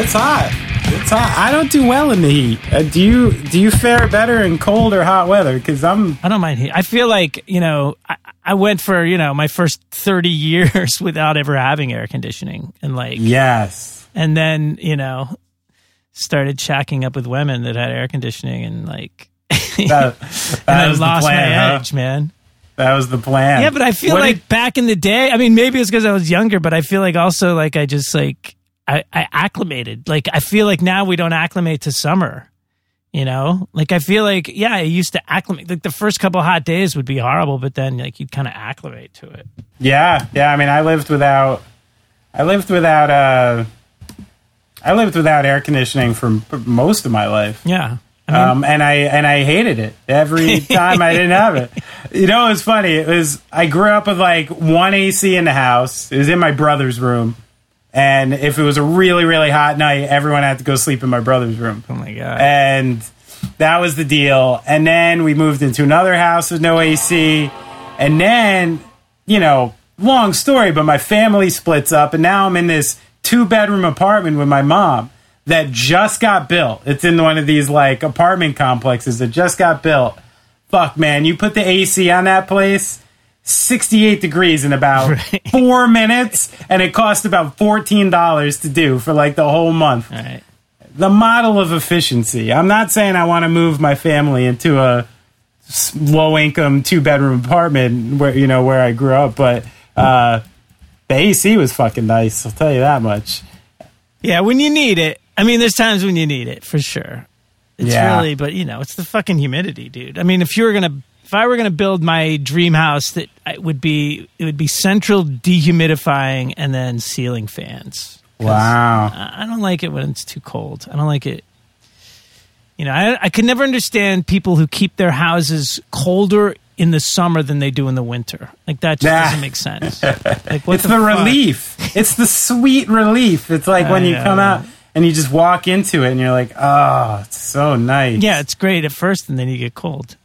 It's hot. It's hot. I don't do well in the heat. Uh, do you? Do you fare better in cold or hot weather? Because I'm. I don't mind heat. I feel like you know I, I went for you know my first thirty years without ever having air conditioning, and like Yes. and then you know started shacking up with women that had air conditioning, and like That, that and I was lost the plan, my huh? edge, man. That was the plan. Yeah, but I feel What like did- back in the day, I mean, maybe it's because I was younger, but I feel like also like I just like I, I acclimated. Like I feel like now we don't acclimate to summer. You know, like I feel like yeah, I used to acclimate. Like the first couple hot days would be horrible, but then like you'd kind of acclimate to it. Yeah, yeah. I mean, I lived without. I lived without. Uh, I lived without air conditioning for most of my life. Yeah, I mean, um, and I and I hated it every time I didn't have it. You know, it was funny. It was I grew up with like one AC in the house. It was in my brother's room, and if it was a really really hot night, everyone had to go sleep in my brother's room. oh my god. And that was the deal. And then we moved into another house with no AC. And then, you know, long story, but my family splits up, and now I'm in this two bedroom apartment with my mom that just got built. It's in one of these like apartment complexes that just got built. Fuck, man, you put the AC on that place. 68 degrees in about Right. four minutes, and it cost about $14 to do for like the whole month right. the model of efficiency. I'm not saying I want to move my family into a low income two bedroom apartment where you know where I grew up, but uh, the AC was fucking nice. I'll tell you that much. Yeah, when you need it. I mean, there's times when you need it for sure. It's Yeah. really, but you know, it's the fucking humidity, dude. I mean, if you were gonna, if I were gonna build my dream house, that it would be, it would be central dehumidifying and then ceiling fans. Wow. I don't like it when it's too cold. I don't like it. You know, I, I could never understand people who keep their houses colder in the summer than they do in the winter. Like that just Nah. doesn't make sense. Like what It's the, the, relief. It's the sweet relief. It's like when I you come out and you just walk into it and you're like, oh, it's so nice. Yeah, it's great at first, and then you get cold.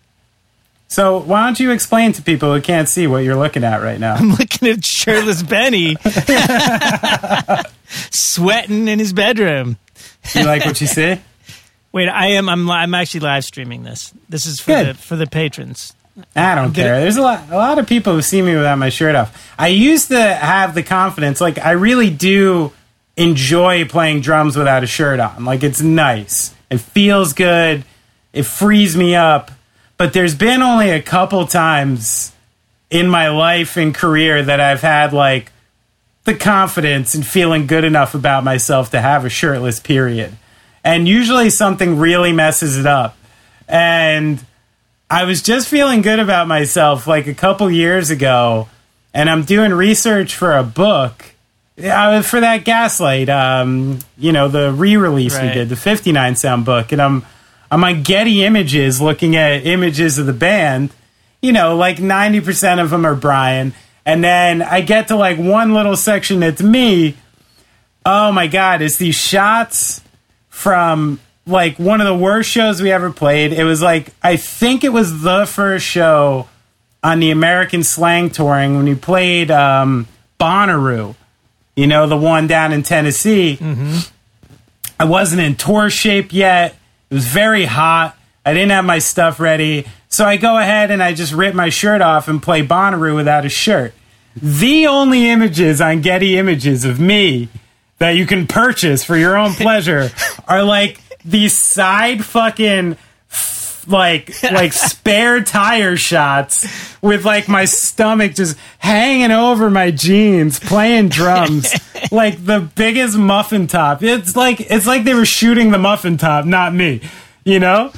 So why don't you explain to people who can't see what you're looking at right now? I'm looking at shirtless Benny sweating in his bedroom. You like what you see? Wait, I am. I'm. li- I'm actually live streaming this. This is for Good. the for the patrons. I don't care. There's a lot, a lot of people who see me without my shirt off. I used to have the confidence, like I really do enjoy playing drums without a shirt on. Like it's nice. It feels good. It frees me up. But there's been only a couple times in my life and career that I've had like the confidence and feeling good enough about myself to have a shirtless period. And usually something really messes it up. And I was just feeling good about myself like a couple years ago, and I'm doing research for a book uh, for that Gaslight, um, you know, the re-release we did, the 59 sound book, and I'm I'm on Getty Images looking at images of the band. You know, like 90% of them are Brian, and then I get to like one little section that's me. Oh my god, it's these shots from like one of the worst shows we ever played. It was like I think it was the first show on the American Slang touring when we played um, Bonnaroo. You know, the one down in Tennessee. I wasn't in tour shape yet. It was very hot. I didn't have my stuff ready. So I go ahead and I just rip my shirt off and play Bonnaroo without a shirt. The only images on Getty Images of me that you can purchase for your own pleasure are like these side fucking like like spare tire shots with like my stomach just hanging over my jeans playing drums. Like the biggest muffin top. It's like it's like they were shooting the muffin top not me you know?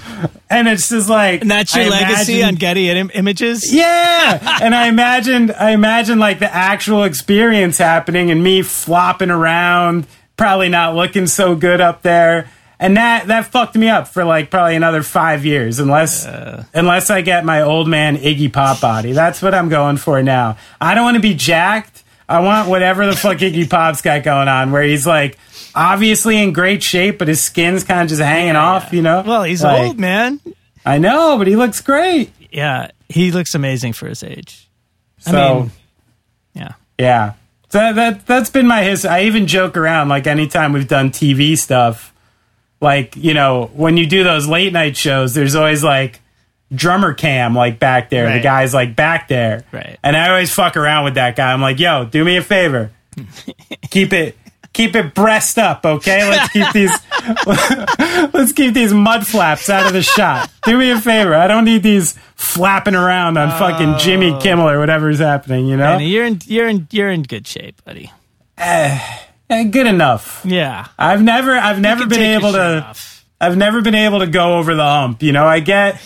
And it's just like And that's your I legacy imagine- on Getty Im- Images. yeah, and I imagined, I imagined like the actual experience happening, and me flopping around, probably not looking so good up there, and that that fucked me up for like probably another five years, unless unless I get my old man Iggy Pop body. That's what I'm going for now. I don't want to be jacked. I want whatever the fuck Iggy Pop's got going on, where he's like obviously in great shape, but his skin's kind of just hanging off. You know? Well, he's Like, old, man. I know, but he looks great. Yeah, he looks amazing for his age. So. I mean, yeah. Yeah. So that, that that's been my history. I even joke around like anytime we've done TV stuff, like you know when you do those late night shows, there's always like drummer cam like back there. The guy's like back there, Right. And I always fuck around with that guy. I'm like, yo, do me a favor, keep it. Keep it breast up, okay? Let's keep these let's keep these mud flaps out of the shot. Do me a favor. I don't need these flapping around on fucking Jimmy oh. Kimmel or whatever's happening, you know? And you're in you're in you're in good shape, buddy. Eh, good enough. Yeah. I've never I've never been able to off. I've never been able to go over the hump. You know, I get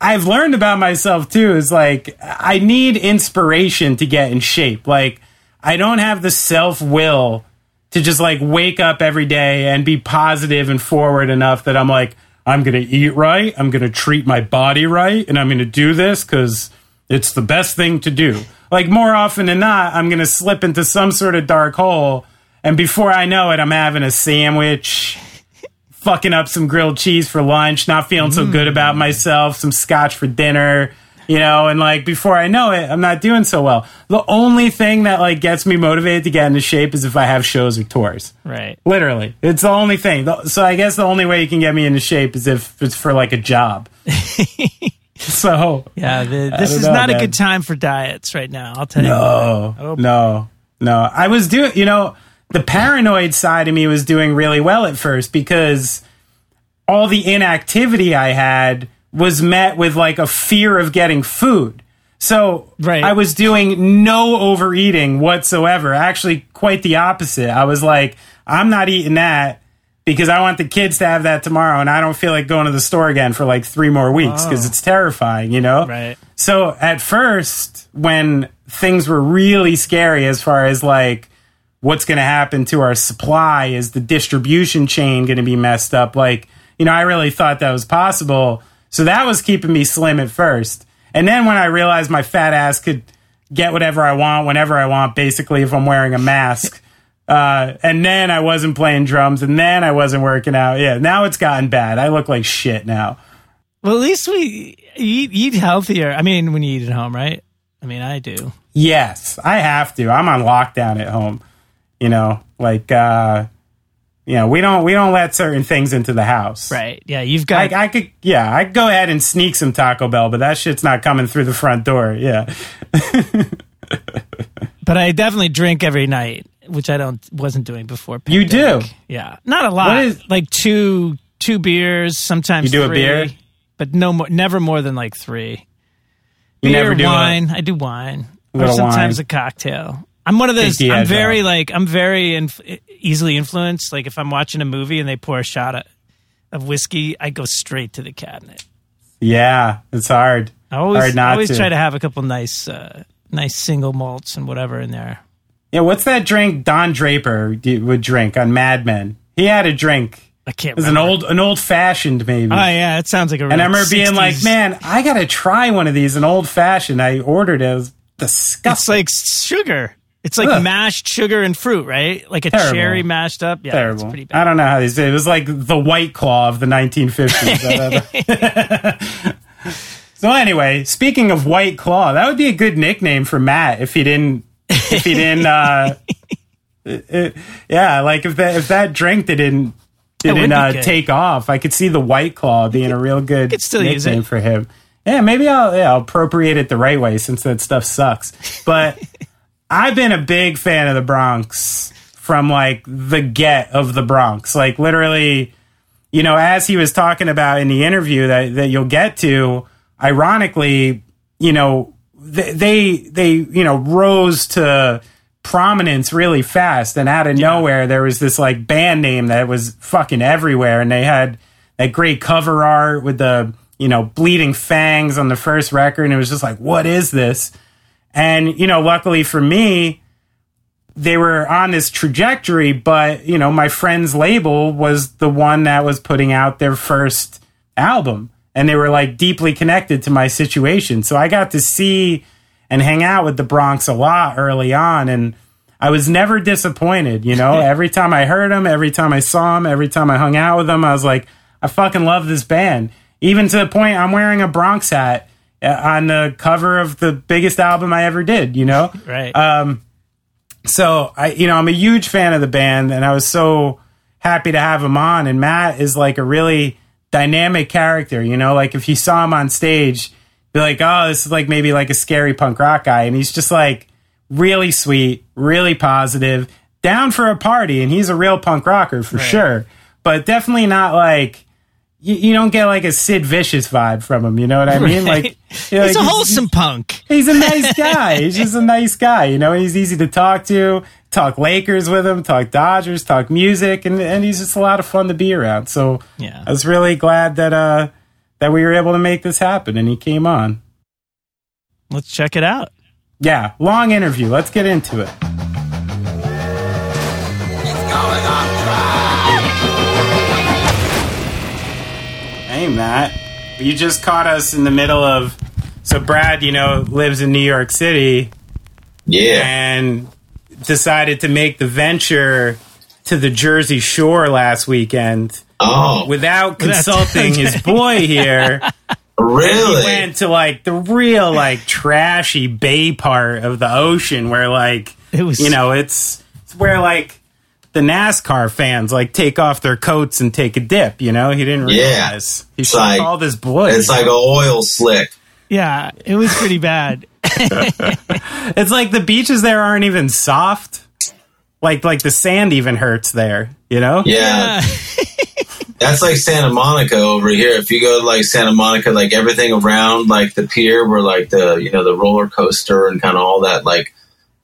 I've learned about myself too is like I need inspiration to get in shape. Like I don't have the self-will to just like wake up every day and be positive and forward enough that I'm like I'm going to eat right, I'm going to treat my body right, and I'm going to do this cuz it's the best thing to do. Like more often than not, I'm going to slip into some sort of dark hole and before I know it, I'm having a sandwich, fucking up some grilled cheese for lunch, not feeling so good about mm. myself, some scotch for dinner, you know, and like before I know it, I'm not doing so well. The only thing that like gets me motivated to get into shape is if I have shows or tours. Right. Literally. It's the only thing. So I guess the only way you can get me into shape is if it's for like a job. so Yeah, the, this is know, not a good time for diets right now. I'll tell you. No, no, no. I was doing, you know, the paranoid side of me was doing really well at first because all the inactivity I had was met with like a fear of getting food. So Right. I was doing no overeating whatsoever. Actually, quite the opposite. I was like, I'm not eating that because I want the kids to have that tomorrow, and I don't feel like going to the store again for like three more weeks because oh. it's terrifying, you know? Right. So at first, when things were really scary as far as like what's going to happen to our supply, is the distribution chain going to be messed up? Like, you know, I really thought that was possible. So that was keeping me slim at first. And then when I realized my fat ass could get whatever I want whenever I want, basically, if I'm wearing a mask. Uh, and then I wasn't playing drums, and then I wasn't working out. Yeah, now it's gotten bad. I look like shit now. Well, at least we eat, eat healthier. I mean, when you eat at home, right? I mean, I do. Yes, I have to. I'm on lockdown at home. You know, like uh you know, we don't we don't let certain things into the house. Right. Yeah, you've got. Like I could yeah, I could go ahead and sneak some Taco Bell, but that shit's not coming through the front door. Yeah. but I definitely drink every night, which I don't wasn't doing before. You do? Yeah, not a lot. Is- like two two beers, sometimes You do a beer? but no more, never more than like three. You Beer, never do wine. I do wine, or sometimes wine. a cocktail. I'm one of those. I'm very off. like I'm very inf- easily influenced. Like if I'm watching a movie and they pour a shot of, of whiskey, I go straight to the cabinet. Yeah, it's hard. I always hard I always to. try to have a couple nice uh, nice single malts and whatever in there. Yeah, what's that drink Don Draper would drink on Mad Men? He had a drink. I can't. It was an old an old fashioned maybe. Oh yeah, it sounds like a. and I remember being like, man, I gotta try one of these, an old fashioned. I ordered it. It was it's like sugar. It's like Ugh. mashed sugar and fruit, right? Like a Terrible. cherry mashed up. Yeah, terrible. it's pretty I don't know how these. It was like the White Claw of the 1950s. so anyway, speaking of White Claw, that would be a good nickname for Matt if he didn't. If he didn't. Uh, it- it- yeah, like if that if that drink didn't didn't uh, take off, I could see the White Claw being a real good could still nickname for him. Yeah, maybe I'll yeah I'll appropriate it the right way since that stuff sucks. But I've been a big fan of the Bronx from like the get of the Bronx. Like literally, you know, as he was talking about in the interview that, that you'll get to, ironically, you know, they, they, they, you know, rose to prominence really fast. And out of nowhere, there was this like band name that was fucking everywhere. And they had that great cover art with the, you know, bleeding fangs on the first record. And it was just like, what is this? And, you know, luckily for me, they were on this trajectory, but, you know, my friend's label was the one that was putting out their first album. And they were like deeply connected to my situation. So I got to see and hang out with the Bronx a lot early on. And I was never disappointed, you know, every time I heard them, every time I saw them, every time I hung out with them, I was like, I fucking love this band. Even to the point I'm wearing a Bronx hat on the cover of the biggest album I ever did, you know? Right. Um, so I, you know, I'm a huge fan of the band, and I was so happy to have him on. And Matt is like a really dynamic character. You know, like if you saw him on stage, be like, oh, this is like maybe like a scary punk rock guy, and he's just like really sweet, really positive, down for a party, and he's a real punk rocker for right. sure. But definitely not like you, you, don't get like a Sid Vicious vibe from him. You know what I mean? Right. Like he's like, a wholesome he's, punk. He's a nice guy. he's just a nice guy. You know, he's easy to talk to. Talk Lakers with him. Talk Dodgers. Talk music, and and he's just a lot of fun to be around. So yeah, I was really glad that uh that we were able to make this happen, and he came on. Let's check it out. Yeah, long interview. Let's get into it. Hey, Matt. You just caught us in the middle of. So, Brad, you know, lives in New York City. Yeah. And decided to make the venture to the Jersey Shore last weekend. Oh. Without consulting his boy here. Really? He went to like the real like trashy bay part of the ocean where like it was you know, it's, it's where like the NASCAR fans like take off their coats and take a dip. You know, he didn't realize. Yeah. He should like, called his boy. It's like an oil slick. Yeah, it was pretty bad. it's like the beaches there aren't even soft. Like like the sand even hurts there. You know? Yeah. That's like Santa Monica over here. If you go to like Santa Monica, like everything around like the pier where like the you know the roller coaster and kind of all that like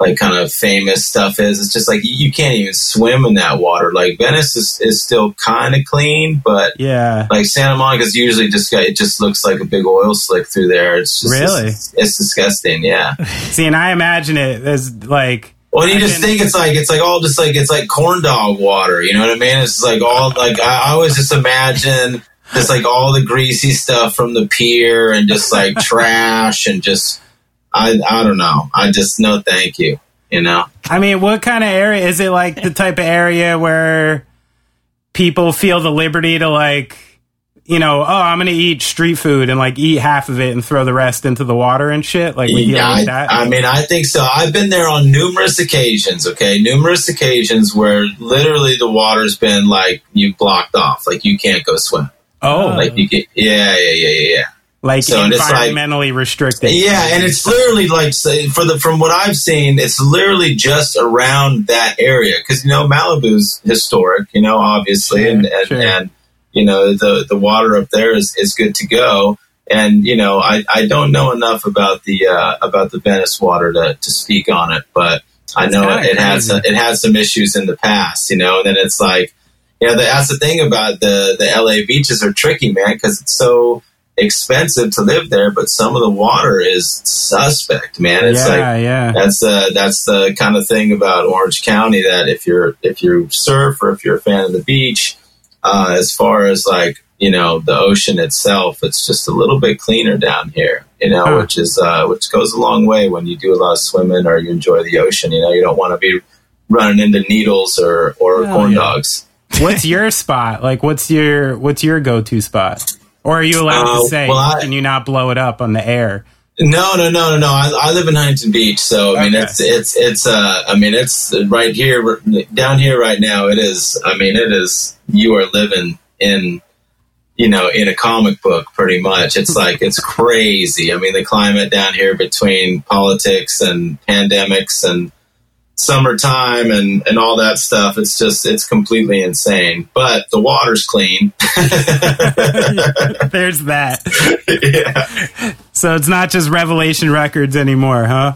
like kind of famous stuff is. It's just like you can't even swim in that water. Like Venice is, is still kind of clean, but yeah, like Santa Monica's usually just got it just looks like a big oil slick through there. It's just really it's, it's disgusting. Yeah. See, and I imagine it as like. Well, you just think it's like it's like all just like it's like corn dog water. You know what I mean? It's like all like I, I always just imagine just like all the greasy stuff from the pier and just like trash and just I I don't know. I just no thank you. You know. I mean, what kind of area is it? Like the type of area where people feel the liberty to like, you know, oh, I'm going to eat street food and like eat half of it and throw the rest into the water and shit. Like, yeah, like I, I mean, I think so. I've been there on numerous occasions. Okay, numerous occasions where literally the water's been like you blocked off, like you can't go swim. Oh, like you get yeah, yeah, yeah, yeah, yeah like so environmentally like, restricted. Yeah, and it's literally like for the from what I've seen, it's literally just around that area because you know Malibu's historic, you know, obviously, sure, and and, sure. and you know the the water up there is is good to go. And you know, I, I don't know enough about the uh, about the Venice water to, to speak on it, but I know it, it has it had some issues in the past, you know. And then it's like, you know, that's the thing about the the LA beaches are tricky, man, because it's so expensive to live there, but some of the water is suspect, man. It's yeah, like yeah. that's uh that's the kind of thing about Orange County that if you're if you surf or if you're a fan of the beach, uh, as far as like you know the ocean itself, it's just a little bit cleaner down here. You know, huh. which is uh, which goes a long way when you do a lot of swimming or you enjoy the ocean. You know, you don't want to be running into needles or or oh, corn yeah. dogs. What's your spot? Like, what's your what's your go to spot? Or are you allowed uh, to say? Well, I, can you not blow it up on the air? No, no, no, no, no. I, I live in Huntington Beach, so I mean okay. it's it's it's uh I mean it's right here down here right now. It is. I mean it is. You are living in you know in a comic book pretty much. It's like it's crazy. I mean the climate down here between politics and pandemics and summertime and, and all that stuff. It's just, it's completely insane. But the water's clean. There's that. Yeah. So it's not just Revelation Records anymore, huh?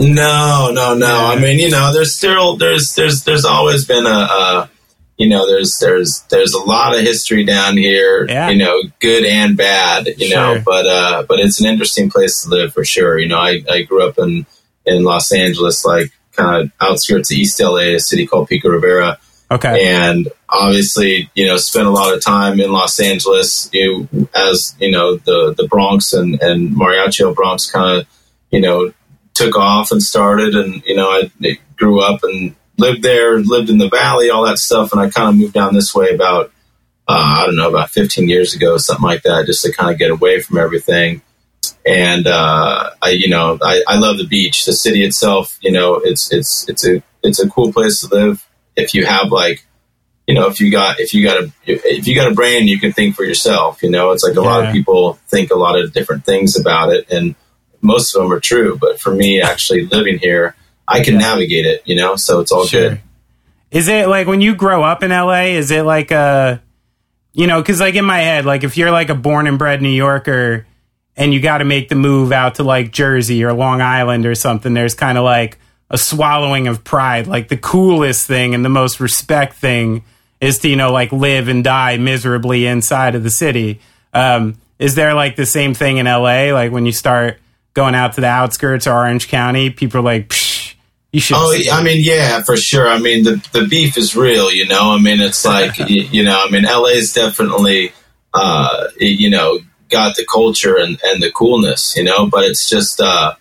No, no, no. Yeah. I mean, you know, there's still, there's, there's, there's always been a, a you know, there's, there's, there's a lot of history down here, yeah. you know, good and bad, you sure. know, but, uh, but it's an interesting place to live for sure. You know, I, I grew up in, in Los Angeles, like, kind of outskirts of East LA, a city called Pico Rivera. Okay. And obviously, you know, spent a lot of time in Los Angeles, you know, as, you know, the, the Bronx and, and Mariachi Bronx kind of, you know, took off and started. And, you know, I grew up and lived there, lived in the valley, all that stuff. And I kind of moved down this way about, uh, I don't know, about 15 years ago, something like that, just to kind of get away from everything and uh, I, you know, I, I love the beach. The city itself, you know, it's it's it's a it's a cool place to live if you have like you know if you got if you got a if you got a brain you can think for yourself you know it's like a yeah. lot of people think a lot of different things about it and most of them are true but for me actually living here i can yeah. navigate it you know so it's all sure. good is it like when you grow up in la is it like a you know because like in my head like if you're like a born and bred new yorker and you got to make the move out to like jersey or long island or something there's kind of like a swallowing of pride. Like the coolest thing and the most respect thing is to, you know, like live and die miserably inside of the city. Um, is there like the same thing in LA? Like when you start going out to the outskirts or Orange County, people are like, Psh, you should. Oh, I mean, yeah, for sure. I mean, the, the beef is real, you know? I mean, it's like, you, you know, I mean, LA is definitely, uh, you know, got the culture and, and the coolness, you know, but it's just, uh,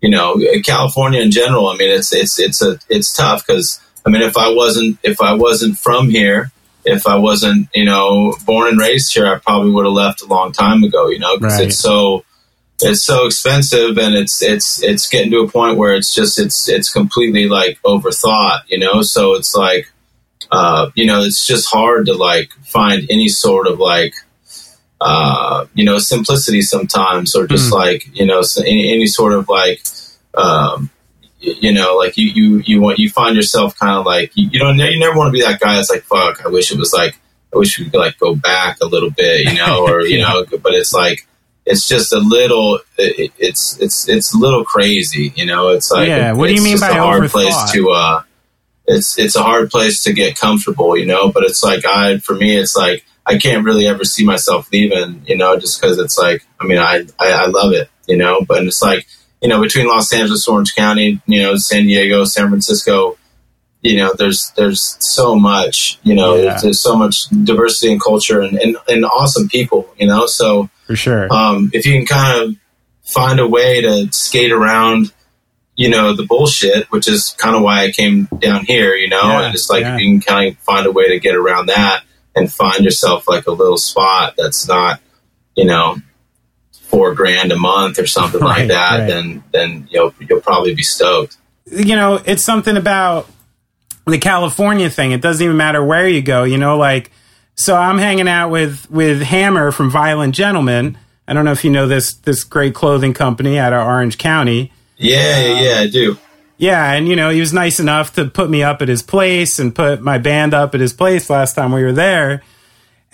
you know, California in general. I mean, it's it's it's a it's tough because I mean, if I wasn't if I wasn't from here, if I wasn't you know born and raised here, I probably would have left a long time ago. You know, because right. it's so it's so expensive and it's it's it's getting to a point where it's just it's it's completely like overthought. You know, so it's like. Uh, you know, it's just hard to like find any sort of like uh, you know, simplicity sometimes, or just mm. like you know, any, any, sort of like, um, you know, like you you you want you find yourself kind of like you, you don't you never want to be that guy that's like fuck. I wish it was like I wish we could like go back a little bit, you know, or you know, but it's like it's just a little it, it's it's it's a little crazy, you know. It's like yeah. What do you mean by a hard overthought? place to uh? It's it's a hard place to get comfortable, you know. But it's like I for me, it's like I can't really ever see myself leaving, you know, just because it's like, I mean, I, I, I love it, you know, but it's like, you know, between Los Angeles, Orange County, you know, San Diego, San Francisco, you know, there's there's so much, you know, yeah. there's, there's, so much diversity and culture and, and, and awesome people, you know. So for sure, um, if you can kind of find a way to skate around, you know, the bullshit, which is kind of why I came down here, you know, yeah, and it's like yeah. you can kind of find a way to get around that and find yourself like a little spot that's not, you know, four grand a month or something right, like that, right. then then you'll you'll probably be stoked. You know, it's something about the California thing. It doesn't even matter where you go. You know, like so I'm hanging out with with Hammer from Violent Gentlemen. I don't know if you know this this great clothing company out of Orange County. Yeah, um, yeah, I do. Yeah, and you know, he was nice enough to put me up at his place and put my band up at his place last time we were there.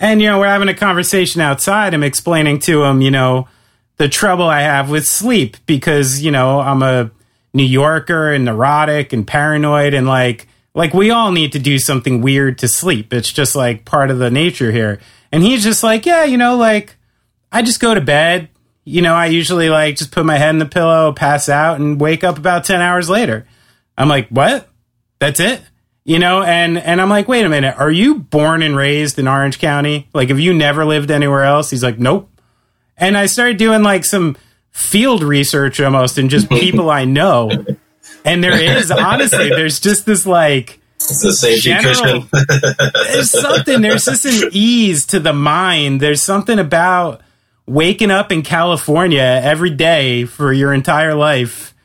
And you know, we're having a conversation outside. I'm explaining to him, you know, the trouble I have with sleep because, you know, I'm a New Yorker and neurotic and paranoid and like like we all need to do something weird to sleep. It's just like part of the nature here. And he's just like, yeah, you know, like I just go to bed you know, I usually like just put my head in the pillow, pass out, and wake up about 10 hours later. I'm like, what? That's it? You know, and, and I'm like, wait a minute, are you born and raised in Orange County? Like, have you never lived anywhere else? He's like, nope. And I started doing like some field research almost and just people I know. And there is, honestly, there's just this like, it's a safety general, cushion. there's something, there's just an ease to the mind. There's something about, waking up in California every day for your entire life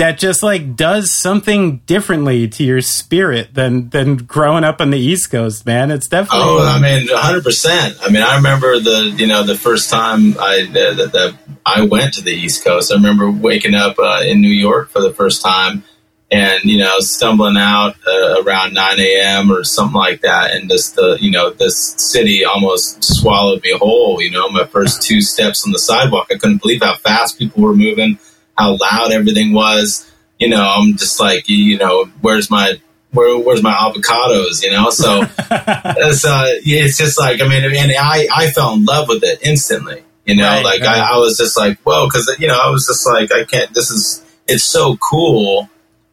that just like does something differently to your spirit than than growing up on the East Coast, man. It's definitely. Oh, I mean, hundred percent. I mean, I remember the you know the first time I that, that I went to the East Coast. I remember waking up uh, in New York for the first time and you know stumbling out uh, around 9 a.m or something like that. And just the you know this city almost swallowed me whole you know my first two steps on the sidewalk. I couldn't believe how fast people were moving how loud everything was. You know i'm just like you know where's my where, where's my avocados you know? So it's, uh, it's just like i mean and i i fell in love with it instantly you know? Right, like right. I, I was just like whoa because you know i was just like i can't this is it's so cool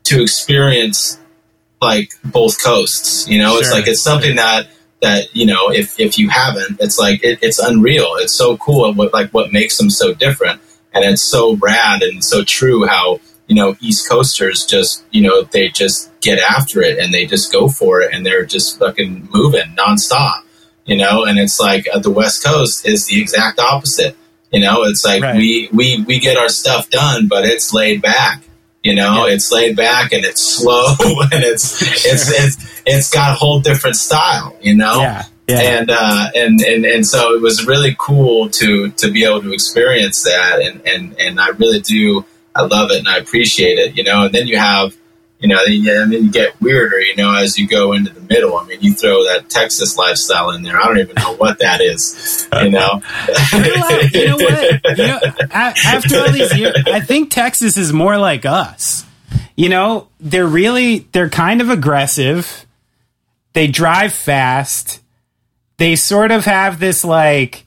to experience like both coasts. You know, sure. it's like it's something that that you know if if you haven't, it's like it, it's unreal. It's so cool. What like what makes them so different, and it's so rad and so true. How you know East Coasters just you know they just get after it and they just go for it and they're just fucking moving nonstop. You know, and it's like uh, the West Coast is the exact opposite. You know, it's like right. we we we get our stuff done, but it's laid back You know, yeah. it's laid back and it's slow and it's it's it's it's got a whole different style. You know, yeah. Yeah. And, uh, and and and so it was really cool to to be able to experience that, and and and I really do. I love it and I appreciate it, you know. And then you have you know, and then you get weirder, you know, as you go into the middle. I mean, you throw that Texas lifestyle in there. I don't even know what that is, you know. you know what? You know, after all these years, I think Texas is more like us. You know, they're really, they're kind of aggressive. They drive fast. They sort of have this like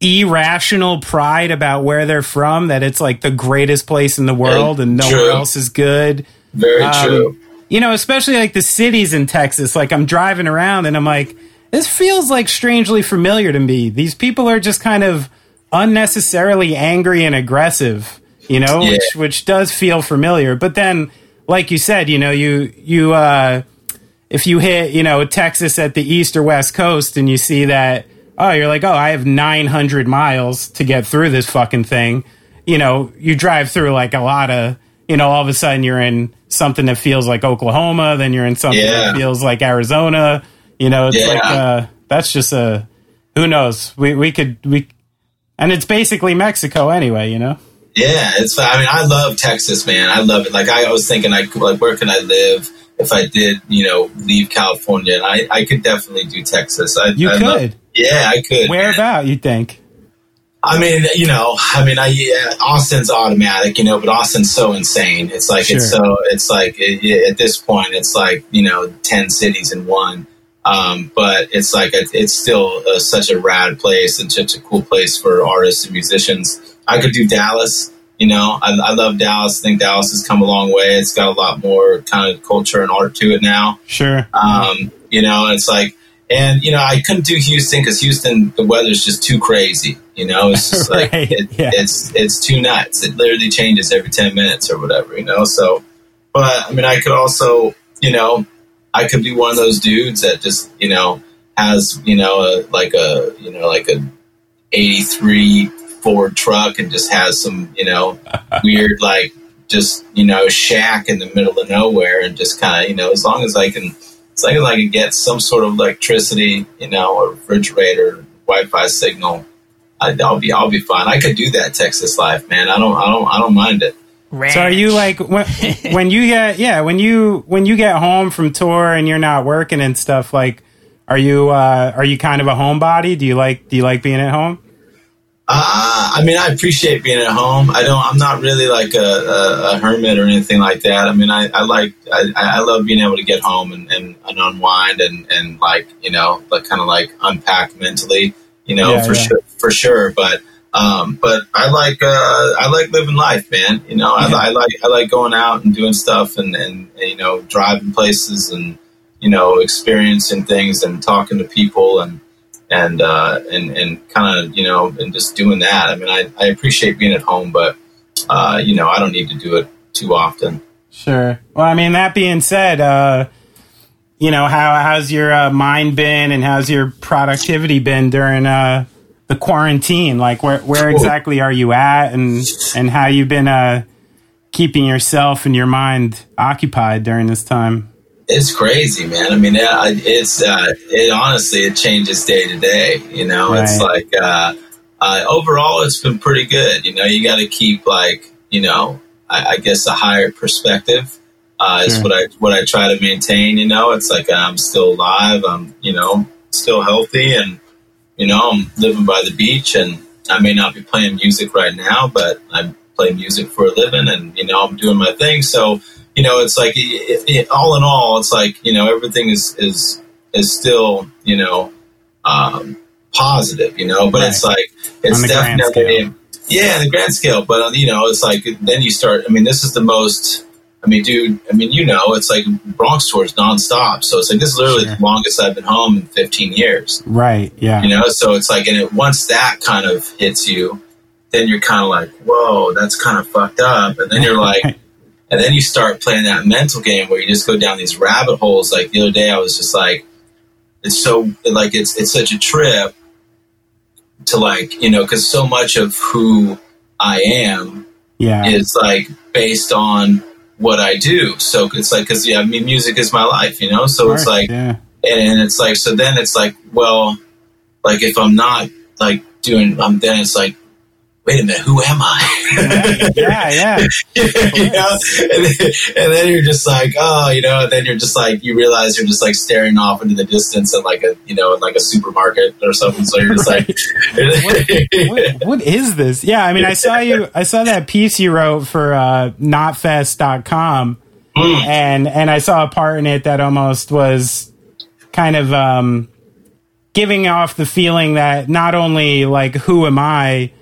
irrational pride about where they're from that it's like the greatest place in the world and nowhere else is good very um, true. You know, especially like the cities in Texas. Like I'm driving around and I'm like, this feels like strangely familiar to me. These people are just kind of unnecessarily angry and aggressive, you know, yeah. which which does feel familiar. But then, like you said, you know, you you uh, if you hit you know Texas at the east or west coast and you see that, oh, you're like, oh, I have 900 miles to get through this fucking thing. You know, you drive through like a lot of you know, all of a sudden you're in something that feels like Oklahoma, then you're in something yeah. that feels like Arizona. You know, it's yeah. like uh, that's just a who knows. We we could we, and it's basically Mexico anyway. You know. Yeah, it's. I mean, I love Texas, man. I love it. Like I, was thinking, like, like where can I live if I did, you know, leave California? And I, I could definitely do Texas. I, you I could. Love, yeah, I could. Where about you think? I mean, you know, I mean, I yeah, Austin's automatic, you know, but Austin's so insane. It's like sure. it's so it's like it, at this point, it's like you know, ten cities in one. Um, but it's like it's still a, such a rad place and such a cool place for artists and musicians. I could do Dallas. You know, I, I love Dallas. I think Dallas has come a long way. It's got a lot more kind of culture and art to it now. Sure. Um, you know, it's like and you know, I couldn't do Houston because Houston, the weather's just too crazy. You know, it's just like right. it, yeah. it's it's too nuts. It literally changes every ten minutes or whatever. You know, so but I mean, I could also, you know, I could be one of those dudes that just you know has you know a, like a you know like a eighty three Ford truck and just has some you know weird like just you know shack in the middle of nowhere and just kind of you know as long as I can as long as I can get some sort of electricity, you know, a refrigerator, Wi-Fi signal, I, will be I'll be fine. I could do that Texas life, man. I don't I don't I don't mind it. Ranch. So are you like when, when you get yeah when you when you get home from tour and you're not working and stuff like are you uh, are you kind of a homebody? Do you like do you like being at home? Uh, I mean, I appreciate being at home. I don't. I'm not really like a, a, a hermit or anything like that. I mean, I, I like. I, I love being able to get home and, and, and unwind and, and like you know, like kind of like unpack mentally. You know, yeah, for yeah. sure, for sure. But um, but I like uh, I like living life, man. You know, yeah. I, I, like I like going out and doing stuff and, and, and you know driving places and you know experiencing things and talking to people and and uh, and and kind of you know and just doing that. I mean, I, I appreciate being at home, but uh, you know, I don't need to do it too often. Sure. Well, I mean, that being said, uh, you know, how how's your uh, mind been, and how's your productivity been during uh, the quarantine? Like, where where exactly are you at, and and how you've been uh, keeping yourself and your mind occupied during this time? It's crazy, man. I mean, it, it's uh, it honestly it changes day to day. You know, right. it's like uh, uh, overall it's been pretty good. You know, you got to keep like you know, I, I, guess a higher perspective uh, is what I what I try to maintain. You know, it's like I'm still alive. I'm you know still healthy, and you know I'm living by the beach, and I may not be playing music right now, but I play music for a living, and you know I'm doing my thing. So you know, it's like it, it, all in all, it's like you know everything is is is still you know um, positive, you know, but right. it's like it's definitely yeah, in the grand scale. But you know, it's like then you start. I mean, this is the most. I mean, dude. I mean, you know, it's like Bronx tours nonstop. So it's like this is literally sure. the longest I've been home in 15 years. Right. Yeah. You know, so it's like, and it, once that kind of hits you, then you're kind of like, whoa, that's kind of fucked up. And then you're like, And then you start playing that mental game where you just go down these rabbit holes. Like the other day, I was just like, it's so like it's it's such a trip to like you know because so much of who I am yeah. is like based on what I do. So it's like, cause yeah, I mean, music is my life, you know? So it's like, yeah. and, it's like, so then it's like, well, like if I'm not like doing, um, then it's like, wait a minute, who am I? yeah, yeah. you know? and, then, and then you're just like, oh, you know, and then you're just like, you realize you're just like staring off into the distance at like a, you know, in like a supermarket or something. So you're just like, what, what, what is this? Yeah, I mean, I saw you, I saw that piece you wrote for uh, knotfest.com Mm. and, and I saw a part in it that almost was kind of um, giving off the feeling that not only like, who am I?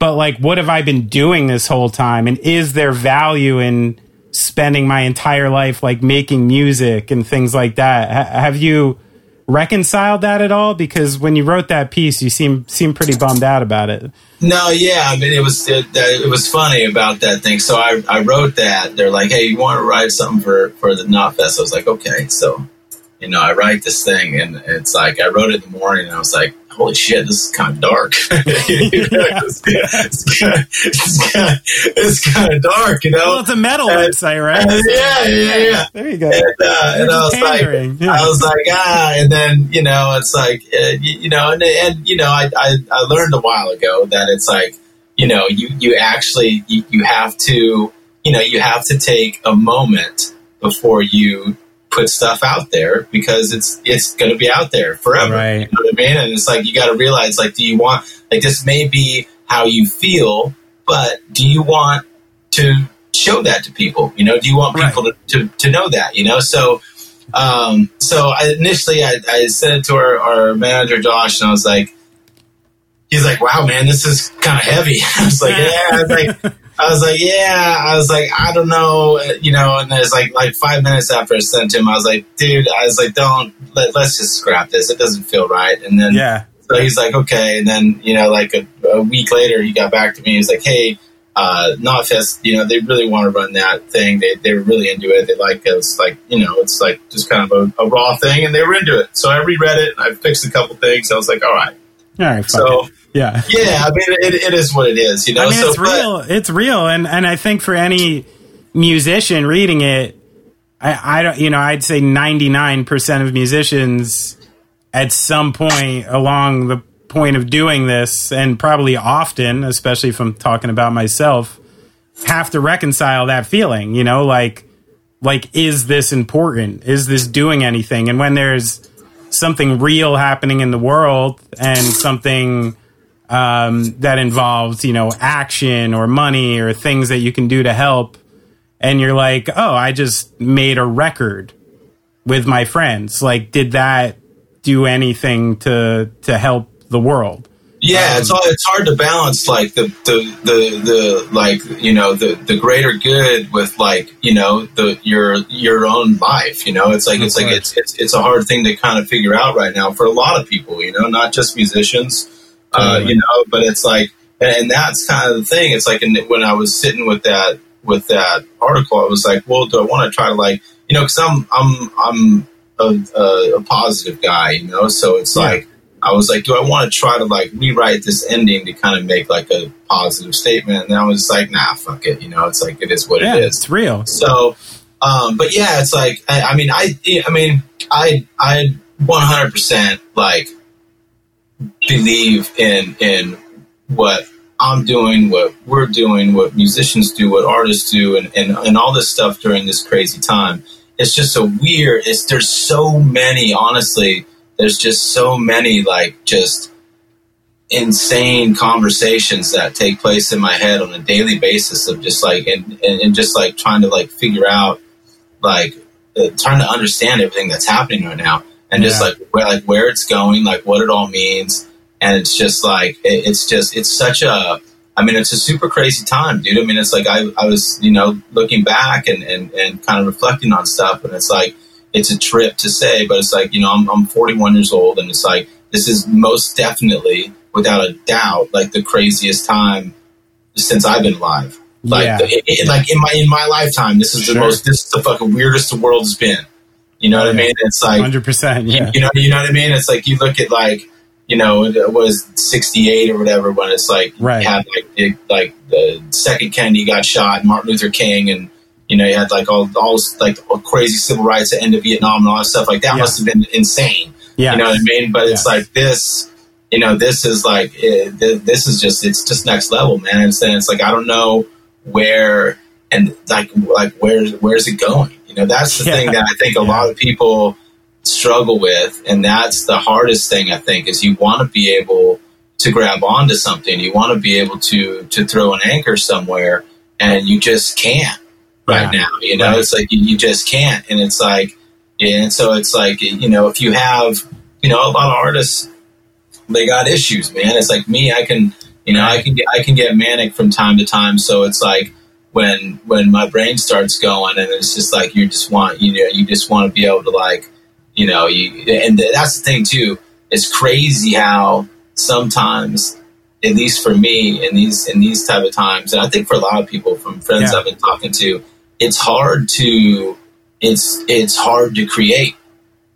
But like what have i been doing this whole time and is there value in spending my entire life like making music and things like that H- have you reconciled that at all because when you wrote that piece you seem seem pretty bummed out about it No, yeah, I mean it was it, it was funny about that thing. So I, I wrote that. They're like, "Hey, you want to write something for for the Knotfest?" I was like, "Okay." So, you know, I write this thing, and it's like I wrote it in the morning, and I was like, "Holy shit, this is kind of dark." it's, kind of dark, you know. well it's a metal Uh, website right Uh, yeah, yeah, yeah. there you go And, uh, and I was like, yeah. I was like, ah, and then you know, it's like, uh, you, you know, and, and you know, I, I I learned a while ago that it's like, you know, you you actually you, you have to, you know, you have to take a moment before you put stuff out there because it's it's going to be out there forever. Right. You know what I mean? And it's like you got to realize, like, do you want like this may be how you feel, but do you want to show that to people? You know, do you want Right. people to, to, to know that? You know, so um, so I, initially I, I sent it to our, our manager Josh, and I was like, he's like, "Wow, man, this is kind of heavy." I was like, "Yeah," I was like, I was like, "Yeah," I was like, "I don't know," you know. And there's like like five minutes after I sent him, I was like, "Dude," I was like, "Don't let, let's just scrap this. It doesn't feel right." And then yeah so he's like, okay. And then, you know, like a, a week later, he got back to me. He's like, hey, uh, Knotfest, you know, they really want to run that thing. They, they were really into it. They like it. It's like, you know, it's like just kind of a, a raw thing and they were into it. So I reread it and I fixed a couple things. I was like, all right. all right So, it. Yeah yeah, I mean, it, it is what it is, you know? I mean, so, it's but- real. It's real, and and I think for any musician reading it, I, I don't, you know, I'd say ninety nine percent of musicians at some point along the point of doing this, and probably often, especially if I'm talking about myself, have to reconcile that feeling. You know, like like is this important? Is this doing anything? And when there's something real happening in the world and something um, that involves you know action or money or things that you can do to help and you're like oh i just made a record with my friends like did that do anything to to help the world Yeah, Um, it's all, it's hard to balance like the, the, the, the like you know the, the greater good with like you know the your your own life. You know, it's like it's like it's, it's it's a hard thing to kind of figure out right now for a lot of people. You know, not just musicians. Uh, you know, but it's like and, and that's kind of the thing. It's like when I was sitting with that with that article, I was like, well, do I want to try to like you know because I'm I'm I'm a, a, a positive guy. You know, so it's Yeah. like. I was like, do I want to try to like rewrite this ending to kind of make like a positive statement? And I was like, nah, fuck it. You know, it's like it is what yeah it is. it's real So, um, but yeah, it's like I, I mean, I, I mean, I, I 100 percent like believe in in what I'm doing, what we're doing, what musicians do, what artists do, and and, and all this stuff during this crazy time. It's just so weird. It's there's so many, honestly. There's just so many like just insane conversations that take place in my head on a daily basis of just like and, and, and just like trying to like figure out like uh, trying to understand everything that's happening right now and just Yeah. like where like where it's going like what it all means and it's just like it, it's just it's such a I mean it's a super crazy time dude. I mean it's like I, I was you know looking back and, and, and kind of reflecting on stuff. And it's like it's a trip to say but it's like you know I'm, I'm 41 years old and it's like this is most definitely without a doubt like the craziest time since I've been alive. Like Yeah. it, it- like in my in my lifetime this is the most this is the fucking weirdest the world has been. You know what I mean? It's like 100% yeah. you know, you know what I mean. It's like you look at like, you know, it was sixty eight or whatever when it's like Right. you had like it, like the second Kennedy got shot, Martin Luther King, and you know, you had like all all like crazy civil rights at the end of Vietnam and all that stuff. Like that yeah. must have been insane. Yeah, you know what I mean. But it's like this, you know, this is like eh, it, this is just it's just next level, man. And then it's like I don't know where and like like where's where's it going? You know, that's the yeah. thing that I think a lot of people struggle with, and that's the hardest thing I think is you want to be able to grab onto something, you want to be able to to throw an anchor somewhere, and you just can't right yeah. now. You know, right. it's like you, you just can't, and it's like, and so it's like you know, if you have you know a lot of artists, they got issues, man. It's like me, I can you know, I can get I can get manic from time to time, so it's like when when my brain starts going and it's just like you just want you know you just want to be able to like you know you and that's the thing too it's crazy how sometimes at least for me in these in these type of times and i think for a lot of people from friends yeah. i've been talking to it's hard to it's it's hard to create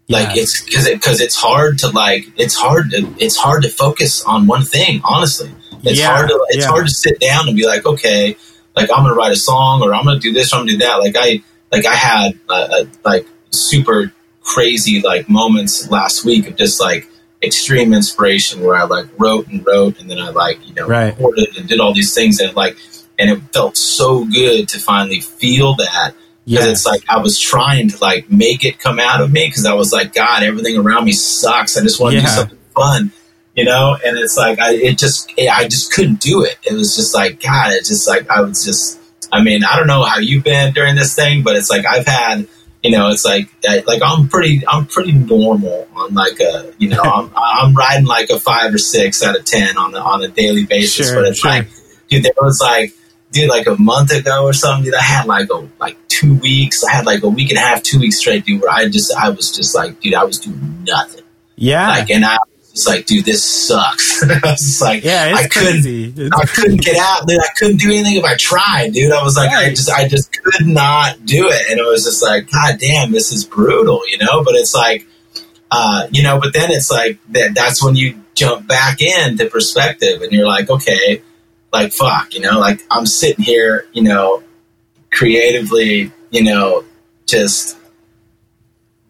like it's because because it, it's hard to like it's hard to it's hard to focus on one thing honestly it's yeah. hard to it's hard to sit down and be like okay like I'm gonna write a song or I'm gonna do this or I'm gonna do that. Like I like I had a, like super crazy like moments last week of just like extreme inspiration where I like wrote and wrote and then I like you know right. recorded and did all these things and like and it felt so good to finally feel that because yes. it's like I was trying to like make it come out of me because I was like God everything around me sucks I just want to yeah. do something fun you know, and it's like I it just I just couldn't do it. It was just like God, it's just like I was just. I mean, I don't know how you've been during this thing, but it's like I've had, you know, it's like like I'm pretty I'm pretty normal on like a you know I'm I'm riding like a five or six out of ten on a, on a daily basis, sure, but it's sure. like dude, there was like dude like a month ago or something, dude, I had like a like two weeks, I had like a week and a half, two weeks straight, dude, where I just I was just like, dude, I was doing nothing. Yeah. Like, and I it's like, dude, this sucks. I was like, yeah, I couldn't, I couldn't get out, dude. I couldn't do anything if I tried, dude. I was like, right. I just, I just could not do it, and it was just like, god damn, this is brutal, you know. But it's like, uh, you know, but then it's like that. That's when you jump back into perspective, and you're like, okay, like fuck, you know, like I'm sitting here, you know, creatively, you know, just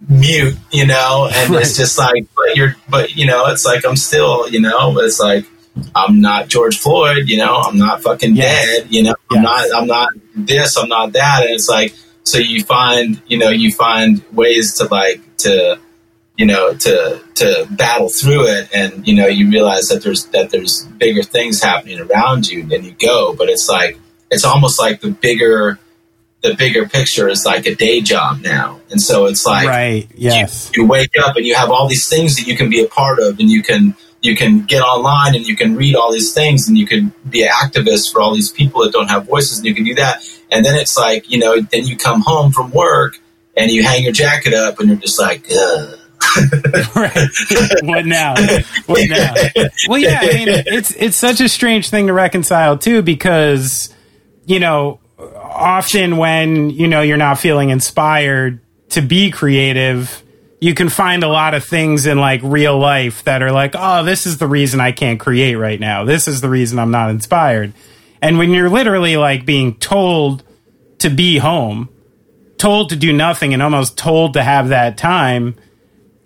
mute, you know, and right. it's just like, but you're, but you know, it's like I'm still, you know, it's like I'm not George Floyd, you know, I'm not fucking yes. dead, you know, yes. I'm not, I'm not this, I'm not that, and it's like, so you find, you know, you find ways to like to, you know, to to battle through it, and you know, you realize that there's that there's bigger things happening around you, and you go, but it's like it's almost like the bigger the bigger picture is like a day job now. And so it's like right, yes. You, you, wake up and you have all these things that you can be a part of and you can you can get online and you can read all these things and you can be an activist for all these people that don't have voices and you can do that. And then it's like, you know, then you come home from work and you hang your jacket up and you're just like, Ugh. right. What now? What now? Well, yeah. I mean, it's it's such a strange thing to reconcile too, because you know often when you know you're not feeling inspired to be creative you can find a lot of things in like real life that are like oh this is the reason i can't create right now. This is the reason i'm not inspired. And when you're literally like being told to be home told to do nothing and almost told to have that time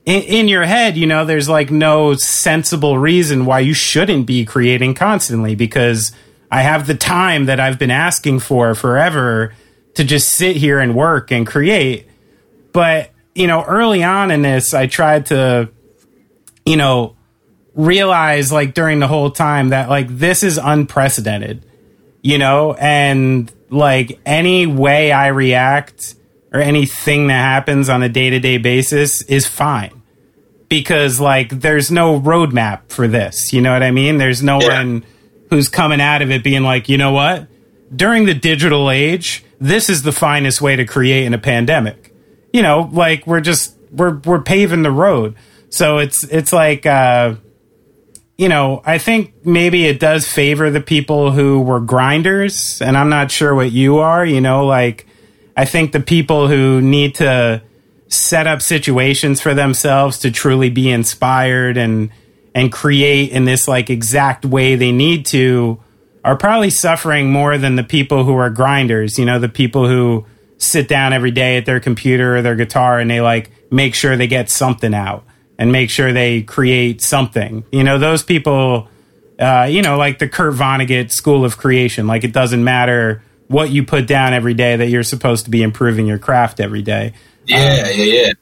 in, in your head you know there's like no sensible reason why you shouldn't be creating constantly because I have the time that I've been asking for forever to just sit here and work and create. But, you know, early on in this, I tried to, you know, realize like during the whole time that like this is unprecedented, you know, and like any way I react or anything that happens on a day to day basis is fine because like there's no roadmap for this. You know what I mean? There's no yeah. one who's coming out of it being like, you know what? During the digital age, this is the finest way to create in a pandemic. You know, like we're just we're we're paving the road. So it's it's like uh you know, I think maybe it does favor the people who were grinders, and I'm not sure what you are, you know, like I think the people who need to set up situations for themselves to truly be inspired and and create in this like exact way they need to are probably suffering more than the people who are grinders, you know, the people who sit down every day at their computer or their guitar and they like make sure they get something out and make sure they create something. You know, those people, uh, you know, like the Kurt Vonnegut School of Creation. Like it doesn't matter what you put down every day that you're supposed to be improving your craft every day. Yeah, um, yeah, yeah.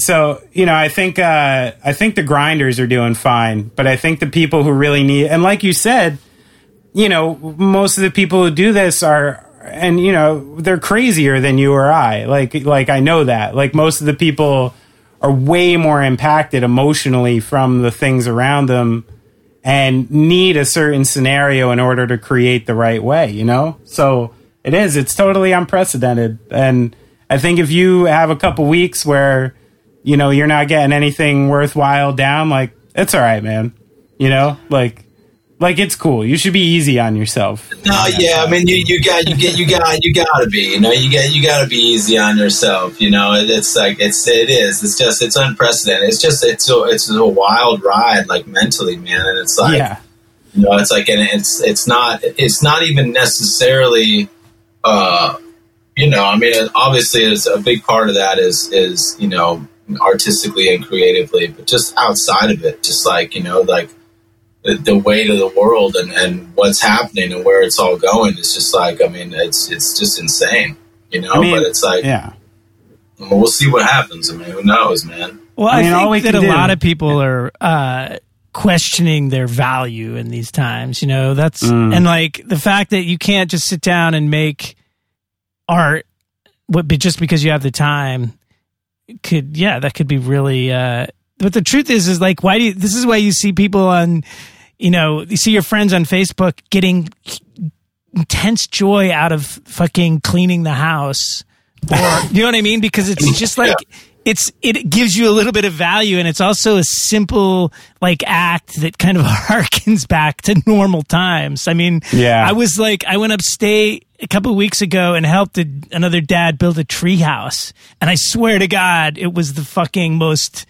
So you know, I think uh, I think the grinders are doing fine, but I think the people who really need and like you said, you know, most of the people who do this are and you know they're crazier than you or I. Like like I know that. Like most of the people are way more impacted emotionally from the things around them and need a certain scenario in order to create the right way, you know? So it is, it's totally unprecedented. And I think if you have a couple weeks where, you know, you're not getting anything worthwhile down, like, it's all right, man. You know, like, like it's cool. You should be easy on yourself. No, yeah, I mean you, you got you get you got you got to be. You know, you get you got to be easy on yourself. You know, it, it's like it's it is. It's just it's unprecedented. It's just it's so it's a wild ride, like mentally, man. And it's like yeah. you know, it's like and it's it's not it's not even necessarily. uh you know, I mean, obviously, it's a big part of that is is you know artistically and creatively, but just outside of it, just like you know, like the, the weight of the world and, and what's happening and where it's all going is just like I mean it's it's just insane, you know. I mean, but it's like yeah, we'll see what happens. I mean, who knows, man? Well, I, mean, I think that a do. lot of people are uh, questioning their value in these times. You know, that's mm. and like the fact that you can't just sit down and make art, but just because you have the time, could yeah, that could be really. Uh, but the truth is, is like, why do you, this is why you see people on, you know, you see your friends on Facebook getting intense joy out of fucking cleaning the house. Or, you know what I mean? Because it's just like, yeah. It's, it gives you a little bit of value and it's also a simple like act that kind of harkens back to normal times. I mean, yeah, I was like, I went upstate a couple weeks ago and helped a, another dad build a tree house. And I swear to God, it was the fucking most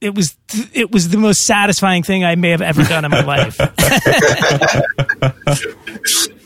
it was it was the most satisfying thing I may have ever done in my life.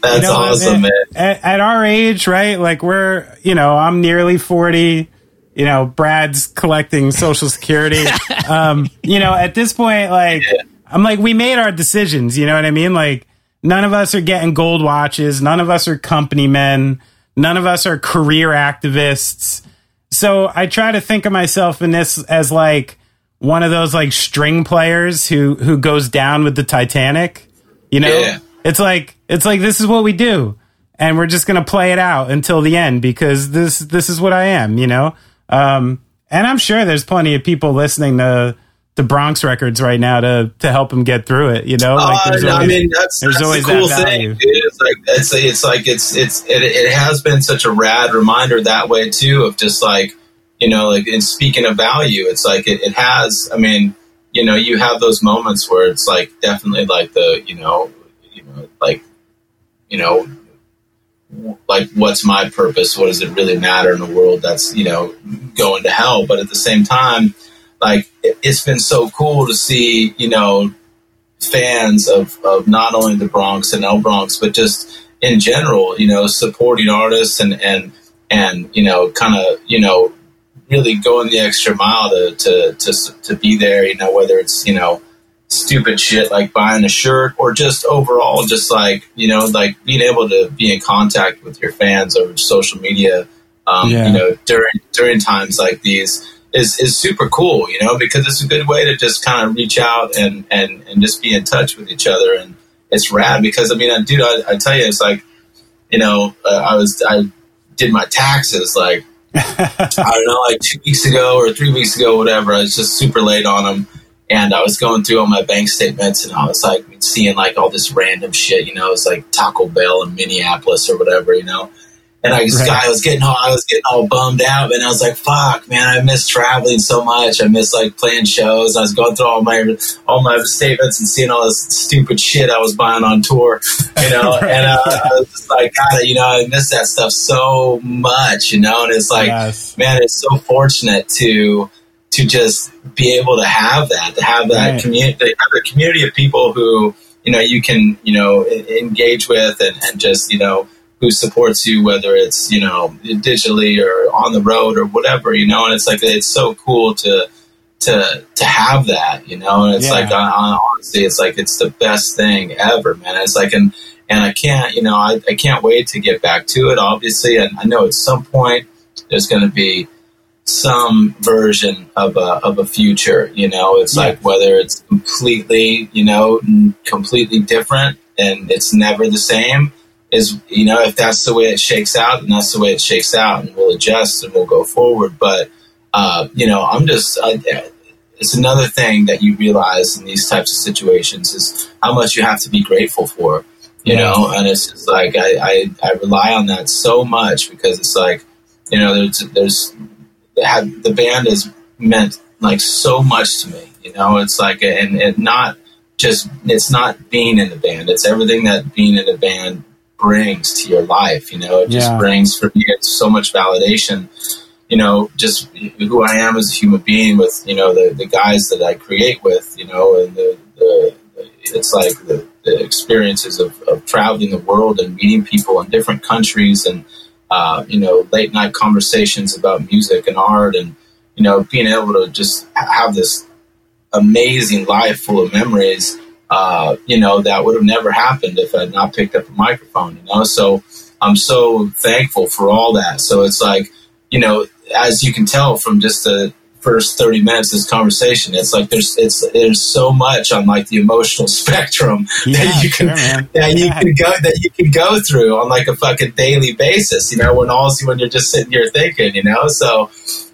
That's you know, awesome, man. At, at, our age, right? Like we're, you know, I'm nearly forty. You know, Brad's collecting Social Security. um, you know, at this point, like yeah. I'm like, we made our decisions. You know what I mean? Like none of us are getting gold watches. None of us are company men. None of us are career activists. So I try to think of myself in this as like one of those like string players who who goes down with the Titanic. You know, yeah. it's like it's like this is what we do, and we're just gonna play it out until the end because this this is what I am. You know, um, and I'm sure there's plenty of people listening to the Bronx records right now to to help them get through it. You know, like uh, always, I mean that's, there's that's always the cool that thing. It's like it's it's like it's it's it, it has been such a rad reminder that way too of just like you know, like in speaking of value, it's like it, it has. I mean, you know, you have those moments where it's like definitely like the you know, you know, like you know, like what's my purpose? What does it really matter in a world that's you know going to hell? But at the same time, like it, it's been so cool to see you know fans of of not only the Bronx and El Bronx, but just in general, you know, supporting artists and and and you know, kind of you know really going the extra mile to, to, to, to be there, you know, whether it's, you know, stupid shit like buying a shirt or just overall, just like, you know, like being able to be in contact with your fans over social media, um, yeah. you know, during, during times like these is, is super cool, you know, because it's a good way to just kind of reach out and, and, and just be in touch with each other. And it's rad because, I mean, I, dude, I, I tell you, it's like, you know, uh, I was, I did my taxes like I don't know, like two weeks ago or three weeks ago, whatever. I was just super late on them. And I was going through all my bank statements and I was like seeing like all this random shit, you know, it was like Taco Bell in Minneapolis or whatever, you know. And I was, right. I was getting all, I was getting all bummed out, and I was like, "Fuck, man, I miss traveling so much. I miss like playing shows. I was going through all my all my statements and seeing all this stupid shit I was buying on tour, you know. right. And uh, I was just like, God, you know, I miss that stuff so much, you know. And it's like, yes. man, it's so fortunate to to just be able to have that, to have that right. community, have a community of people who you know you can you know engage with and, and just you know who supports you, whether it's you know digitally or on the road or whatever, you know. And it's like it's so cool to to to have that, you know. And it's yeah. like uh, uh, honestly, it's like it's the best thing ever, man. It's like and and I can't, you know, I, I can't wait to get back to it. Obviously, and I know at some point there's going to be some version of a of a future. You know, it's yeah. like whether it's completely, you know, completely different and it's never the same. Is you know, if that's the way it shakes out, and that's the way it shakes out, and we'll adjust and we'll go forward. But uh, you know, I'm just. I, it's another thing that you realize in these types of situations is how much you have to be grateful for, you yeah. know. And it's just like I, I, I rely on that so much because it's like, you know, there's there's the band has meant like so much to me, you know. It's like and and not just it's not being in the band; it's everything that being in the band brings to your life. You know, it just yeah. brings for me it's so much validation you know, just who I am as a human being with, you know, the, the guys that I create with, you know, and the, the it's like the, the experiences of, of, traveling the world and meeting people in different countries and, uh, you know, late night conversations about music and art and, you know, being able to just have this amazing life full of memories, uh, you know, that would have never happened if I had not picked up a microphone, you know, so I'm so thankful for all that. So it's like, you know, as you can tell from just the first 30 minutes of this conversation it's like there's it's there's so much on like the emotional spectrum yeah, that you can sure, that you can go that you can go through on like a fucking daily basis you know when all when you're just sitting here thinking you know? So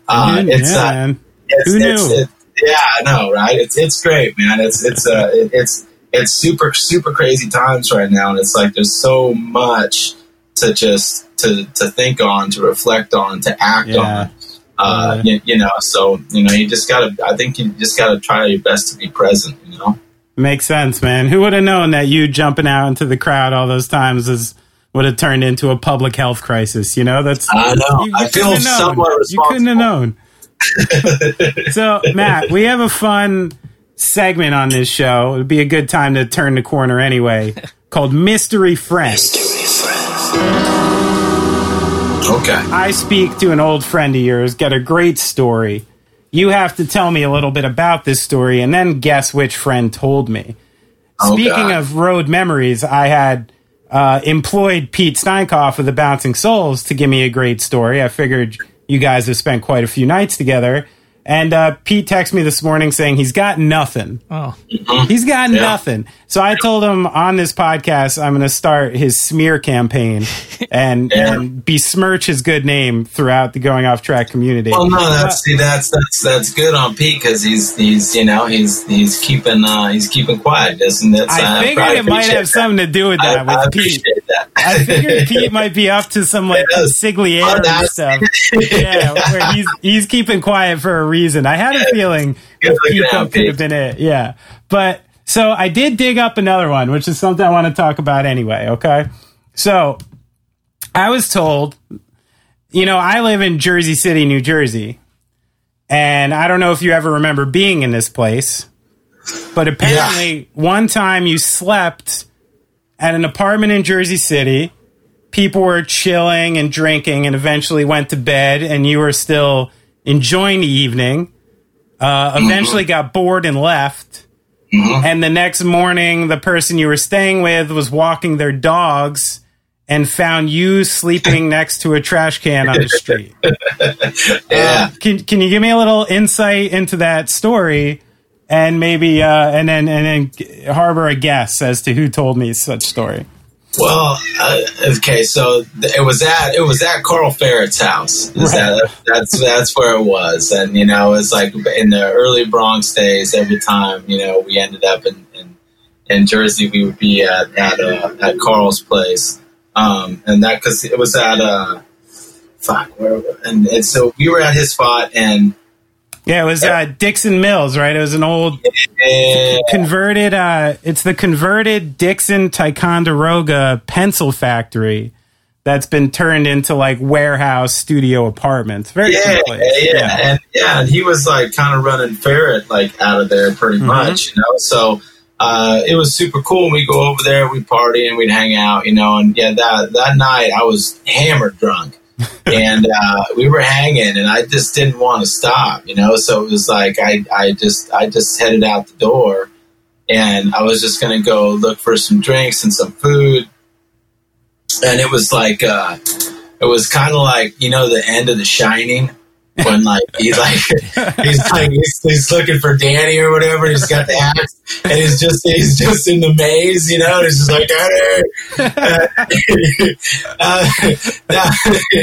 uh, it's, yeah, uh, it's, Who knew? It's, yeah I know right? It's it's great man. It's it's uh it's it's super super crazy times right now and it's like there's so much to just to to think on to reflect on to act yeah. on uh, you, you, know, so you know, you just gotta. I think you just gotta try your best to be present. You know, makes sense, man. Who would have known that you jumping out into the crowd all those times is would have turned into a public health crisis? You know, that's I know. You, you I feel somewhat responsible. You couldn't have known. so, Matt, we have a fun segment on this show. It'd be a good time to turn the corner anyway. Called Mystery Friend. Mystery Friend. Okay. I speak to an old friend of yours, get a great story. You have to tell me a little bit about this story and then guess which friend told me. Oh, Speaking God. of road memories, I had uh, employed Pete Steinkopf of the Bouncing Souls to give me a great story. I figured you guys have spent quite a few nights together. And uh, Pete texted me this morning saying he's got nothing. Oh, he's got yeah. nothing. So I told him on this podcast I'm going to start his smear campaign and, yeah. and besmirch his good name throughout the going off track community. Well, no, that's see, that's that's that's good on Pete because he's he's you know he's he's keeping uh, he's keeping quiet, isn't it? I uh, figured it might have that. something to do with that I, with I Pete. I figured Pete might be up to some like consigliere stuff. yeah, where he's he's keeping quiet for a reason. I had a feeling Pete could have been it. Yeah, but so I did dig up another one, which is something I want to talk about anyway. Okay, so I was told, you know, I live in Jersey City, New Jersey, and I don't know if you ever remember being in this place, but apparently yeah. one time you slept at an apartment in Jersey City. People were chilling and drinking and eventually went to bed, and you were still enjoying the evening. Uh, eventually got bored and left. Mm-hmm. And the next morning, the person you were staying with was walking their dogs and found you sleeping next to a trash can on the street. yeah. Uh, can Can you give me a little insight into that story, and maybe uh, and then and then harbor a guess as to who told me such story? Well, uh, okay, so it was at it was at Carl Ferret's house. Right. That, that's that's where it was, and you know, it's like in the early Bronx days. Every time you know we ended up in in, in Jersey, we would be at at, uh, at Carl's place, um, and that because it was at uh, fuck, where, and, and so we were at his spot, and yeah, it was uh, Dixon Mills, right? It was an old yeah. converted. Uh, it's the converted Dixon Ticonderoga pencil factory that's been turned into like warehouse studio apartments. Very yeah, yeah, yeah, and yeah, and he was like kind of running ferret like out of there pretty mm-hmm. much, you know. So uh, it was super cool. We go over there, we party, and we'd hang out, you know. And yeah, that that night I was hammered drunk, and uh, we were hanging, and I just didn't want to stop, you know. So it was like I I just I just headed out the door, and I was just gonna go look for some drinks and some food, and it was like uh, it was kind of like you know the end of The Shining when like he's like he's like he's, he's, looking for Danny or whatever. He's got the axe and he's just he's just in the maze, you know. And he's just like uh, uh, that,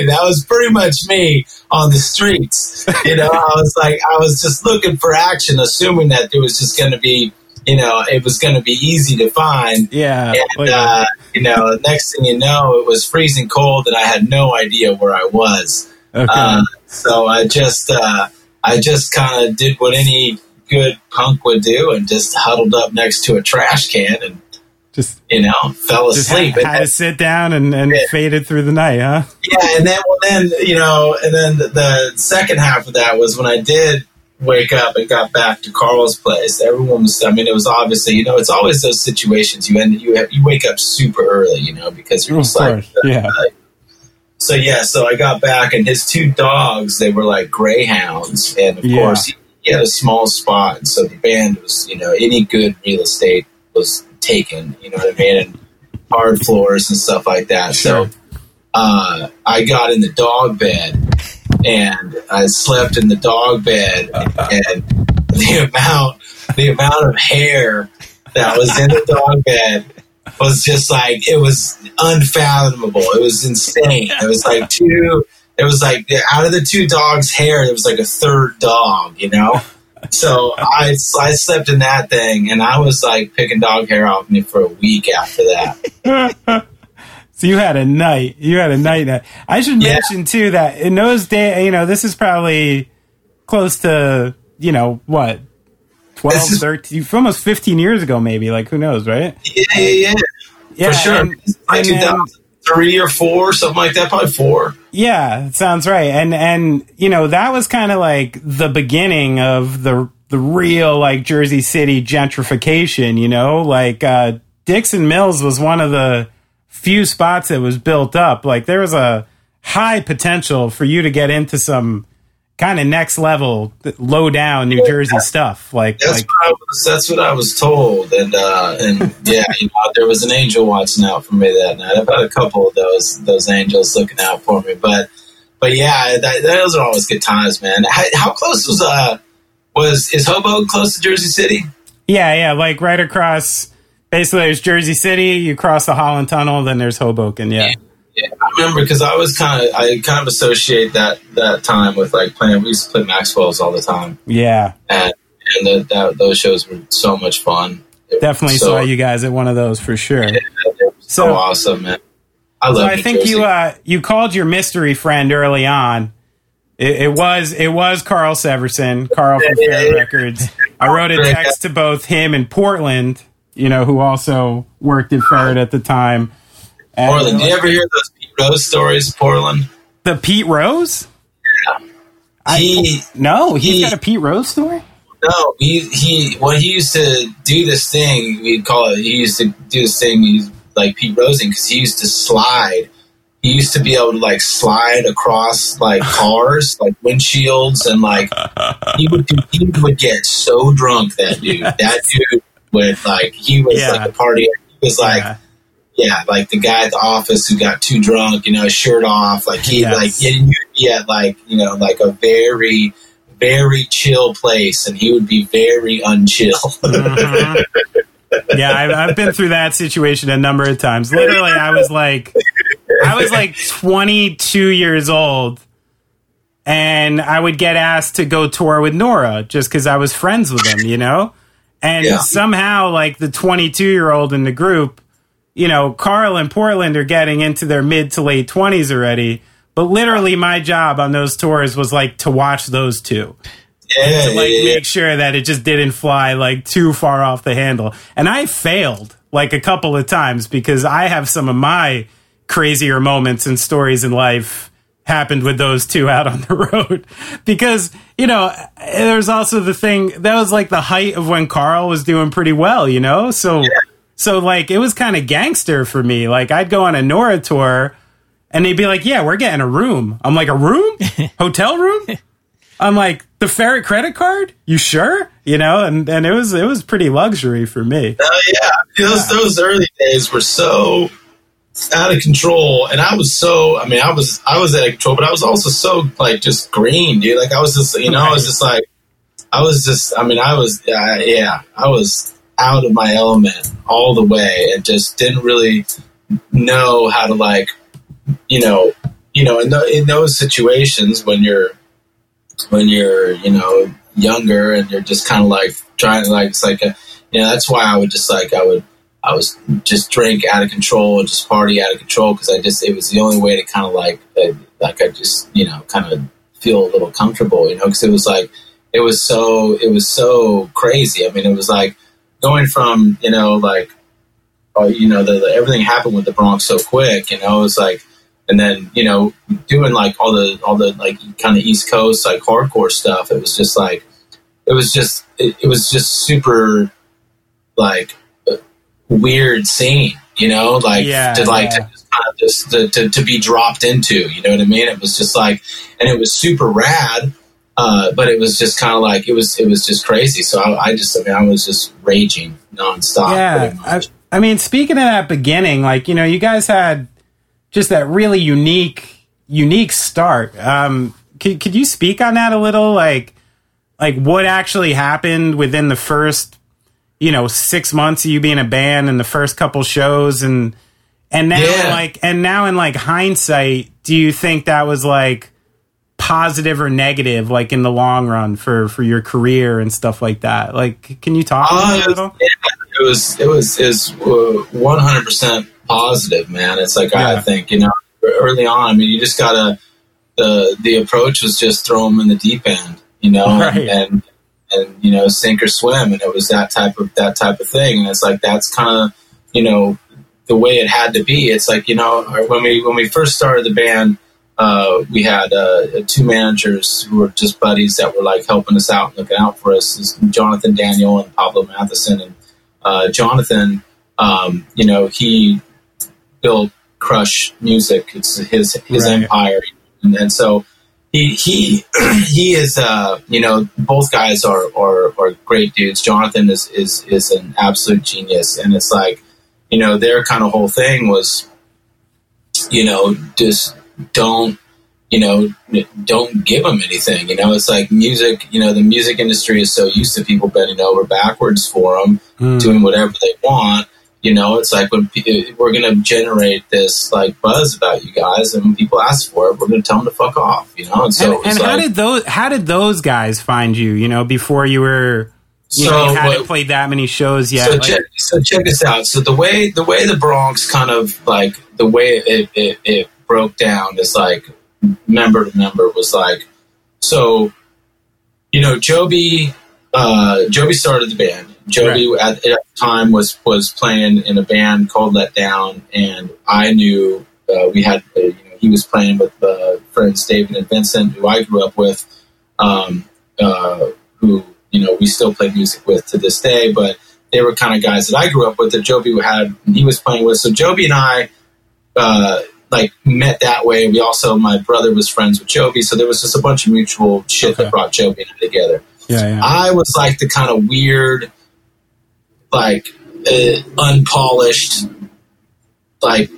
that was pretty much me on the streets. You know, I was like I was just looking for action, assuming that there was just going to be. You know, it was going to be easy to find. Yeah. And, uh, you know, next thing you know, it was freezing cold, and I had no idea where I was. Okay. Uh, so I just uh, I just kind of did what any good punk would do and just huddled up next to a trash can and just you know fell asleep. Had, had to sit down and, and yeah. faded through the night, huh? Yeah, and then well, then you know, and then the, the second half of that was when I did wake up and got back to Carl's place. Everyone was, I mean, it was obviously, you know, it's always those situations you end, you have, you wake up super early, you know, because you're just like, yeah. Uh, so yeah, so I got back, and his two dogs, they were like greyhounds, and of yeah. course he, he, had a small spot, and so the band was, you know, any good real estate was taken, you know what I mean, and hard floors and stuff like that. Sure. So uh, I got in the dog bed, and I slept in the dog bed, and the amount, the amount of hair that was in the dog bed was just like it was unfathomable. It was insane. It was like two. It was like out of the two dogs' hair, there was like a third dog. You know. So I I slept in that thing, and I was like picking dog hair off me for a week after that. so you had a night. You had a night. That I should yeah. mention too that in those days, you know, this is probably close to you know what 12, 13, almost 15 years ago, maybe. Like, who knows, right? Yeah, yeah, yeah. yeah For sure. And, like 2003 or four, something like that, probably four. Yeah, sounds right. And, and, you know, that was kind of like the beginning of the, the real, like, Jersey City gentrification, you know? Like, uh, Dixon Mills was one of the few spots that was built up. Like, there was a high potential for you to get into some kind of next level, low down New Jersey stuff. Like that's like, what I was. That's what I was told, and uh, and yeah, you know, there was an angel watching out for me that night. I've had a couple of those those angels looking out for me, but but yeah, that, those are always good times, man. How, how, close was uh was is Hoboken close to Jersey City? Yeah, yeah, like right across. Basically, there's Jersey City. You cross the Holland Tunnel, then there's Hoboken. yeah. yeah. Remember because I was kind of I kind of associate that that time with like playing. We used to play Maxwell's all the time. Yeah, and and the, that, those shows were so much fun. Definitely so, saw you guys at one of those for sure. Yeah, so, so, awesome, man. I love. It. So I think Jersey. you uh, you called your mystery friend early on. It, it was it was Carl Severson, Carl from Ferret Records. I wrote a text to both him and Portland, you know, who also worked at Ferret at the time Portland. Do you ever hear those Rose stories, Portland? The Pete Rose? Yeah. He I, no, he's he, got a Pete Rose story. No, he he when he used to do this thing, we'd call it. He used to do this thing, he's like Pete Rosing, because he used to slide. He used to be able to like slide across like cars, like windshields, and like he would do, he would get so drunk. That dude, that dude would like he was yeah. like a party. He was like. Yeah yeah, like the guy at the office who got too drunk, you know, shirt off, like he yes. like he, had like you know like a very very chill place, and he would be very unchill. mm-hmm. Yeah, I've, I've been through that situation a number of times. Literally, I was like, I was like 22 years old, and I would get asked to go tour with Nora just because I was friends with him, you know. And yeah. somehow, like the 22 year old in the group you know, Carl and Portland are getting into their mid to late 20s already. But literally, my job on those tours was like to watch those two. Yeah, to like yeah, make sure that it just didn't fly like too far off the handle. And I failed like a couple of times because I have some of my crazier moments and stories in life happened with those two out on the road because you know there's also the thing that was like the height of when Carl was doing pretty well, you know. So yeah. So like it was kind of gangster for me. Like I'd go on a Nora tour and they'd be like, "Yeah, we're getting a room." I'm like, "A room? Hotel room?" I'm like, "The ferret credit card? You sure?" You know, and and it was it was pretty luxury for me. Oh yeah, those yeah. those early days were so out of control, and I was so. I mean, I was I was out of control, but I was also so like just green, dude. Like I was just, you know, right. I was just like, I was just. I mean, I was, uh, yeah, I was out of my element all the way, and just didn't really know how to like you know, you know, in, the, in those situations when you're when you're you know younger and you're just kind of like trying to like it's like a you know that's why I would just like I would I was just drink out of control and just party out of control because I just it was the only way to kind of like uh, like I just you know kind of feel a little comfortable you know because it was like it was so it was so crazy. I mean it was like going from you know like uh, you know the, the, everything happened with the Bronx so quick you know it was like and then you know doing like all the all the like kind of East Coast like hardcore stuff. It was just like it was just it, it was just super like weird scene, you know, like yeah, to like yeah. to just kind of just to, to, to be dropped into, you know what I mean? It was just like, and it was super rad. Uh, but it was just kind of like it was it was just crazy. So I, I, just I mean I was just raging nonstop. Yeah, I, I mean, speaking of that beginning, like you know, you guys had just that really unique unique start. Um, could could you speak on that a little? Like like what actually happened within the first you know six months of you being a band and the first couple shows and and now yeah. like and now in like hindsight, do you think that was like positive or negative like in the long run for for your career and stuff like that like can you talk uh, it was it was is one hundred percent positive, man. It's like yeah. I think you know early on. I mean, you just gotta the the approach was just throw them in the deep end, you know, right. and and you know sink or swim, and it was that type of that type of thing. And it's like that's kind of you know the way it had to be. It's like you know when we when we first started the band. Uh, we had uh, two managers who were just buddies that were like helping us out and looking out for us. Jonathan Daniel and Pablo Matheson. And uh, Jonathan, um, you know, he built Crush Music. It's his his right. empire, and, and, so he he he is uh, you know both guys are, are are great dudes. Jonathan is is is an absolute genius, and it's like you know their kind of whole thing was you know just don't you know don't give them anything you know it's like music you know the music industry is so used to people bending over backwards for them mm. doing whatever they want you know, it's like when we're going to generate this like buzz about you guys, and when people ask for it, we're going to tell them to fuck off. You know, and so and, and how did those how did those guys find you? You know, before you were you so know, you hadn't what, played that many shows yet. So, like, check, so check this out. So the way the way the Bronx kind of like the way it, it, it broke down is like member to member was like so you know Joby uh, Joby started the band Joby right. at, at, the time was was playing in a band called Let Down, and I knew uh, we had uh, you know he was playing with uh, friends David and Vincent, who I grew up with, um, uh, who you know we still play music with to this day, but they were kind of guys that I grew up with that Joby had he was playing with. So Joby and I uh, like met that way. We also my brother was friends with Joby, so there was just a bunch of mutual shit okay. that brought Joby and I together. Yeah, yeah. I was like the kind of weird like uh, unpolished, like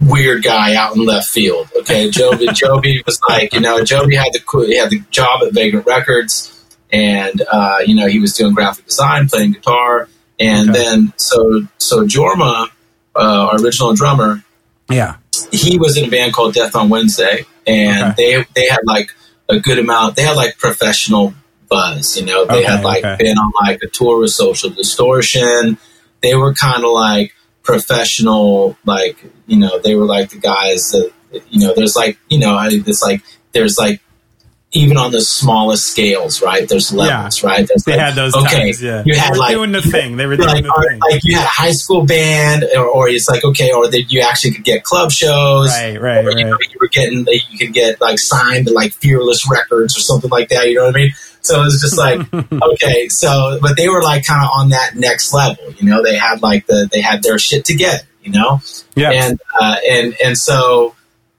weird guy out in left field. Okay, Joby, Joby was like, you know, Joby had the he had the job at Vagrant Records, and uh, you know he was doing graphic design, playing guitar, and okay. then so so Jorma, uh, our original drummer, yeah, he was in a band called Death on Wednesday, and okay. they they had like a good amount. They had like professional buzz. You know, they okay, had like okay. been on like a tour with Social Distortion. They were kind of like professional, like you know, they were like the guys that you know. There's like you know, it's like there's like even on the smallest scales, right? There's levels, yeah. right? There's they like, had those. Okay, times, yeah. You had they were like doing the thing. They were doing like, the thing. Like you had a high school band, or, or it's like okay, or that you actually could get club shows, right? Right. Or, right. You, know, you were getting, you could get like signed to like Fearless Records or something like that. You know what I mean? So it was just like okay, so but they were like kind of on that next level. You know, they had like the they had their shit together. You know, yeah, and uh, and and so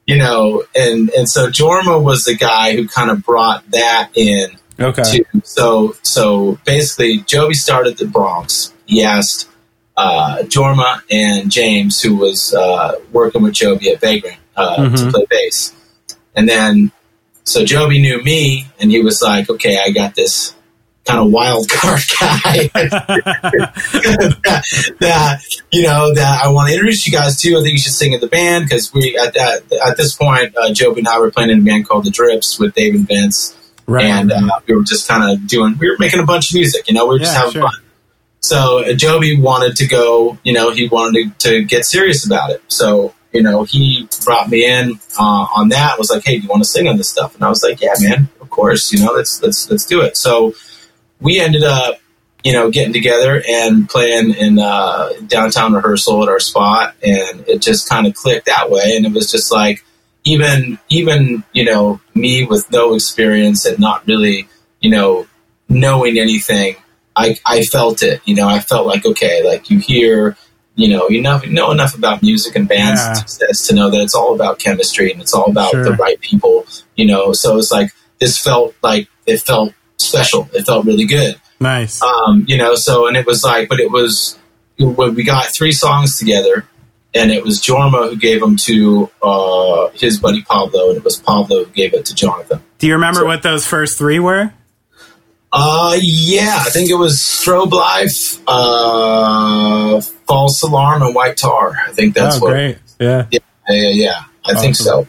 you know, and and so Jorma was the guy who kind of brought that in. Okay. To, so so basically, Joby started the Bronx. He asked uh, Jorma and James, who was uh, working with Joby at Vagrant, uh, mm-hmm. to play bass, and then so Joby knew me, and he was like, "Okay, I got this kind of wild card guy that, that, you know that I want to introduce you guys to. I think you should sing in the band because we at that at this point, uh, Joby and I were playing in a band called the Drips with Dave and Vince, right. and uh, we were just kind of doing. We were making a bunch of music, you know, we were just yeah, having sure. fun. So uh, Joby wanted to go, you know, he wanted to, to get serious about it. So you know, he brought me in uh, on that. Was like, hey, do you want to sing on this stuff? And I was like, yeah, man, of course. You know, let's let's let's do it. So we ended up, you know, getting together and playing in uh, downtown rehearsal at our spot, and it just kind of clicked that way. And it was just like, even even you know, me with no experience and not really, you know, knowing anything, I I felt it. You know, I felt like okay, like you hear. You know, you know, know enough about music and bands yeah. success to know that it's all about chemistry and it's all about sure. the right people. You know, so it's like this felt like it felt special. It felt really good. Nice. Um, you know, so, and it was like, but it was, when we got three songs together, and it was Jorma who gave them to uh, his buddy Pablo, and it was Pablo who gave it to Jonathan. Do you remember so, what those first three were? Uh, yeah, I think it was Strobe Life, uh, False Alarm, and White Tar. I think that's oh, what. Great. Yeah. Yeah, yeah, yeah. I awesome. think so.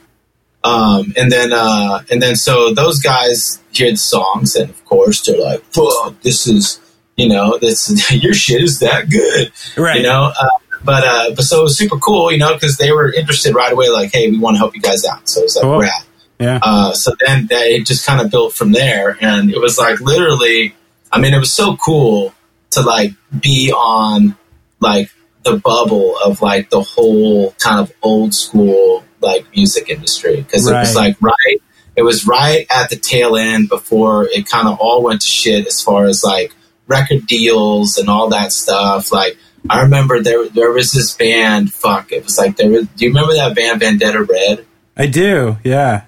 Um, and then, uh, and then, so those guys hear the songs, and of course, they're like, "Fuck, this is, you know, this your shit is that good, right?" You know. Uh, but uh, but so it was super cool, you know, because they were interested right away. Like, hey, we want to help you guys out. So it was like, cool. rad. Yeah. Uh, so then they just kind of built from there, and it was like literally. I mean, it was so cool to like be on like the bubble of like the whole kind of old school like music industry because right. it was like right it was right at the tail end before it kind of all went to shit as far as like record deals and all that stuff like I remember there there was this band fuck it was like there was, do you remember that band Vendetta Red I do yeah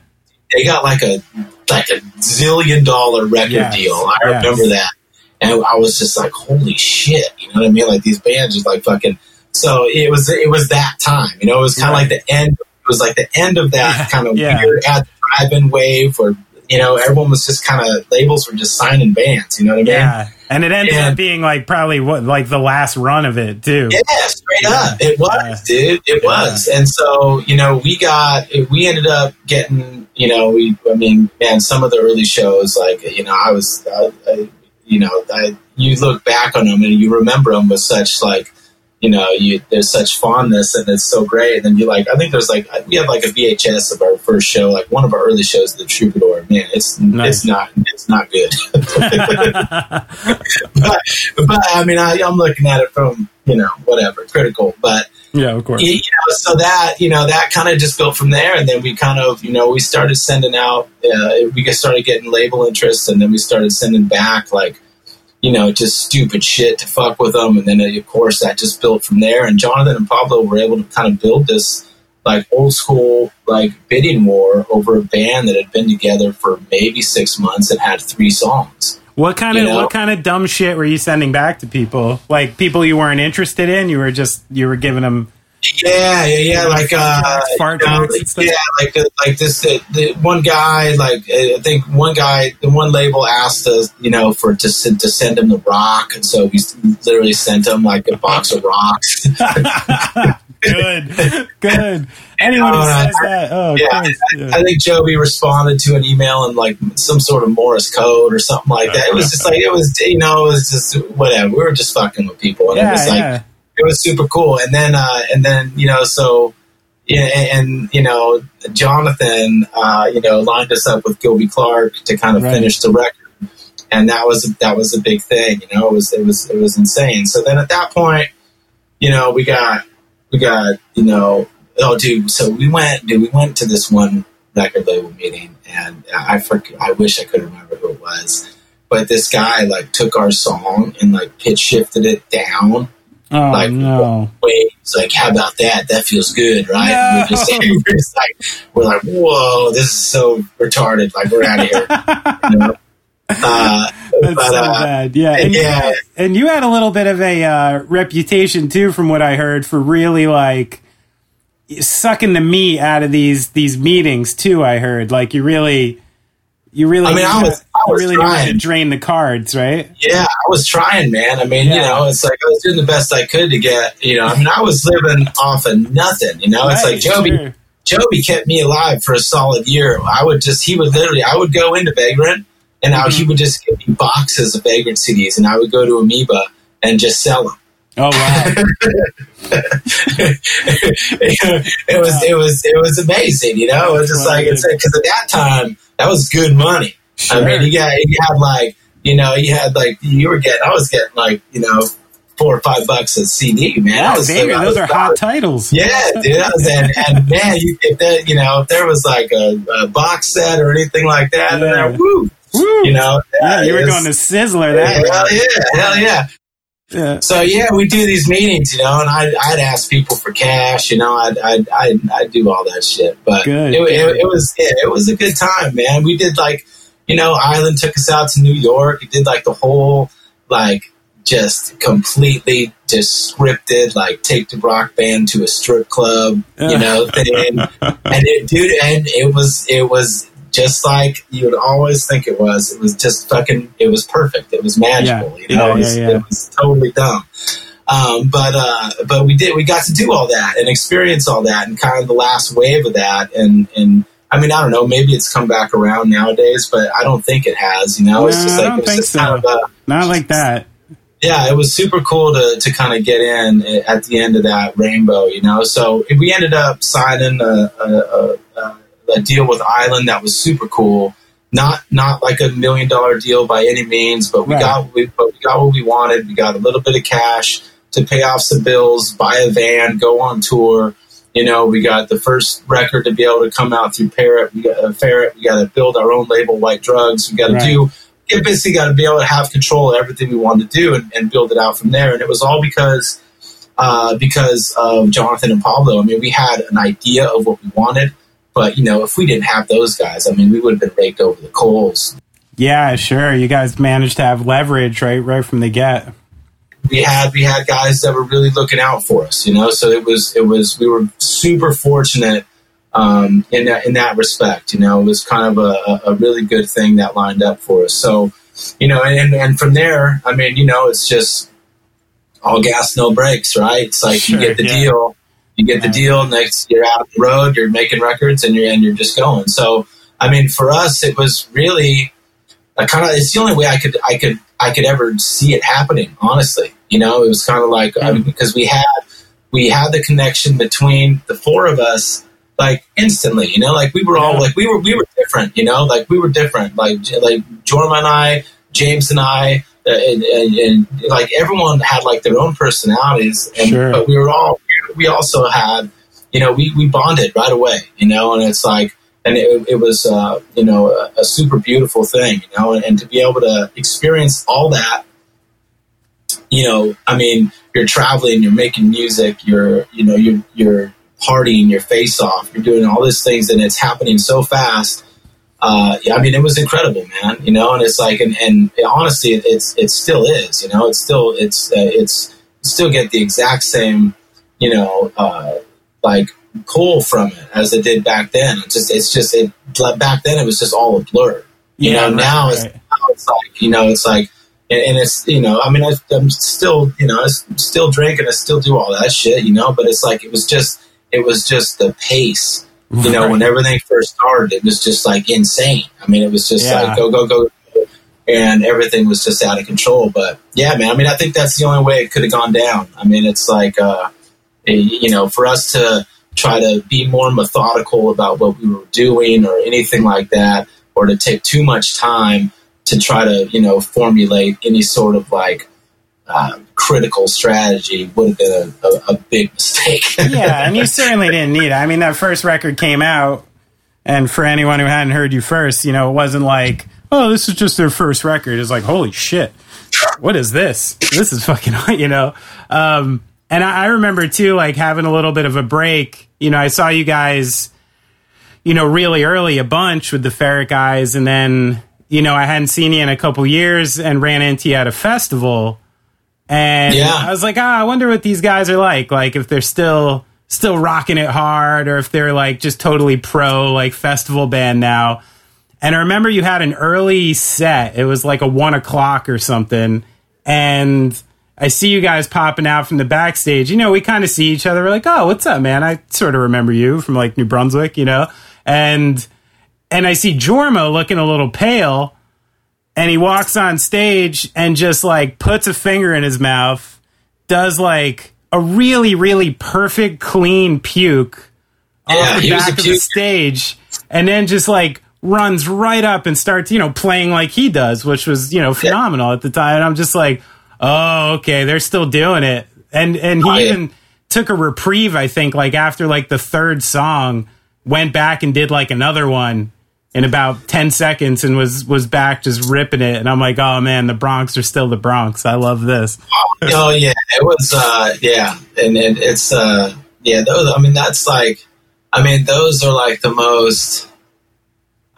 they got like a like a zillion dollar record yes. deal I yes. remember that and I was just like holy shit you know what I mean like these bands just like fucking so it was it was that time you know it was kind of right. like the end it was like the end of that yeah, kind of yeah. weird ad drive-in wave where you know everyone was just kind of labels were just signing bands. You know what I mean? Yeah. And it ended and, up being like probably what like the last run of it too. Yeah, straight up, it was, dude. It was, and so you know we got we ended up getting you know we I mean man some of the early shows like you know I was uh, I, you know I, you look back on them and you remember them with such like you know, you there's such fondness and it's so great. And then you like, I think there's like we have like a VHS of our first show, like one of our early shows, The Troubadour. Man, it's nice. it's not it's not good. but, but I mean, I, am looking at it from you know whatever critical, but yeah, of course. You know, so that you know that kind of just built from there, and then we kind of you know we started sending out. Uh, we started getting label interest, and then we started sending back like you know, just stupid shit to fuck with them. And then, of course, that just built from there. And Jonathan and Pablo were able to kind of build this like old school like bidding war over a band that had been together for maybe six months and had three songs. What kind of know? what kind of dumb shit were you sending back to people? Like people you weren't interested in? You were just you were giving them yeah, yeah, yeah. Like, uh, you know, yeah, like, uh, like this. Uh, the one guy, like, uh, I think one guy, the one label asked us, you know, for to send, to send him the rock, and so we literally sent him like a box of rocks. good, good. Anyone who says that, oh, yeah, yeah, I think Joby responded to an email in like some sort of Morse code or something like that. It was just like it was, you know, it was just whatever. We were just fucking with people, and yeah, it was like. Yeah it was super cool. And then, uh, and then, you know, so yeah, and, and, you know, Jonathan, uh, you know, lined us up with Gilby Clarke to kind of right. finish the record, and that was that was a big thing. You know, it was it was it was insane. So then at that point, you know, we got we got you know, oh, dude. So we went, dude. We went to this one record label meeting, and I forget, I wish I could remember who it was, but this guy like took our song and like pitch shifted it down Oh, like, no. It's like, how about that? That feels good, right? No. We're, just, we're, just like, we're like, whoa, this is so retarded. Like, we're out of here. you know? uh, That's but, so uh, bad. Yeah. And, yeah. You, and you had a little bit of a uh, reputation, too, from what I heard, for really like sucking the meat out of these these meetings, too, I heard. Like, you really you really, I mean, I was really trying to drain the cards, right? Yeah, I was trying, man. I mean, yeah. you know, it's like I was doing the best I could to get, you know, I mean, I was living off of nothing, you know. Right, it's like Joby, sure. Joby kept me alive for a solid year. I would just, he would literally, I would go into Vagrant, and mm-hmm. I, he would just give me boxes of Vagrant CDs, and I would go to Amoeba and just sell them. Oh wow! it was it was it was amazing, you know. It was just like it's because at that time that was good money. Sure. I mean, you got you had like you know you had like you were getting I was getting like you know four or five bucks a CD, man. Yeah, was, baby, those are hot titles. Yeah, dude. and, and man, you, if that uh, you know if there was like a, a box set or anything like that, yeah. there, woo, woo, you know, yeah, you were going to Sizzler that. Hell yeah, hell yeah. Yeah. So yeah, we do these meetings, you know, and I'd, I'd ask people for cash, you know, I'd I'd, I'd, I'd do all that shit. But good, it, good. It, it, was yeah, it was a good time, man. We did like, you know, Island took us out to New York. We did like the whole like just completely just scripted, like take the rock band to a strip club, you know, thing. and it, dude, and it was it was just like you would always think it was. It was just fucking. It was perfect. It was magical. Yeah. You know, yeah, it, was, yeah, it, was, totally dumb. Um, but uh, but we did. We got to do all that and experience all that, and kind of the last wave of that. And and I mean, I don't know. Maybe it's come back around nowadays, but I don't think it has. You know, it's just like it's just so. kind of a, not like that. Yeah, it was super cool to, to kind of get in eh, at the end of that rainbow, you know. So eh, we ended up signing a, a, a a deal with Island that was super cool. Not not like a million dollar deal by any means, but we right. got we, but we got what we wanted. We got a little bit of cash to pay off some bills, buy a van, go on tour. You know, we got the first record to be able to come out through Ferret. We got a Ferret. We got to build our own label, White Drugs. We got to right. do. We basically got to be able to have control of everything we wanted to do and, and build it out from there. And it was all because uh, because of Jonathan and Pablo. I mean, we had an idea of what we wanted. But you know, if we didn't have those guys, I mean, we would have been raked over the coals. Yeah, sure. You guys managed to have leverage right right from the get. We had we had guys that were really looking out for us, you know. So it was it was we were super fortunate um, in that in that respect. You know, it was kind of a, a really good thing that lined up for us. So you know, and and from there, I mean, you know, it's just all gas, no brakes, right? It's like sure, you get the yeah. deal you get the deal, next you're out on the road, you're making records, and you're and you're just going. So, I mean, for us, it was really a kind of. It's the only way I could I could I could ever see it happening. Honestly, you know, it was kind of like I mean, because we had we had the connection between the four of us like instantly you know? Like we were all like we were we were different you know? Like we were different. Like like Jorma and I James and I uh, and, and, and, like everyone had like their own personalities and sure. but we were all we also had, you know, we, we bonded right away, you know, and it's like, and it, it was, uh, you know, a, a, super beautiful thing, you know, and, and to be able to experience all that, you know, I mean, you're traveling, you're making music, you're, you know, you're, you're partying your face off, you're doing all these things, and it's happening so fast. Uh, I mean, it was incredible, man. You know, and it's like, and, and honestly, it's it still is. You know, it's still it's uh, it's still get the exact same you know, uh, like pull from it as it did back then. It's just, it's just, it, back then it was just all a blur. You yeah, know, right, now, right. It's, now it's like, you know, it's like, and, and it's, you know, I mean, I, am still, you know, I'm still drinking, I still do all that shit, you know, but it's like, it was just, it was just the pace. You know, right. when everything first started, it was just like insane. I mean, it was just yeah. like go, go, go, and everything was just out of control. But yeah, man, I mean, I think that's the only way it could have gone down. I mean, it's like, uh, you know, for us to try to be more methodical about what we were doing or anything like that, or to take too much time to try to, you know, formulate any sort of like uh, critical strategy would have been a, a, a big mistake. yeah, and you certainly didn't need it. I mean, that first record came out, and for anyone who hadn't heard you first, you know, it wasn't like, oh, this is just their first record. It's like, holy shit, what is this? This is fucking, you know. Um, and I, I remember too, like having a little bit of a break. You know, I saw you guys, you know, really early a bunch with the Ferret guys, and then you know, I hadn't seen you in a couple years and ran into you at a festival. And yeah. I was like, ah, I wonder what these guys are like. Like if they're still still rocking it hard or if they're like just totally pro like festival band now. And I remember you had an early set. It was like a one o'clock or something. And I see you guys popping out from the backstage. You know, we kind of see each other. We're like, oh, what's up, man? I sort of remember you from like New Brunswick, you know? And and I see Jorma looking a little pale, and he walks on stage and just like puts a finger in his mouth, does like a really, really perfect clean puke yeah, off the back of the stage, and then just like runs right up and starts, you know, playing like he does, which was, you know, phenomenal yeah. at the time. And I'm just like, oh, okay, they're still doing it. And and he oh, even took a reprieve, I think, like after like the third song, went back and did like another one in about 10 seconds and was was back just ripping it. And i'm like oh man the bronx are still the bronx. I love this. Oh yeah. It was uh yeah. And, and it's uh yeah those i mean that's like i mean those are like the most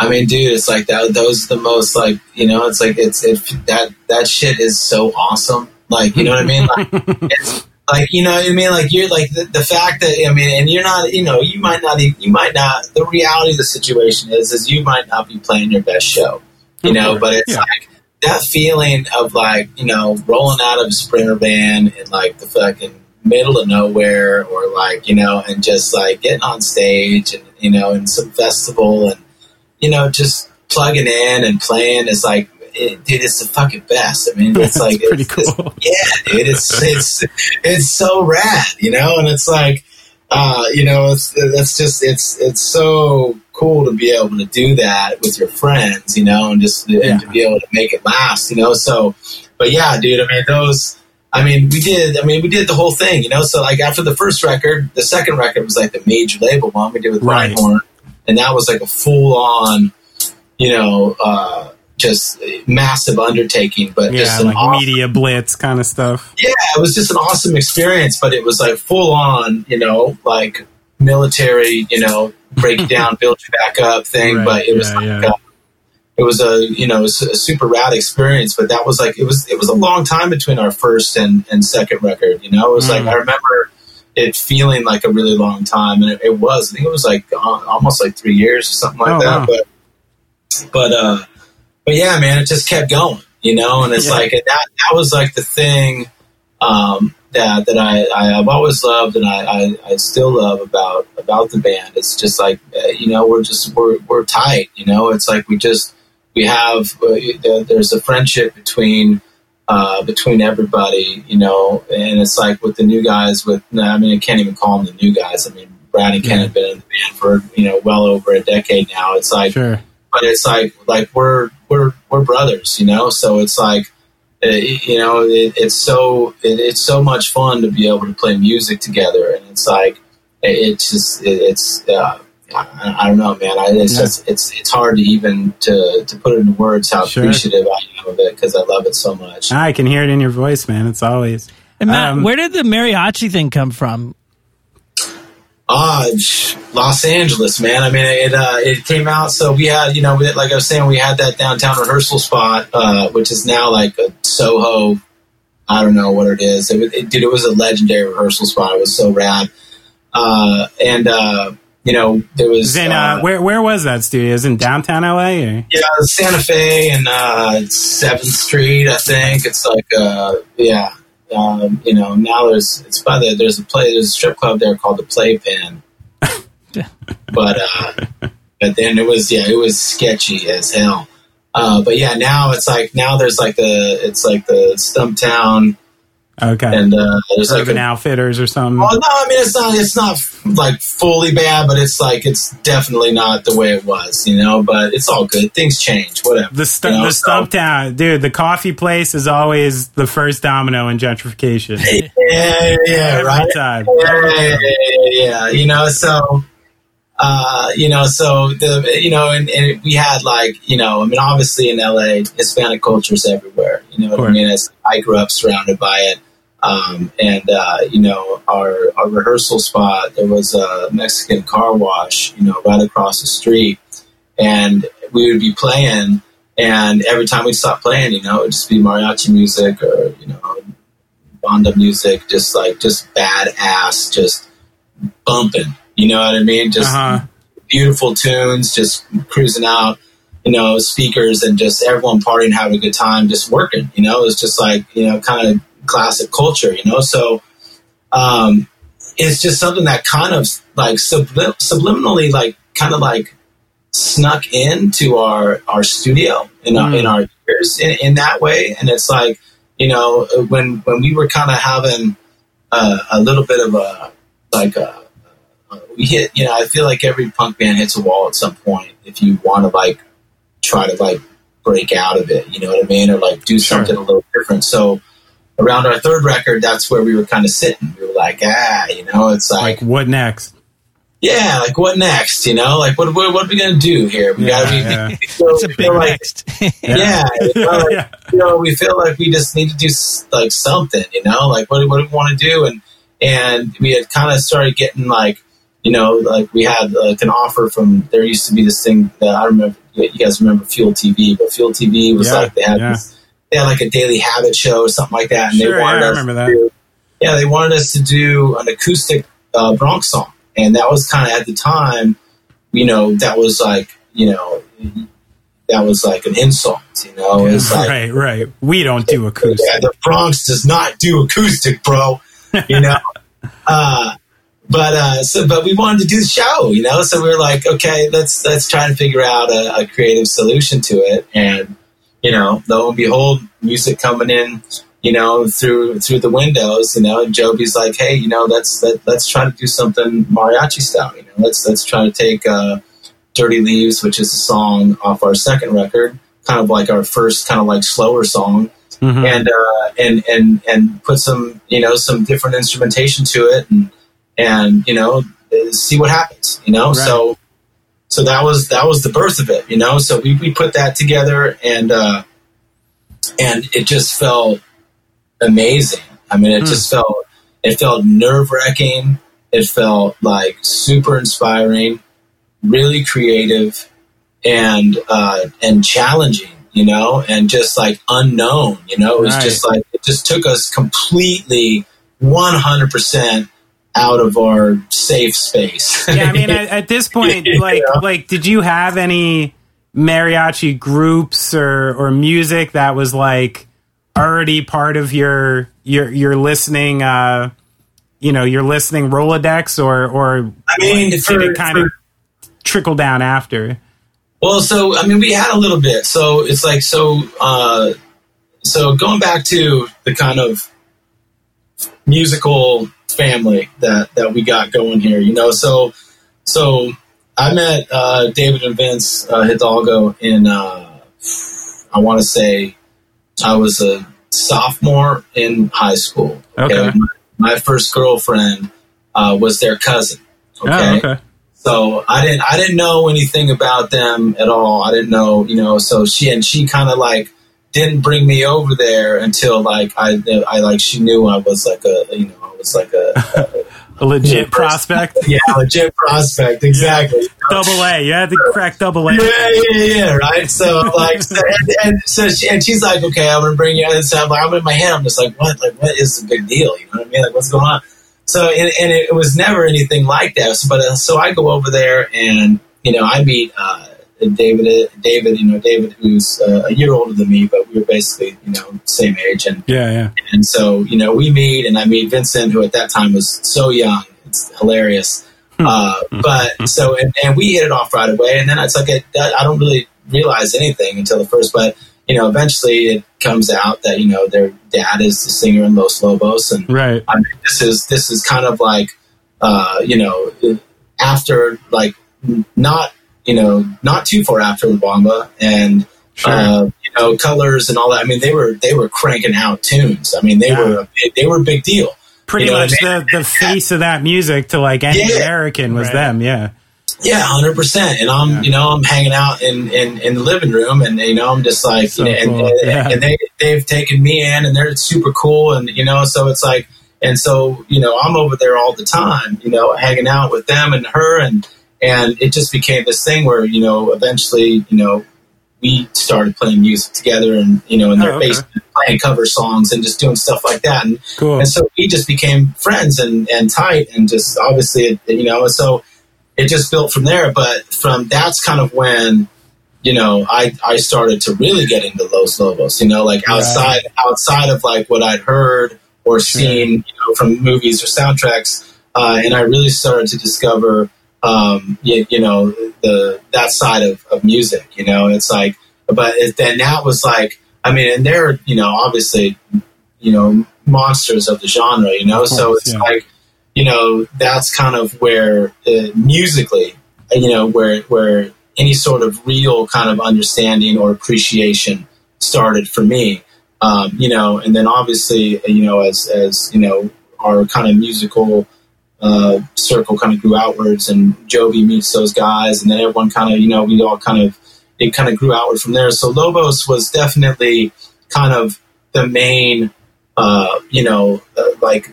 I mean, dude, it's like that. Those the most like you know. It's like it's it, that that shit is so awesome. Like you know what I mean? Like it's like you know what I mean? Like you're like the, the fact that I mean, and you're not. You know, you might not. You might not. The reality of the situation is, is you might not be playing your best show. You know, but it's yeah. like that feeling of like you know rolling out of a sprinter van in like the fucking middle of nowhere, or like you know, and just like getting on stage and you know, in some festival and you know, just plugging in and playing is like, it, dude, it's the fucking best. I mean, it's like, pretty it's, cool. It's, yeah, dude, it's, it's, it's so rad, you know, and it's like, uh, you know, it's, it's just, it's, it's so cool to be able to do that with your friends, you know, and just yeah. and to be able to make it last, you know, so, but yeah, dude, I mean, those, I mean, we did. I mean, we did the whole thing, you know. So, like after the first record, the second record was like the major label one we did with right. Beinhorn, and that was like a full on, you know, uh, just massive undertaking, but yeah, just like awesome, media blitz kind of stuff. Yeah, it was just an awesome experience, but it was like full on, you know, like military, you know, break down, build you back up thing. Right, but it was yeah, like yeah. A, it was a you know a super rad experience. But that was like it was it was a long time between our first and, and second record. You know, it was mm. like I remember it feeling like a really long time, and it, it was. I think it was like uh, almost like three years or something like oh, that. Wow. But but uh, but yeah, man, it just kept going, you know. And it's yeah. like that that was like the thing um, that that I, I have always loved, and I, I, I still love about about the band. It's just like uh, you know we're just we're we're tight, you know. It's like we just we have uh, there's a friendship between uh, between everybody, you know, and it's like with the new guys. With I mean, I can't even call them the new guys. I mean, Brad and Ken have been in the band for you know well over a decade now. It's like, sure. but it's like like we're we're we're brothers, you know. So it's like, it, you know, it, it's so it, it's so much fun to be able to play music together, and it's like it, it's just it's uh, I, I, don't know, man. I, it's yeah. just it's it's hard to even to to put it into words how sure. appreciative I am of it because I love it so much. I can hear it in your voice, man. It's always. And Matt, um, where did the mariachi thing come from? Ah, Los Angeles, man. I mean, it uh, it came out. So we had, you know, like I was saying, we had that downtown rehearsal spot, uh, which is now like a Soho. I don't know what it is. It, it, dude, it was a legendary rehearsal spot. It was so rad. Uh, and uh, you know, there was in uh, uh, where where was that studio? Is in downtown LA? Or? Yeah, Santa Fe and uh, Seventh Street. I think it's like uh, yeah. Um, you know, now there's it's by the there's a play there's a strip club there called the Playpen. but uh, but then it was yeah it was sketchy as hell. Uh, but yeah, now it's like now there's like the it's like the Stumptown Okay. And uh, there's Urban like a, Outfitters or something. Oh no, I mean it's not it's not like fully bad, but it's like it's definitely not the way it was, you know. But it's all good. Things change. Whatever. The stu- you know, the so- stump town, dude. The coffee place is always the first domino in gentrification. Yeah, yeah, yeah, right. time. Yeah, yeah, yeah, yeah, yeah. You know, so uh, you know, so the you know, and, and we had like you know, I mean, obviously in LA, Hispanic culture is everywhere. You know what I mean? As I grew up surrounded by it. Um, and uh, you know our our rehearsal spot there was a Mexican car wash you know right across the street and we would be playing and every time we stopped playing you know it would just be mariachi music or you know banda music just like just badass just bumping you know what I mean just Uh-huh. beautiful tunes just cruising out you know speakers and just everyone partying having a good time just working you know it's just like you know kind of classic culture you know so um it's just something that kind of like sublim- subliminally like kind of like snuck into our our studio in our, Mm. in our ears in, in that way and it's like you know when when we were kind of having a, a little bit of a like a we hit you know I feel like every punk band hits a wall at some point if you want to like try to like break out of it you know what I mean or like do Sure. something a little different so around our third record that's where we were kind of sitting we were like ah you know it's Like what next? yeah, like what next? You know, like what what, what are we gonna do here? We Yeah, gotta be. yeah. we feel- a big like, next. Yeah, you know, like, Yeah. you know, we feel like we just need to do like something. You know, like what what do we want to do? And and we had kind of started getting like, you know, like we had like an offer from. There used to be this thing that I remember. You guys remember Fuel TV? But Fuel TV was Yeah, like they had yeah. this, they had like a daily habit show or something like that, and Sure, they wanted yeah, I us remember to that. do. Yeah, they wanted us to do an acoustic uh, Bronx song, and that was kind of at the time, you know, that was like, you know, that was like an insult, you know. It's like, right, right. We don't do acoustic. the Bronx does not do acoustic, bro. You know. uh, but uh, so, but we wanted to do the show, you know. So we were like, okay, let's let's try and figure out a, a creative solution to it. And you know, lo and behold, music coming in, you know, through through the windows. You know, and Joby's like, hey, you know, let's let, let's try to do something mariachi style. You know, let's let's try to take uh, "Dirty Leaves," which is a song off our second record, kind of like our first kind of like slower song Mhm. and uh, and and and put some you know some different instrumentation to it and and you know see what happens you know Right. so so that was that was the birth of it you know so we, we put that together and uh and it just felt amazing i mean it Hmm. just felt it felt nerve-wracking it felt like super inspiring really creative and uh and challenging you know and just like unknown you know it was Right. just like it just took us completely 100% out of our safe space yeah, I mean, at, at this point, like, know? like, did you have any mariachi groups or or music that was like already part of your your your listening? uh You know, your listening Rolodex, or or I mean, did for- it kind of trickle down after? Well, so I mean, we had a little bit. So it's like so. Uh, so going back to the kind of musical family that that we got going here, you know. So so I met uh, David and Vince uh, Hidalgo in uh, I want to say I was a sophomore in high school. Okay. My, my first girlfriend uh, was their cousin. Oh, okay. So I didn't I didn't know anything about them at all. I didn't know, you know. So she and she kind of like didn't bring me over there until like I I like she knew I was like a you know I was like a, A legit Yeah, prospect. yeah legit prospect exactly. Double A. You had to crack double A. Yeah, yeah, yeah, right. So like, so, and, and so she, and she's like, okay, I'm gonna bring you. And so I'm like, I'm in my head. I'm just like, what? Like, what is the big deal? You know what I mean? Like, what's going on? So and, and it was never anything like that. So, but uh, so I go over there and you know I meet uh, David. David, you know David, who's uh, a year older than me, but we were basically you know same age. And Yeah, yeah. and so, you know, we meet, and I meet Vincent, who at that time was so young. It's hilarious. Uh, but so, and, and we hit it off right away. And then it's like, I, I don't really realize anything until the first, but, you know, eventually it comes out that you know their dad is the singer in Los Lobos, and right. I mean, this is this is kind of like uh, you know after like not you know not too far after La Bamba and sure. uh, you know colors and all that. I mean, they were they were cranking out tunes. I mean, they yeah. were they were a big deal. Pretty you know much I mean? the the face of that music to like any yeah. American was right. them. Yeah. Yeah, hundred percent. And I'm, yeah. you know, I'm hanging out in, in, in the living room, and you know, I'm just like, so you know, cool. and, yeah. and they they've taken me in, and they're super cool, and you know, so it's like, and so you know, I'm over there all the time, you know, hanging out with them and her, and and it just became this thing where you know, eventually, you know, we started playing music together, and you know, in their oh, okay. basement, playing cover songs and just doing stuff like that, and cool. and so we just became friends and and tight, and just obviously, you know, so it just built from there. But from that's kind of when you know I I started to really get into Los Lobos. You know, like outside outside of like what I'd heard or seen you know from movies or soundtracks, uh, and I really started to discover um, you, you, know the that side of, of music. You know, it's like, but it, then that was like. I mean, and they're, you know, obviously, you know, monsters of the genre, you know, course, so it's yeah. like, you know, that's kind of where uh, musically, you know, where where any sort of real kind of understanding or appreciation started for me. Um, you know, and then obviously, you know, as as you know, our kind of musical uh, circle kind of grew outwards, and Joby meets those guys, and then everyone kind of, you know, we all kind of it kind of grew outward from there. So Lobos was definitely kind of the main, uh, you know, uh, like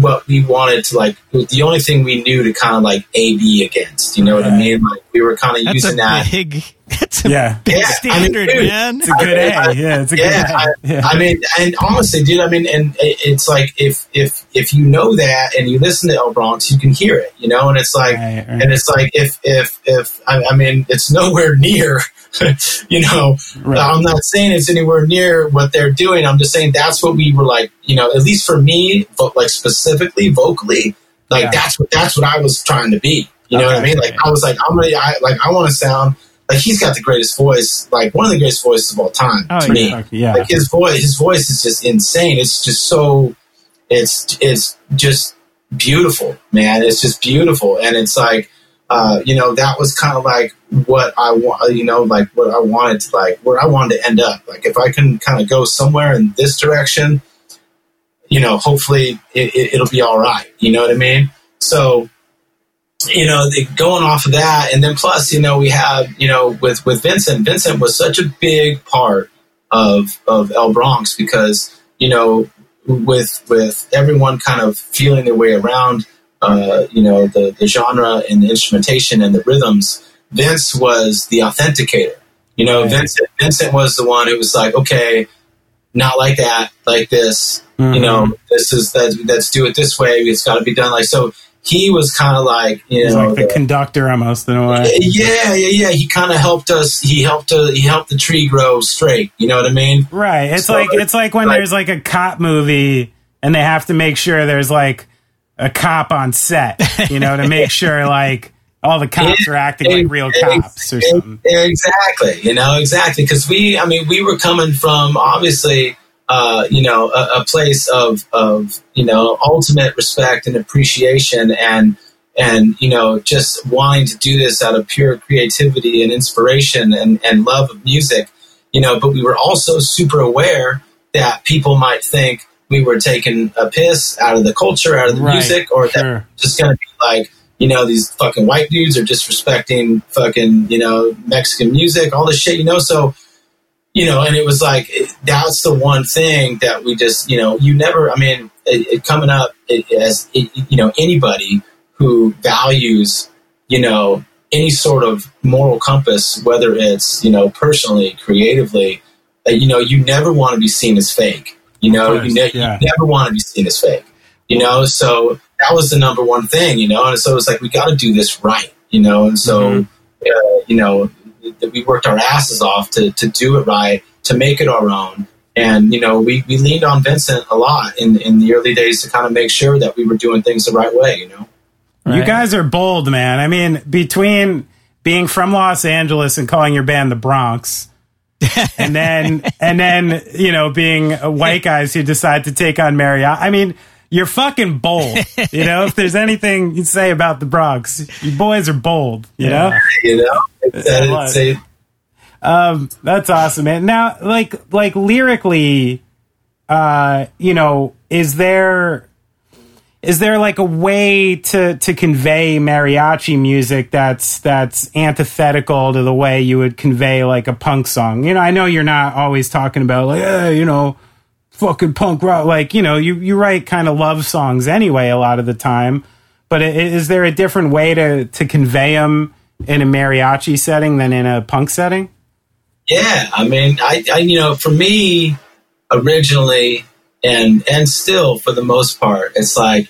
what we wanted to like the only thing we knew to kind of like A B against. You know right. what I mean? Like we were kind of using that. Big, that's a yeah. big yeah, standard, I mean, man. It's a good I mean, A. yeah, it's a yeah, good I, yeah. I mean, and honestly, dude, I mean, and it's like if if if you know that and you listen to El Bronx, you can hear it. You know, and it's like, right, right. and it's like if if if I, I mean, it's nowhere near you know, right. I'm not saying it's anywhere near what they're doing. I'm just saying that's what we were like, you know, at least for me, but like specifically vocally, like yeah. that's what that's what I was trying to be. You know okay. what I mean? Like I was like, I'm ready. I like I want to sound like he's got the greatest voice, like one of the greatest voices of all time oh, to yeah. me. Yeah. Like his voice, his voice is just insane. It's just so, it's it's just beautiful, man. It's just beautiful, and it's like uh, you know, that was kind of like what I want, you know, like what I wanted to like, where I wanted to end up. Like if I can kind of go somewhere in this direction, you know, hopefully it, will it, be all right. You know what I mean? So, you know, the, going off of that, and then plus, you know, we have, you know, with with Vincent. Vincent was such a big part of of El Bronx because you know, with with everyone kind of feeling their way around uh, you know, the, the genre and the instrumentation and the rhythms, Vince was the authenticator. You know, right. Vincent, Vincent was the one who was like, okay, not like that, like this. Mm-hmm. You know, this is that. Let's do it this way. It's got to be done like so. He was kind of like you He's know like the, the, conductor almost in a way. Yeah, yeah, yeah. He kind of helped us. He helped. Uh, he helped the tree grow straight. You know what I mean? Right. It's so, like it's like when like, there's like a cop movie and they have to make sure there's like a cop on set, you know, to make sure like all the cops are acting like real cops or something. Exactly, you know, exactly. Because we, I mean, we were coming from obviously, uh, you know, a, a, place of of you know ultimate respect and appreciation and and you know just wanting to do this out of pure creativity and inspiration and, and love of music, you know. But we were also super aware that people might think we were taking a piss out of the culture, out of the right, music, or sure. that just going to be like, you know, these fucking white dudes are disrespecting fucking, you know, Mexican music, all this shit, you know? So, you know, and it was like, that's the one thing that we just, you know, you never, I mean, it, it coming up it, as, it, you know, anybody who values, you know, any sort of moral compass, whether it's, you know, personally, creatively, uh, you know, you never want to be seen as fake you know, you, ne- yeah. you, never want to be seen as fake. You know, so that was the number one thing. You know, and so it's like we got to do this right. You know, and so mm-hmm. uh, you know we worked our asses off to to do it right, to make it our own. And you know, we, we leaned on Vincent a lot in in the early days to kind of make sure that we were doing things the right way. You know, right. you guys are bold, man. I mean, between being from Los Angeles and calling your band the Bronx, and then and then you know being white guys who decide to take on mariachi. I mean, you're fucking bold. You know, if there's anything you say about the Bronx, you boys are bold. You know, you know, it's, it's, it's, um, that's awesome, man. Now, like like lyrically, uh, you know, is there is there like a way to to convey mariachi music that's that's antithetical to the way you would convey like a punk song? You know, I know you're not always talking about like, eh, you know, fucking punk rock. Like, you know, you you write kind of love songs anyway a lot of the time. But is there a different way to to convey them in a mariachi setting than in a punk setting? Yeah, I mean, I, I you know, for me originally and and still for the most part, it's like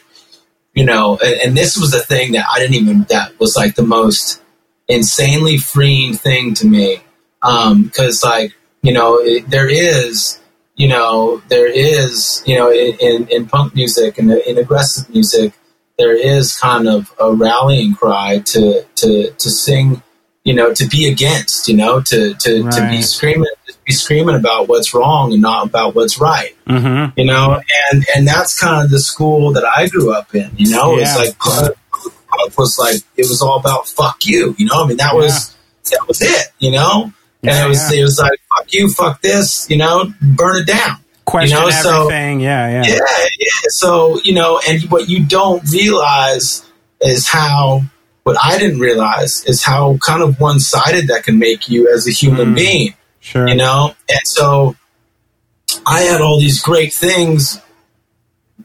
you know, and, and, this was the thing that I didn't even, that was like the most insanely freeing thing to me. Um, cause like, you know, it, there is, you know, there is, you know, in, in punk music and in aggressive music, there is kind of a rallying cry to, to, to sing, you know, to be against, you know, to, to, right. to be screaming, be screaming about what's wrong and not about what's right. Mm-hmm. You know, and and that's kind of the school that I grew up in. You know, yeah. it's like punk, was like it was all about fuck you. You know, I mean that was that was it. You know, yeah, and it was it was like fuck you, fuck this. You know, burn it down. Question you know? everything. So, yeah, yeah, yeah, yeah. So you know, and what you don't realize is how what I didn't realize is how kind of one sided that can make you as a human mm. being. Sure. You know? And so I had all these great things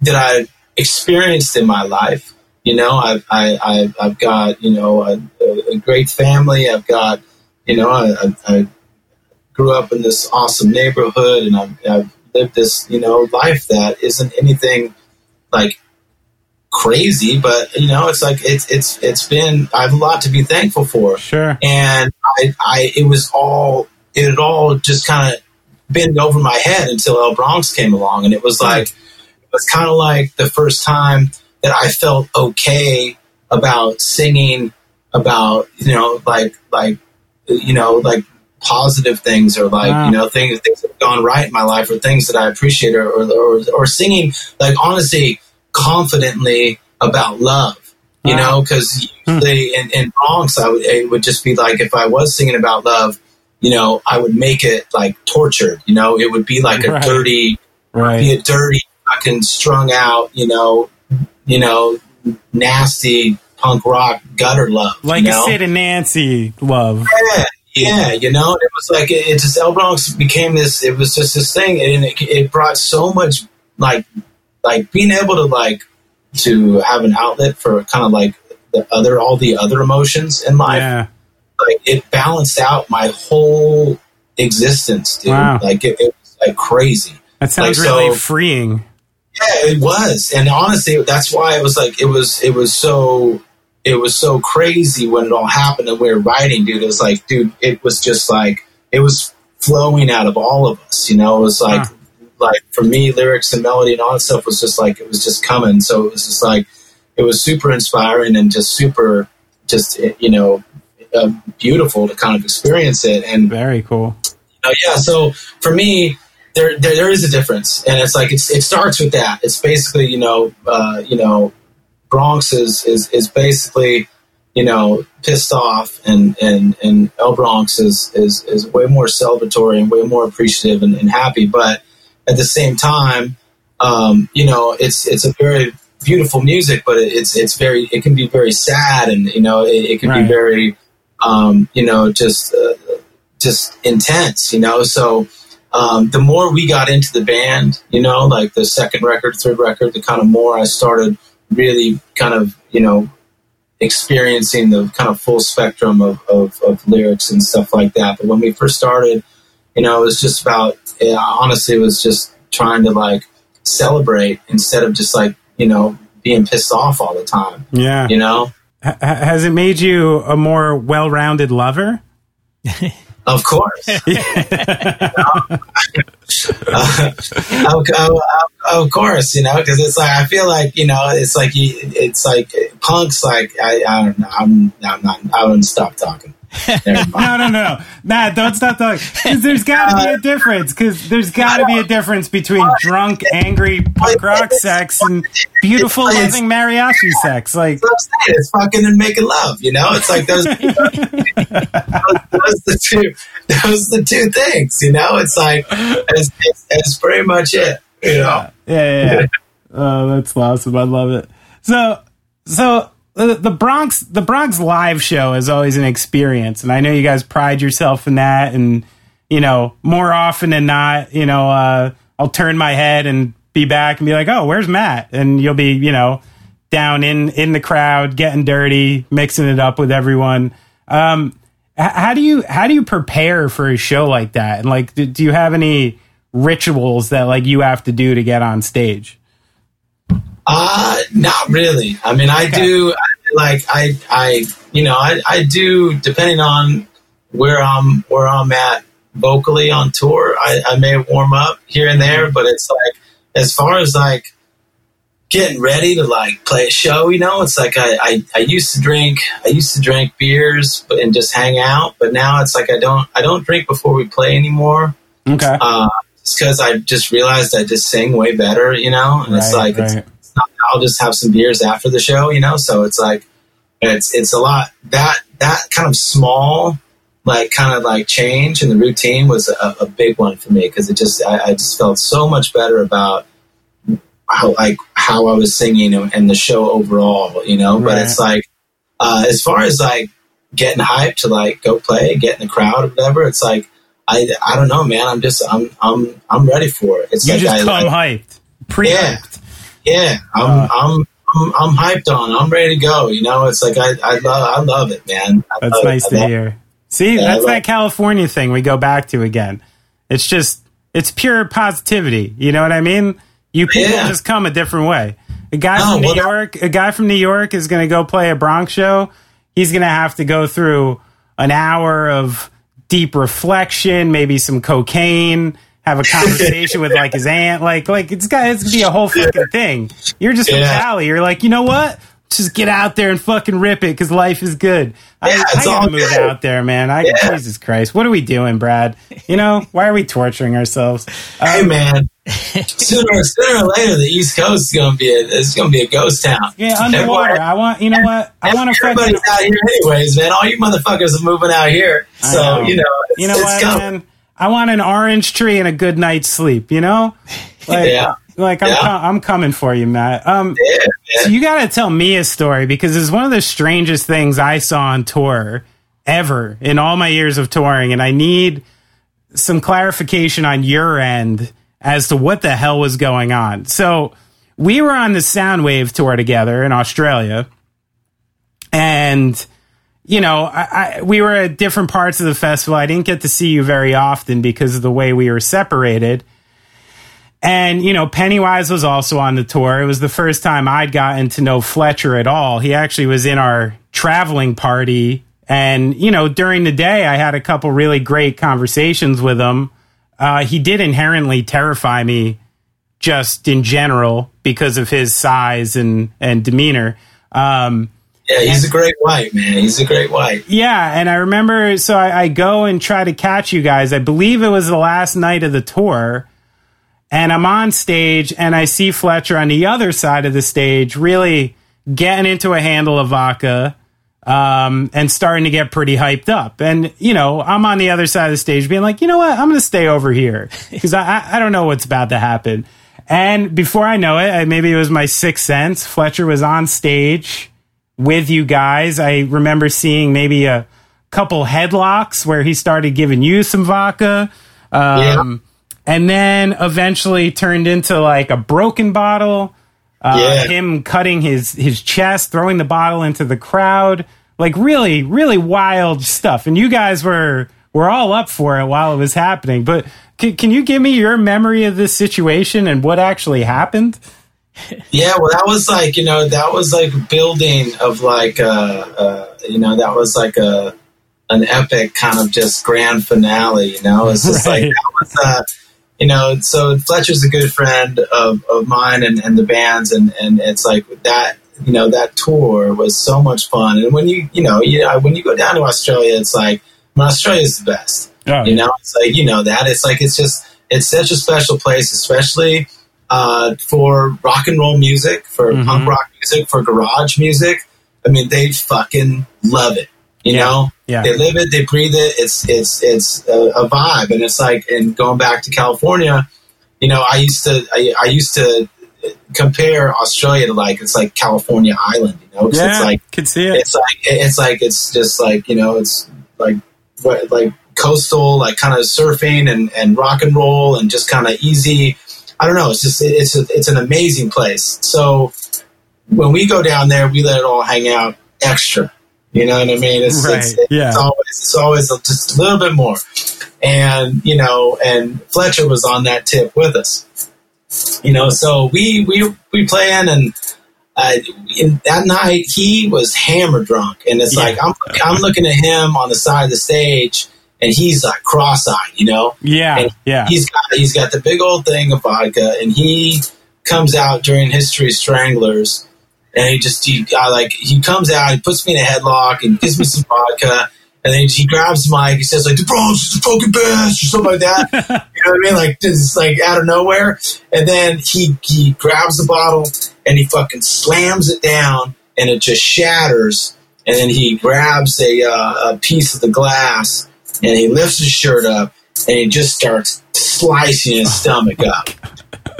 that I experienced in my life. You know, I've, I, I, I've got, you know, a, a, great family. I've got, you know, I, I grew up in this awesome neighborhood and I've, I've lived this, you know, life that isn't anything like crazy, but you know, it's like it's it's it's been I have a lot to be thankful for. Sure. And I I it was all it had all just kind of been over my head until El Bronx came along, and it was like it was kind of like the first time that I felt okay about singing about you know like like you know like positive things or like wow. you know things things that have gone right in my life or things that I appreciate or or, or, or singing like honestly confidently about love you wow. know because hmm. usually in, in Bronx I would it would just be like if I was singing about love you know, I would make it like tortured. You know, it would be like a right. dirty, right. be a dirty, fucking strung out, you know, you know, nasty punk rock gutter love, like you know? a Sid and Nancy love. Yeah, yeah, you know, it was like it, it just El Bronx became this. It was just this thing, and it, it brought so much like like being able to like to have an outlet for kind of like the other all the other emotions in life. Yeah like it balanced out my whole existence, dude. Wow. Like it, it, was like crazy. That sounds like, really so, freeing. Yeah, it was, and honestly, that's why it was like it was. It was so. It was so crazy when it all happened and we were writing, dude. It was like, dude, it was just like it was flowing out of all of us. You know, it was like, huh. like for me, lyrics and melody and all that stuff was just like it was just coming. So it was just like it was super inspiring and just super, just you know, uh, beautiful to kind of experience it. And very cool. You know, yeah. So for me, there, there, there is a difference, and it's like it's, it starts with that. It's basically you know uh, you know Bronx is, is is basically you know pissed off, and and and El Bronx is is is way more celebratory and way more appreciative and, and happy. But at the same time, um, you know, it's it's a very beautiful music, but it's it's very it can be very sad, and you know, it, it can right. be very um, you know, just uh, just intense, you know. So um, the more we got into the band, you know, like the second record, third record, the kind of more I started really kind of, you know, experiencing the kind of full spectrum of, of, of lyrics and stuff like that. But when we first started, you know, it was just about, yeah, honestly, it was just trying to like celebrate instead of just like, you know, being pissed off all the time. Yeah. You know? has it made you a more well-rounded lover? Of course. uh, of, course, you know, because it's like I feel like you know, it's like it's like punks. Like I, I don't know. I'm, I'm not. I wouldn't stop talking. No, no, no, Matt, don't stop talking. Because There's got to be a difference. Because there's got to be a difference between drunk, angry punk rock sex and beautiful, loving mariachi sex. Like it's fucking and making love. You know, it's like those. those, the two. Those the two things. You know, it's like it's pretty much it. You know. Yeah, yeah. yeah. oh, that's awesome. I love it. So, so the, Bronx the Bronx live show is always an experience, and I know you guys pride yourself in that. And you know, more often than not, you know, uh, I'll turn my head and be back and be like, "Oh, where's Matt?" And you'll be, you know, down in in the crowd, getting dirty, mixing it up with everyone. Um, how do you how do you prepare for a show like that? And like, do, do you have any rituals that like you have to do to get on stage? Uh, not really. I mean, I okay. do like I, I, you know, I, I do depending on where I'm, where I'm at vocally on tour. I, I may warm up here and there, but it's like as far as like getting ready to like play a show, you know, it's like I, I, I used to drink, I used to drink beers but, and just hang out, but now it's like I don't, I don't drink before we play anymore. Okay. Uh, because I just realized I just sing way better, you know, and right, it's like right. it's, I'll just have some beers after the show, you know. So it's like it's it's a lot that that kind of small like kind of like change in the routine was a, a big one for me because it just I, I, just felt so much better about how like how I was singing and the show overall, you know. Right. But it's like uh, as far as like getting hyped to like go play, get in the crowd or whatever, it's like I I don't know, man. I'm just I'm I'm I'm ready for it. It's you like just I, come I, hyped, pre hyped. Yeah, yeah. I'm uh, I'm. I'm, I'm hyped on. I'm ready to go. You know, it's like I, I love I love it, man. I that's nice it. to hear. See, yeah, that's that California thing we go back to again. It's just it's pure positivity. You know what I mean? You people yeah. just come a different way. A guy no, from New York, a guy from New York is going to go play a Bronx show. He's going to have to go through an hour of deep reflection, maybe some cocaine, have a conversation with like his aunt. Like, like it's got it's gonna be a whole fucking thing. You're just from yeah. Cali. You're like, you know what? Just get out there and fucking rip it because life is good. Yeah, I, I gotta move good. out there, man. I yeah. Jesus Christ, what are we doing, Brad? You know, why are we torturing ourselves? Um, hey, man. sooner, sooner or later, the East Coast is gonna be a it's gonna be a ghost town. Yeah, underwater. Everybody, I want you know what I want to. Everybody's fucking, out here anyways, man. All you motherfuckers are moving out here, so you know. you know what, coming. man? I want an orange tree and a good night's sleep. You know, like, yeah. Like I'm, yeah. com- I'm coming for you, Matt. Um, yeah, so you got to tell me a story because it's one of the strangest things I saw on tour ever in all my years of touring, and I need some clarification on your end as to what the hell was going on. So we were on the Soundwave tour together in Australia, and you know, I, I, we were at different parts of the festival. I didn't get to see you very often because of the way we were separated. And, you know, Pennywise was also on the tour. It was the first time I'd gotten to know Fletcher at all. He actually was in our traveling party. And, you know, during the day, I had a couple really great conversations with him. Uh, he did inherently terrify me just in general because of his size and, and demeanor. Um, yeah, he's a great white man. He's a great white. Yeah, and I remember, so I, I, go and try to catch you guys. I believe it was the last night of the tour, and I'm on stage, and I see Fletcher on the other side of the stage, really getting into a handle of vodka, um, and starting to get pretty hyped up. And you know, I'm on the other side of the stage, being like, you know what, I'm going to stay over here because I, I don't know what's about to happen. And before I know it, maybe it was my sixth sense. Fletcher was on stage with you guys. I remember seeing maybe a couple headlocks where he started giving you some vodka. Um, yeah. And then eventually turned into like a broken bottle. Uh, yeah. Him cutting his, his chest, throwing the bottle into the crowd. Like really, really wild stuff. And you guys were were all up for it while it was happening. But can, can you give me your memory of this situation and what actually happened? Yeah, well, that was like you know that was like building of like uh, uh you know that was like a an epic kind of just grand finale. You know, it's just right. like that was uh you know so Fletcher's a good friend of, of mine and, and the band's and and it's like that you know that tour was so much fun. And when you you know you know when you go down to Australia, it's like well, Australia is the best. Oh, you know, it's like you know that it's like it's just it's such a special place, especially uh, for rock and roll music, for mm-hmm. punk rock music, for garage music. I mean, they fucking love it. You yeah. know, yeah. they live it, they breathe it. It's it's it's a, a, vibe, and it's like. And going back to California, you know, I used to I, I used to compare Australia to like it's like California Island. You know, yeah, it's like could see it. It's like it's like it's just like you know, it's like like coastal, like kind of surfing and, and rock and roll and just kind of easy. I don't know. It's just it's a, it's an amazing place. So when we go down there, we let it all hang out extra. You know what I mean? It's, right. it's, it's, yeah. always it's always just a little bit more. And you know, and Fletcher was on that tip with us. You know, so we we we plan and uh, in, that night he was hammer drunk, and it's yeah. like I'm I'm looking at him on the side of the stage, and he's like cross-eyed, you know. Yeah, and yeah. He's got he's got the big old thing of vodka, and he comes out during History Stranglers, and he just he uh, like he comes out, he puts me in a headlock, and gives me some vodka. And then he grabs mic. He says like the Bronx is the fucking best, or something like that. you know what I mean? Like just like out of nowhere. And then he he grabs the bottle and he fucking slams it down, and it just shatters. And then he grabs a, uh, a piece of the glass and he lifts his shirt up and he just starts slicing his stomach up.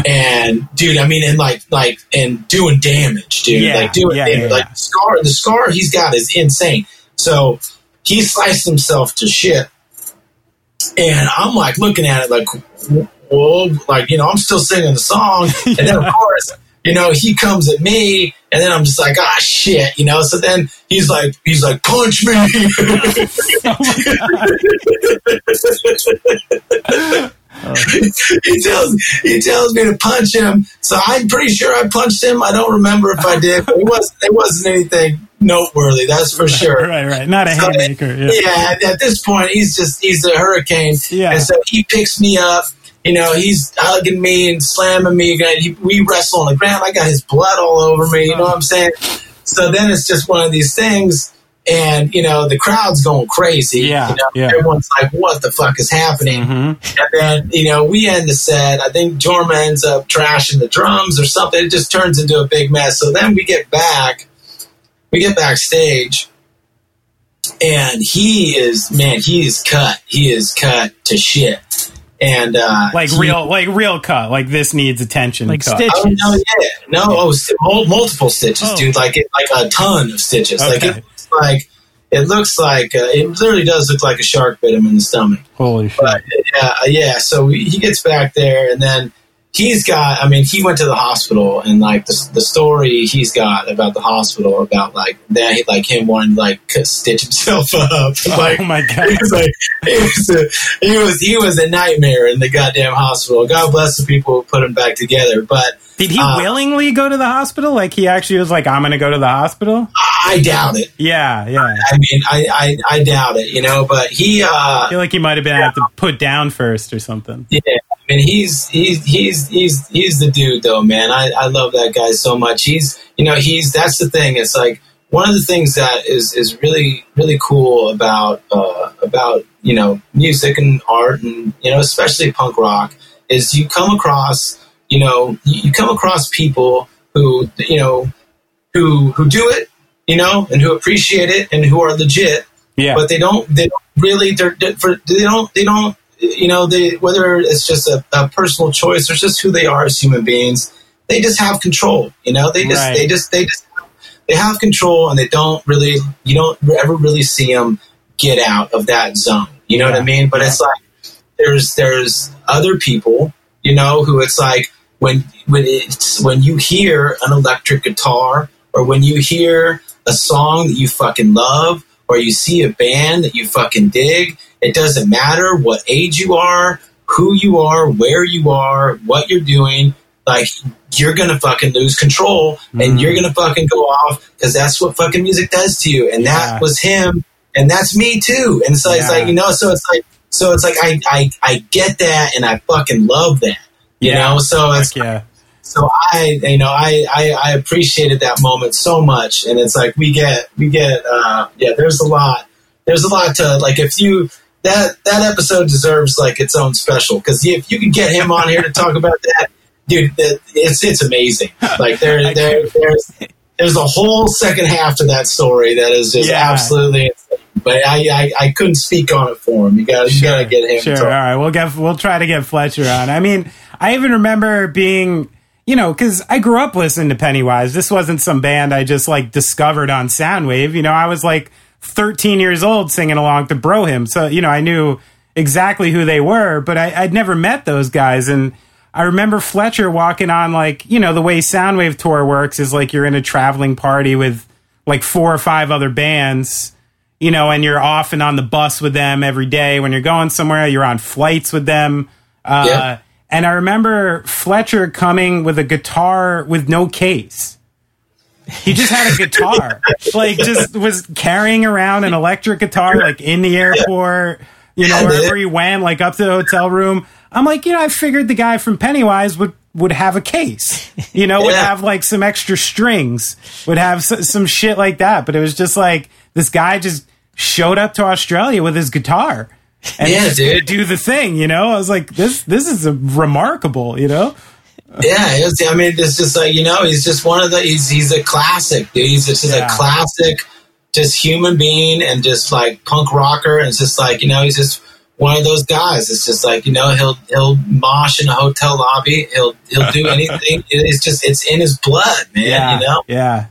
And dude, I mean, and like, like, and doing damage, dude. Yeah, like doing yeah, damage. Yeah, like the scar, the scar he's got is insane. So he sliced himself to shit. And I'm like looking at it like, whoa, like, you know, I'm still singing the song. And then of course, you know, he comes at me and then I'm just like, ah, shit, you know. So then he's like, he's like, punch me. oh he tells he tells me to punch him. So I'm pretty sure I punched him. I don't remember if I did. But it wasn't it wasn't anything noteworthy. That's for sure. Right, right. Not a so, haymaker. Yeah. yeah. At this point, he's just he's a hurricane. Yeah. And so he picks me up you know, he's hugging me and slamming me. We wrestle on the ground. I got his blood all over me. You know what I'm saying? So then it's just one of these things, and you know, the crowd's going crazy. Yeah, you know, yeah. Everyone's like, "What the fuck is happening?" Mm-hmm. And then you know, we end the set. I think Jorma ends up trashing the drums or something. It just turns into a big mess. So then we get back. We get backstage and he is man he is cut he is cut to shit and uh, like he, real, like real cut. Like this needs attention. Like cut. stitches. Oh, no, yeah, no, oh, multiple stitches, Oh. dude. Like it, like a ton of stitches. Like it looks like it looks like uh, it literally does look like a shark bit him in the stomach. Holy shit! But yeah, yeah. So we, he gets back there, and then he's got. I mean, he went to the hospital, and like the, the story he's got about the hospital about like that, like him wanting to like stitch himself up. Oh like, oh my god! he was like he was, a, he was he was a nightmare in the goddamn hospital. God bless the people who put him back together. But Did he uh, willingly go to the hospital? Like he actually was like, "I'm going to go to the hospital." I doubt it. Yeah, yeah. I mean, I, I, I doubt it. You know, but he. Uh, I feel like he might have been have to put down first or something. Yeah, I mean he's he's he's he's he's the dude though, man. I, I love that guy so much. He's you know he's that's the thing. It's like one of the things that is is really really cool about uh, about you know music and art and you know especially punk rock is you come across you know you you come across people who you know who who do it you know and who appreciate it and who are legit Yeah, but they don't they don't really they're, for, they don't they don't you know they whether it's just a, a personal choice or just who they are as human beings they just have control you know they just Right. they just they just they have control and they don't really you don't ever really see them get out of that zone you know what i mean but Yeah. it's like there's there's other people you know who it's like when when it's when you hear an electric guitar or when you hear a song that you fucking love or you see a band that you fucking dig it doesn't matter what age you are who you are where you are what you're doing like you're gonna fucking lose control and Mhm. you're gonna fucking go off because that's what fucking music does to you and Yeah. that was him and that's me too and so it's like you know so it's like so it's like I, I I get that and I fucking love that you Yeah. know so it's Heck yeah. so I, you know, I, I, I appreciated that moment so much, and it's like we get, we get, uh, yeah. There's a lot, there's a lot to like. If you that that episode deserves like its own special because if you can get him on here to talk about that, dude, it's it's amazing. Like there, there, there's there's a whole second half to that story that is just yeah. absolutely. But I, I, I couldn't speak on it for him. You got you got to get him. Sure. All right, we'll get we'll try to get Fletcher on. I mean, I even remember being you know, because I grew up listening to Pennywise. This wasn't some band I just like discovered on Soundwave. You know, I was like 13 years old singing along to Bro Hymn. So, you know, I knew exactly who they were, but I, would never met those guys. And I remember Fletcher walking on, like, you know, the way Soundwave Tour works is like you're in a traveling party with like four or five other bands, you know, and you're off and on the bus with them every day. When you're going somewhere, you're on flights with them. Uh, yeah. And I remember Fletcher coming with a guitar with no case. He just had a guitar, like just was carrying around an electric guitar, like in the airport, you know, wherever he went, like up to the hotel room. I'm like, you know, I figured the guy from Pennywise would would have a case, you know, would have like some extra strings, would have some shit like that. But it was just like this guy just showed up to Australia with his guitar and yeah, dude. do the thing, you know. I was like, this this is remarkable, you know yeah, was, I mean, it's just like you know, he's just one of the he's he's a classic, dude. He's just yeah. a classic, just human being and just like punk rocker, and it's just like you know, he's just one of those guys. It's just like you know, he'll he'll mosh in a hotel lobby. He'll he'll do anything. it's just it's in his blood, man. Yeah, you know, yeah.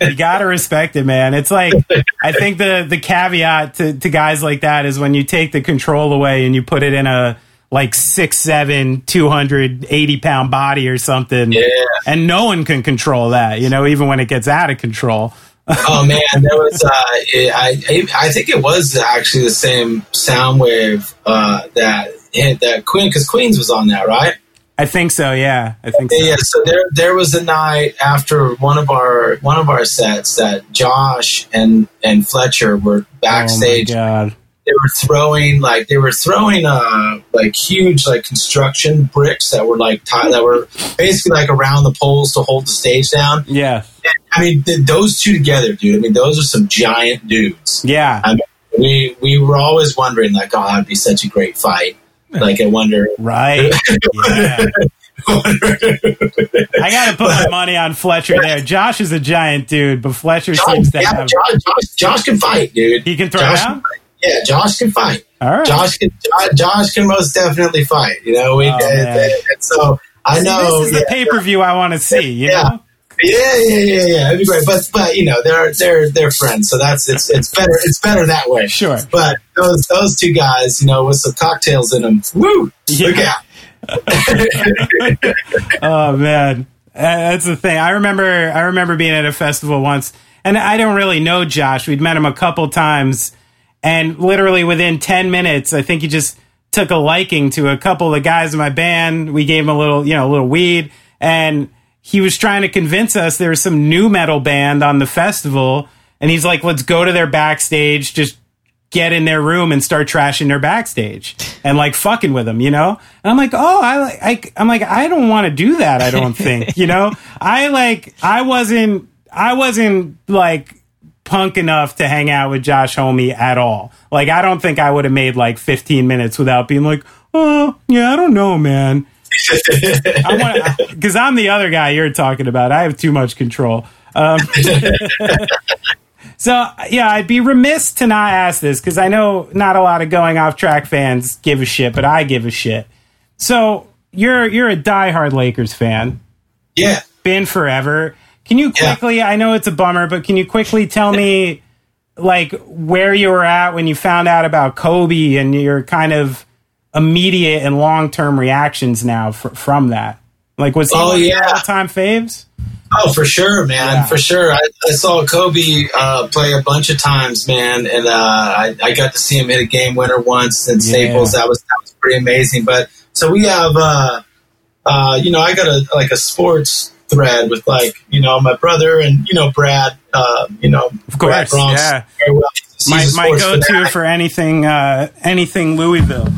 You gotta respect it, man. It's like I think the the caveat to, to guys like that is when you take the control away and you put it in a like six seven, two hundred eighty pound body or something. Yeah. And no one can control that, you know, even when it gets out of control. oh man, there was uh, I I think it was actually the same Soundwave uh, that hit that Queen because Queens was on that, right? I think so. Yeah, I think so. Yeah, so there there was a night after one of our one of our sets that Josh and and Fletcher were backstage. Oh they were throwing like they were throwing uh like huge like construction bricks that were like t- that were basically like around the poles to hold the stage down. Yeah, and, I mean th- those two together, dude. I mean those are some giant dudes. Yeah, I mean, we we were always wondering like, oh, it'd be such a great fight. Like I wonder, right? Yeah. I got to put my money on Fletcher there. Josh is a giant dude, but Fletcher Josh, seems to yeah, have. Josh, Josh, Josh, can fight, dude. He can throw Josh down. Yeah, Josh can fight. All right. Josh can Josh, can most definitely fight. You know, we, oh, and, so I know this is yeah, the pay per view I want to see. You yeah. know. Yeah, yeah, yeah, yeah. It'd be great, but but you know they're they're they're friends, so that's it's it's better it's better that way. Sure. But those those two guys, you know, with some cocktails in them, woo, yeah. look out. oh man, that's the thing. I remember I remember being at a festival once and I don't really know Josh. We'd met him a couple times, and literally within 10 minutes, I think he just took a liking to a couple of the guys in my band. We gave him a little, you know, a little weed, and he was trying to convince us there was some nu metal band on the festival. And he's like, let's go to their backstage, just get in their room and start trashing their backstage and like fucking with them, you know? And I'm like, oh, I, I I'm like, I don't want to do that. I don't think, you know, I like, I wasn't I wasn't like punk enough to hang out with Josh Homme at all. Like, I don't think I would have made like 15 minutes without being like, oh, yeah, I don't know, man. Because I'm the other guy you're talking about. I have too much control. Um, so, yeah, I'd be remiss to not ask this because I know not a lot of going off track fans give a shit, but I give a shit. So, you're you're a diehard Lakers fan. Yeah. Been forever. Can you quickly? Yeah. I know it's a bummer, but can you quickly tell me, like, where you were at when you found out about Kobe and your kind of immediate and long term reactions now fr- from that? Like, was he oh, yeah. all time faves? Oh, for sure, man, yeah. for sure. I, I saw Kobe uh, play a bunch of times, man, and uh, I, I, got to see him hit a game winner once in Staples. Yeah. That was that was pretty amazing. But so we have, uh, uh you know, I got a like a sports thread with like you know my brother and you know Brad, uh, you know of course, Bronx, yeah. Well. My, my go to for, for, anything uh, anything Louisville.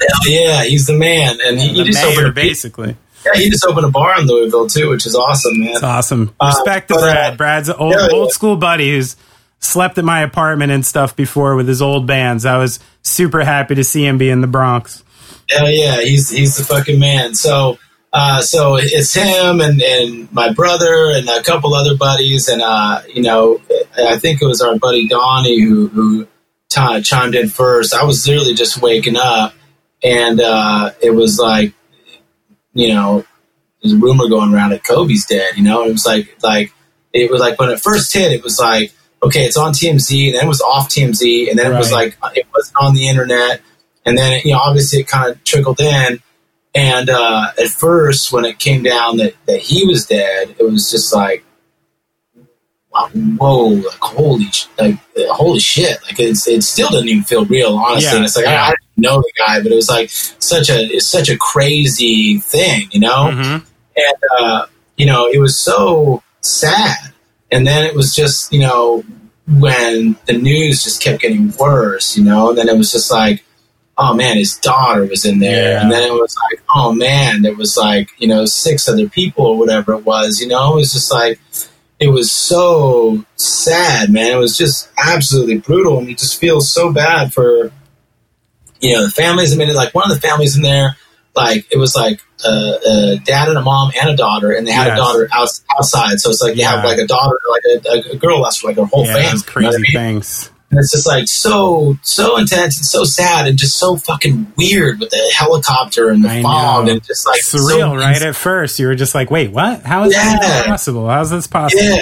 Hell yeah, he's the man, and he, he just mayor, basically. Yeah, he just opened a bar in Louisville too, which is awesome, man. It's awesome. Uh, Respect uh, to Brad. Brad's an old, yeah, old school buddy who's slept at my apartment and stuff before with his old bands. I was super happy to see him be in the Bronx. Hell yeah, he's he's the fucking man. So uh, so it's him and, and my brother and a couple other buddies and uh, you know I think it was our buddy Donnie who who t- chimed in first. I was literally just waking up and uh, it was like you know there's a rumor going around that Kobe's dead. You know, it was like like it was like when it first hit, it was like okay, it's on TMZ, and then it was off TMZ, and then right. it was like it was on the internet, and then you know obviously it kind of trickled in. And uh, at first, when it came down that, that he was dead, it was just like, whoa, like holy, like holy shit! Like it's, it still doesn't even feel real, honestly. Yeah, it's like. I, I, didn't know the guy, but it was like such a it's such a crazy thing, you know. Mm-hmm. And uh, you know, it was so sad and then it was just, you know, when the news just kept getting worse, you know, and then it was just like, oh man, his daughter was in there. Yeah. And then it was like, oh man, there was like, you know, six other people or whatever it was, you know, it was just like, it was so sad, man. It was just absolutely brutal. And you just feel so bad for, you know, the families. I mean, like one of the families in there, like it was like a, a, dad and a mom and a daughter, and they had yes. a daughter out, outside. So it's like you yeah. have like a daughter, like a, a girl that's like a whole yeah, family. Crazy you know I mean? things. And it's just like so so intense and so sad and just so fucking weird with the helicopter and the I fog know. and just like surreal. So right at first, you were just like, "Wait, what? How is yeah. that possible? How's this possible?" Yeah.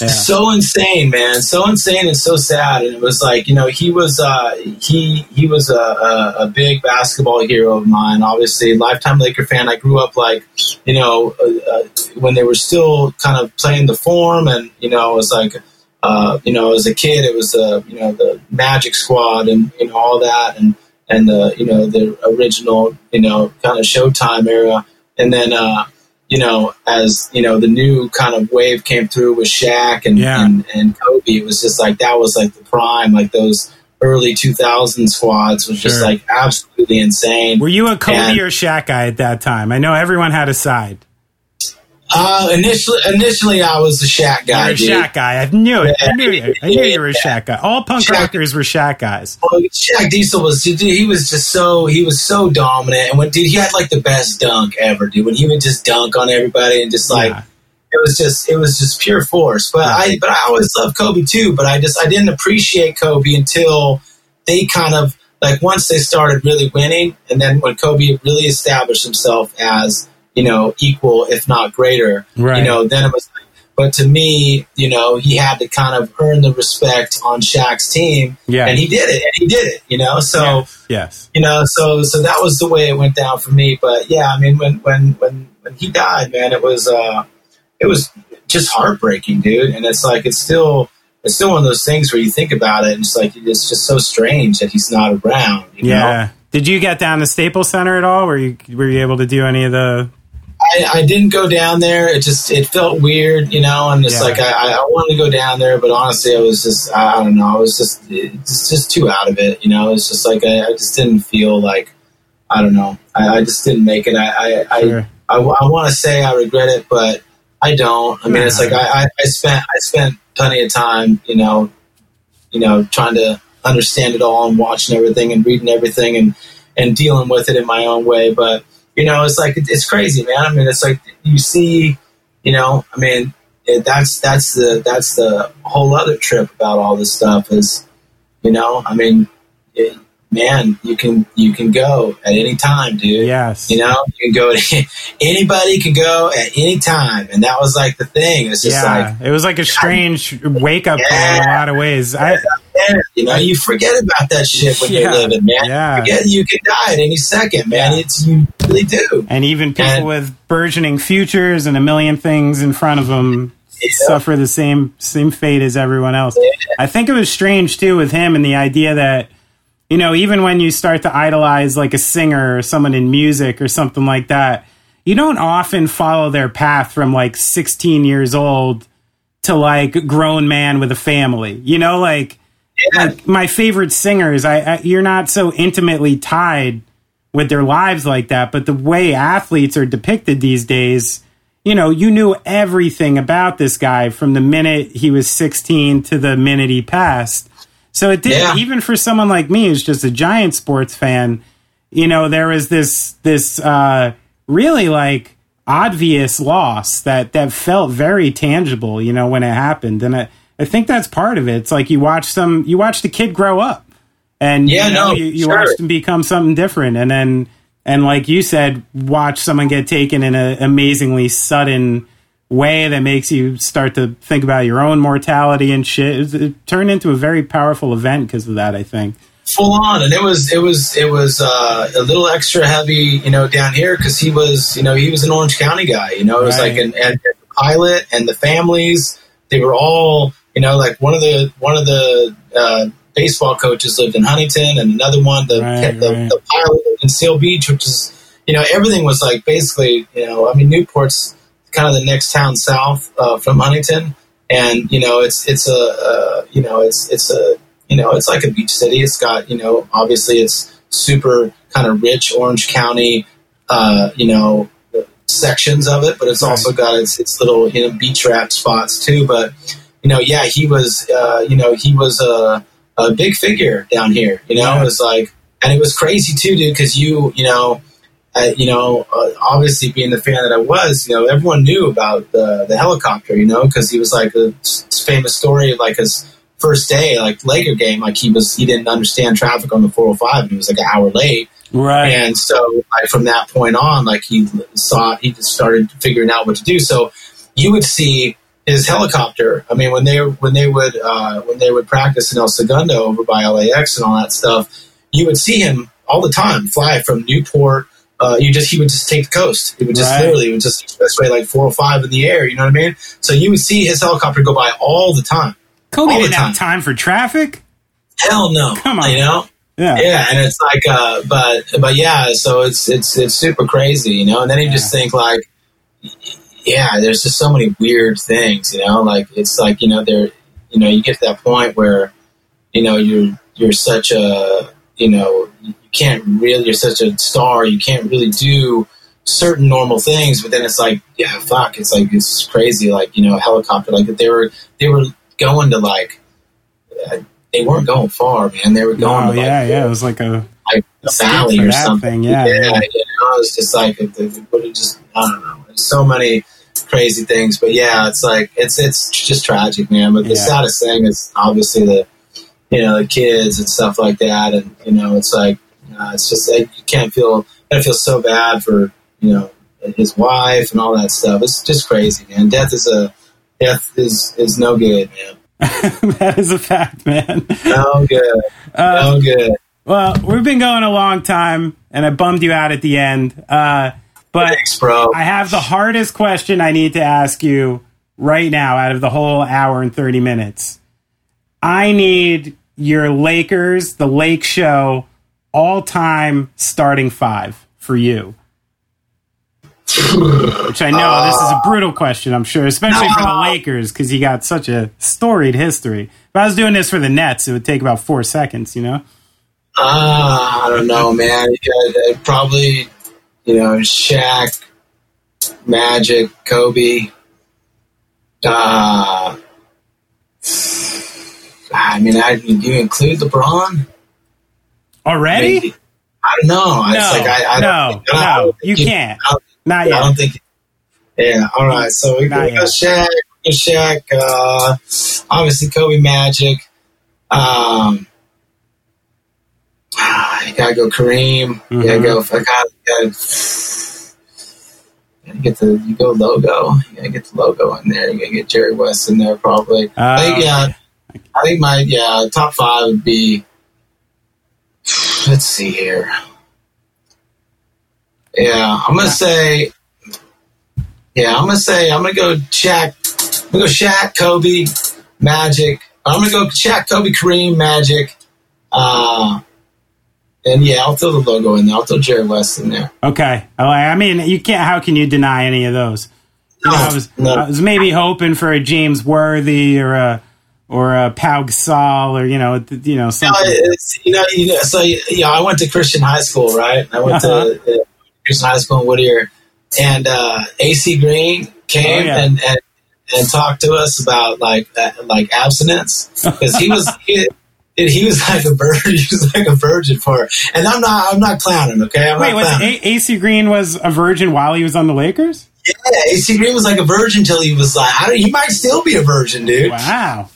Yeah. so insane, man, so insane and so sad. And it was like, you know, he was uh, he he was a, a, a, big basketball hero of mine. Obviously, lifetime Laker fan. I grew up like, you know, uh, uh, when they were still kind of playing the Forum, and you know, it was like, uh, you know, as a kid, it was the you know the Magic Squad and you know all that, and and the you know the original you know kind of Showtime era, and then. uh you know, as you know, the new kind of wave came through with Shaq and, yeah. and, and Kobe, it was just like that was like the prime, like those early 2000 squads was sure. just like absolutely insane. Were you a Kobe and, or Shaq guy at that time? I know everyone had a side. Uh, initially, initially I was a Shaq guy. You're a Shaq guy. I knew it. I knew you. I knew you were a Shaq guy. All punk Shaq, rockers were Shaq guys. Well, Shaq Diesel was. Dude, he was just so. He was so dominant, and when dude, he had like the best dunk ever, dude. When he would just dunk on everybody and just like. Yeah. It was just, it was just pure force. But yeah. I, but I always loved Kobe too. But I just, I didn't appreciate Kobe until they kind of like once they started really winning, and then when Kobe really established himself as you know, equal, if not greater. Right. You know, then it was but to me, you know, he had to kind of earn the respect on Shaq's team. Yeah. And he did it. And he did it, you know? So, yes. yes. You know, so, so that was the way it went down for me. But yeah, I mean, when, when, when, when he died, man, it was, uh, it was just heartbreaking, dude. And it's like, it's still, it's still one of those things where you think about it and it's like, it's just so strange that he's not around, yeah. Know? Did you get down to Staples Center at all? Were you, were you able to do any of the I, I, didn't go down there. It just it felt weird, you know. And it's yeah. like I, I wanted to go down there, but honestly, I was just I don't know. I was just it's just too out of it, you know. It's just like I, I just didn't feel like I don't know. I, I just didn't make it. I I, sure. I, I, want to say I regret it, but I don't. I mean, it's uh-huh. like I, I, I spent I spent plenty of time, you know, you know, trying to understand it all and watching everything and reading everything and and dealing with it in my own way, but you know, it's like it's crazy, man. I mean, it's like you see, you know, I mean, it, that's that's the that's the whole other trip about all this stuff is, you know, I mean, it, man, you can you can go at any time, dude. Yes. You know, you can go. To, anybody can go at any time, and that was like the thing. It's just yeah, like it was like a strange wake up yeah, call in a lot of ways. I, you know, you forget about that shit when yeah, you're living, man. Yeah. You forget you can die at any second, man. It's you really do. And even people and, with burgeoning futures and a million things in front of them. Suffer the same same fate as everyone else. I think it was strange too with him and the idea that you know, even when you start to idolize like a singer or someone in music or something like that, you don't often follow their path from like 16 years old to like grown man with a family. You know, like, yeah. like my favorite singers, I, I, you're not so intimately tied with their lives like that. But the way athletes are depicted these days, you know, you knew everything about this guy from the minute he was 16 to the minute he passed. So it did, yeah. even for someone like me who's just a giant sports fan, you know, there was this, this, uh, really like obvious loss that, that felt very tangible, you know, when it happened. And I, I think that's part of it. It's like you watch some, you watch the kid grow up and yeah, you know, no, you, you sure. watched him become something different, and then and like you said, watch someone get taken in an amazingly sudden way that makes you start to think about your own mortality and shit. It, it turned into a very powerful event because of that. I think full on, and it was it was it was uh, a little extra heavy, you know, down here because he was you know he was an Orange County guy. You know, it was right. like an and the pilot and the families. They were all you know like one of the one of the uh, baseball coaches lived in Huntington, and another one, the right, the, right. the pilot in Seal Beach, which is you know everything was like basically you know I mean Newport's kind of the next town south uh, from Huntington, and you know it's it's a uh, you know it's it's a you know it's like a beach city. It's got you know obviously it's super kind of rich Orange County, uh, you know sections of it, but it's right. also got its, its little you know beach wrap spots too. But you know, yeah, he was uh, you know he was a a big figure down here. You know, yeah. it was like, and it was crazy too, dude, because you, you know, you know, uh, obviously being the fan that I was, you know, everyone knew about the the helicopter, you know, because he was like a famous story of like his first day, like Laker game, like he was he didn't understand traffic on the 405, and he was like an hour late. Right. And so like, from that point on, like he saw, he just started figuring out what to do. So you would see his helicopter. I mean, when they when they would uh, when they would practice in El Segundo over by LAX and all that stuff, you would see him all the time fly from Newport. Uh, you just he would just take the coast. He would just right. literally would just expressway like four or five in the air. You know what I mean? So you would see his helicopter go by all the time. Kobe didn't time. have time for traffic. Hell no! Come on, you know. Yeah. yeah, and it's like, uh, but but yeah, so it's it's it's super crazy, you know. And then you yeah. just think like, yeah, there's just so many weird things, you know, like it's like, you know, there, you know, you get to that point where, you know, you're, you're such a, you know, you can't really, you're such a star, you can't really do certain normal things, but then it's like, yeah, fuck, it's like, it's crazy. Like, you know, a helicopter, like they were, they were going to like, uh, they weren't going far, man. They were going. Oh, to, yeah, yeah. It was like a, like a valley or something. Thing. Yeah, yeah. yeah. You know, it was just like, it, it, it just, I don't know. So many crazy things. But yeah, it's like it's it's just tragic, man. But the yeah. saddest thing is obviously the you know the kids and stuff like that, and you know it's like uh, it's just like, you can't feel I feel so bad for you know his wife and all that stuff. It's just crazy, man. Death is a death is is no good, man. that is a fact, man. No good. Uh, no good. Well, we've been going a long time, and I bummed you out at the end. Uh, but Thanks, bro. I have the hardest question I need to ask you right now out of the whole hour and 30 minutes. I need your Lakers, the Lake Show, all time starting five for you. Which I know uh, this is a brutal question, I'm sure, especially for the Lakers because you got such a storied history. If I was doing this for the Nets, it would take about four seconds, you know? Uh, I don't know, man. probably you know, Shaq, Magic, Kobe. Uh, I mean, I, do you include LeBron already? I, mean, I don't know. No, like, I, I no, no, you can't. Not yet. I don't think. Yeah. All right. So we, go Shaq. Shaq. Uh, obviously, Kobe, Magic. Um, you gotta go Kareem. Mm-hmm. You gotta go. I gotta, gotta get the you go logo. You gotta get the logo in there. You gotta get Jerry West in there probably. Uh, I think yeah. I think my yeah top five would be. Let's see here. Yeah, I'm gonna say. Yeah, I'm gonna say I'm gonna go Shaq. I'm gonna go Shaq, Kobe, Magic. I'm gonna go Shaq, Kobe, Kareem, Magic. Uh, and yeah, I'll throw the logo in there. I'll throw Jerry West in there. Okay. Oh, I mean, you can't. How can you deny any of those? No, you know, I, was, no. I was maybe hoping for a James Worthy or a or a Pau Gasol or you know you know something. No, you know, you know, so you know, I went to Christian high school, right? I went uh-huh. to uh, Christian high school in Whittier, and uh, AC Green came oh, yeah. and, and and talked to us about like uh, like abstinence because he was he, he was like a virgin. He was like a virgin for, her. and I'm not. I'm not clowning. Okay. I'm Wait, was a- AC Green was a virgin while he was on the Lakers? Yeah, AC Green was like a virgin till he was like. I don't, he might still be a virgin, dude. Wow.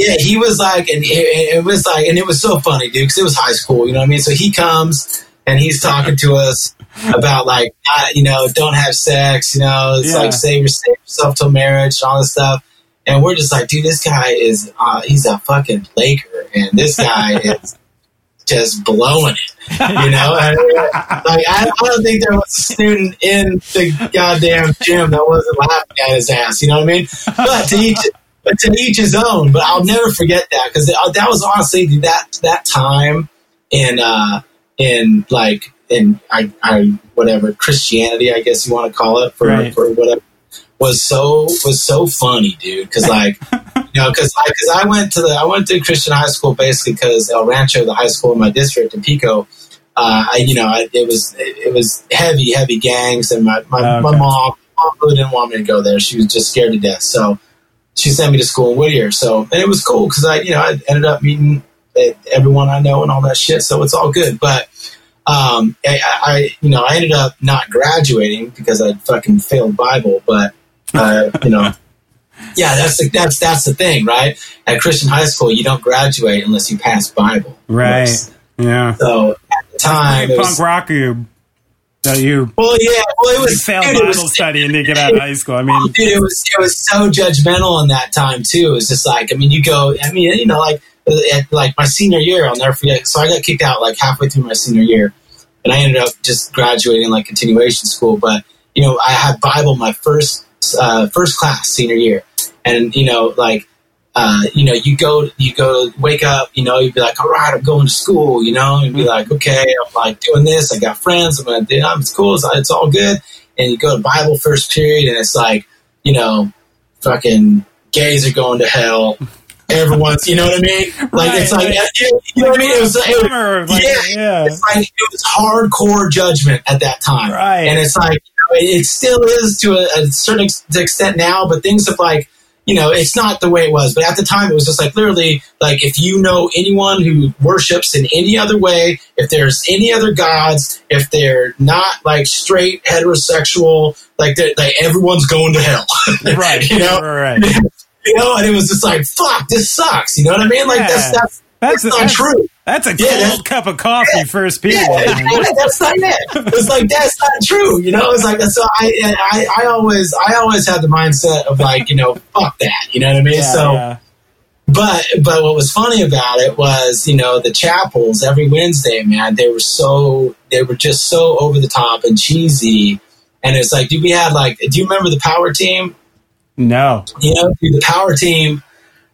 Yeah, he was like, and it, it was like, and it was so funny, dude, because it was high school. You know what I mean? So he comes and he's talking to us about like, uh, you know, don't have sex. You know, it's yeah. like save, yourself till marriage and all this stuff. And we're just like, dude, this guy is, uh, he's a fucking Laker, and this guy is just blowing it. You know, I like I, I, don't think there was a student in the goddamn gym that wasn't laughing at his ass. You know what I mean? But to each, but to each his own. But I'll never forget that because that was honestly that that time in uh in like in I, I whatever Christianity I guess you want to call it for right. for whatever was so was so funny, dude. Because like you know, because because I, I, went to the I went to Christian high school basically because El Rancho, the high school in my district in Pico. Uh, I, you know, I, it was it was heavy, heavy gangs, and my my, okay. my mom, mom really didn't want me to go there. She was just scared to death. So she sent me to school in Whittier. So and it was cool because I you know I ended up meeting everyone I know and all that shit. So it's all good. But um, I, I you know I ended up not graduating because I fucking failed Bible, but uh, you know, yeah, that's the, that's that's the thing, right? At Christian high school, you don't graduate unless you pass Bible, right? Yeah. So at the time, punk was, rock you. That you well, yeah, well, it was failed Bible was, study and to get out of high school. I mean, dude, it was it was so judgmental in that time too. It was just like, I mean, you go, I mean, you know, like at, like my senior year, I'll never forget. So I got kicked out like halfway through my senior year, and I ended up just graduating like continuation school. But you know, I had Bible my first uh, first class senior year, and you know, like, uh, you know, you go, you go, wake up, you know, you'd be like, all right, I'm going to school, you know, and be like, okay, I'm like doing this, I got friends, I'm gonna do, it's cool, it's, it's all good, and you go to Bible first period, and it's like, you know, fucking gays are going to hell. Everyone's, you know what I mean? Like right, it's like, you know what I mean? It was, it was like, yeah, yeah, it's like it was hardcore judgment at that time, right? And it's like, it still is to a, a certain extent now, but things have like, you know, it's not the way it was. But at the time, it was just like literally, like if you know anyone who worships in any other way, if there's any other gods, if they're not like straight heterosexual, like like everyone's going to hell, right? you know, right. you know, and it was just like, fuck, this sucks. You know what I mean? Like yeah. that's that's that's, that's not that's, true. That's a yeah, cold cup of coffee yeah, first period. Yeah, that's not it. It's like that's not true. You know, it's like so. I, I I always I always had the mindset of like you know fuck that. You know what I mean? so. But but what was funny about it was you know the chapels every Wednesday man they were so they were just so over the top and cheesy and it's like do we have like do you remember the power team no you know the power team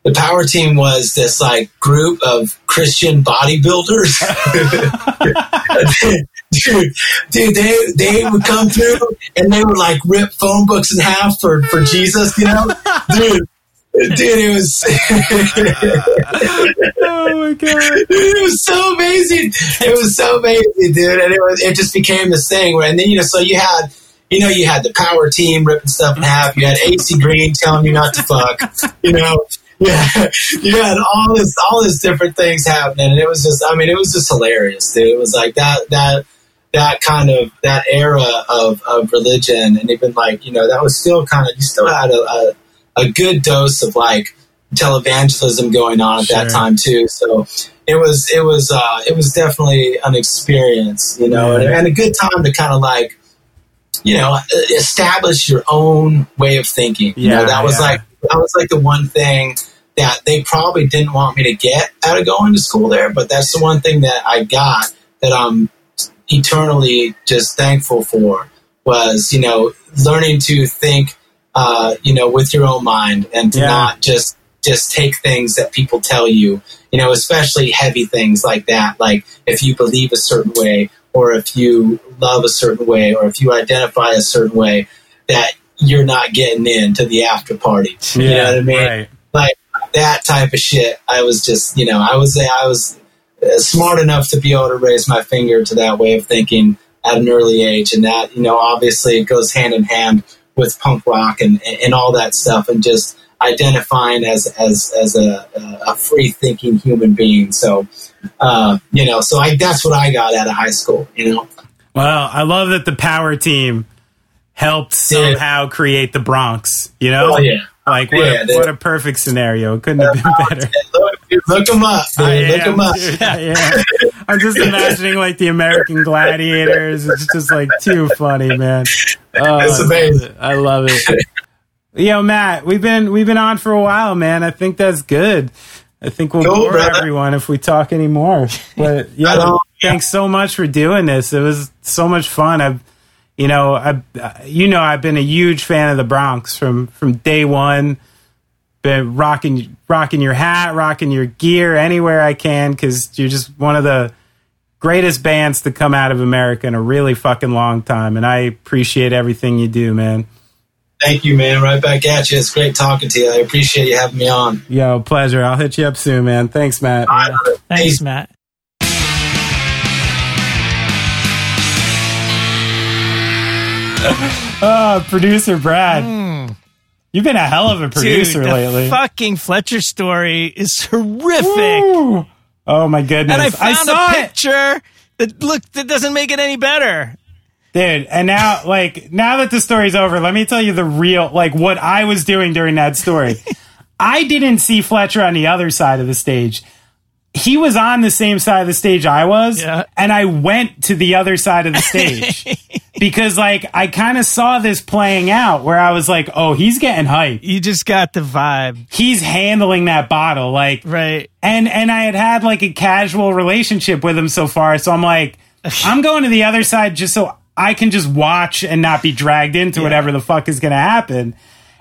the power team was this like group of Christian bodybuilders. dude, dude, they they would come through and they would like rip phone books in half for for Jesus, you know, dude. Dude, it was. oh my god! it was so amazing. It was so amazing, dude, and it was. It just became this thing. Where, and then you know, so you had you know, you had the power team ripping stuff in half. You had AC Green telling you not to fuck. You know, yeah, you had all this, all this different things happening, and it was just, I mean, it was just hilarious, dude. It was like that, that, that kind of that era of, of religion, and even like you know, that was still kind of you still had a, a, a good dose of like televangelism going on at sure. that time too. So it was, it was, uh, it was definitely an experience, you know, yeah. and, and a good time to kind of like you know, establish your own way of thinking. Yeah, you know, that was yeah. like that was like the one thing that they probably didn't want me to get out of going to school there, but that's the one thing that I got that I'm eternally just thankful for was, you know, learning to think, uh, you know, with your own mind and to yeah. not just just take things that people tell you, you know, especially heavy things like that. Like if you believe a certain way or if you love a certain way or if you identify a certain way, that you're not getting in to the after party. Yeah, you know what I mean? Right. Like that type of shit. I was just, you know, I was I was uh, smart enough to be able to raise my finger to that way of thinking at an early age, and that you know obviously it goes hand in hand with punk rock and and all that stuff, and just identifying as as as a, a free thinking human being. So, uh, you know, so I that's what I got out of high school. You know. Well, I love that the power team helped somehow create the Bronx. You know. Oh yeah. Like what, yeah, a, what a perfect scenario! It couldn't have been better. Look, look them up. Look them up. Yeah, yeah. I'm just imagining like the American Gladiators. It's just like too funny, man. Oh, it's amazing. I love it. I love it. Yo, Matt, we've been we've been on for a while, man. I think that's good. I think we'll cool, bore brother. everyone if we talk anymore. But yeah, thanks so much for doing this. It was so much fun. I've, you know, I, you know, I've been a huge fan of the Bronx from from day one. Been rocking rocking your hat, rocking your gear anywhere I can because you're just one of the greatest bands to come out of America in a really fucking long time, and I appreciate everything you do, man. Thank you, man. Right back at you. It's great talking to you. I appreciate you having me on. Yo, pleasure. I'll hit you up soon, man. Thanks, Matt. Right. Thanks, Matt. Oh, producer Brad. Mm. You've been a hell of a producer Dude, lately. fucking Fletcher story is horrific. Oh my goodness! And I found I a picture it. that look that doesn't make it any better. Dude, and now, like, now that the story's over, let me tell you the real, like, what I was doing during that story. I didn't see Fletcher on the other side of the stage. He was on the same side of the stage I was, yeah. and I went to the other side of the stage because, like, I kind of saw this playing out where I was like, "Oh, he's getting hype." You just got the vibe. He's handling that bottle, like, right. And and I had had like a casual relationship with him so far, so I'm like, I'm going to the other side just so I can just watch and not be dragged into yeah. whatever the fuck is going to happen.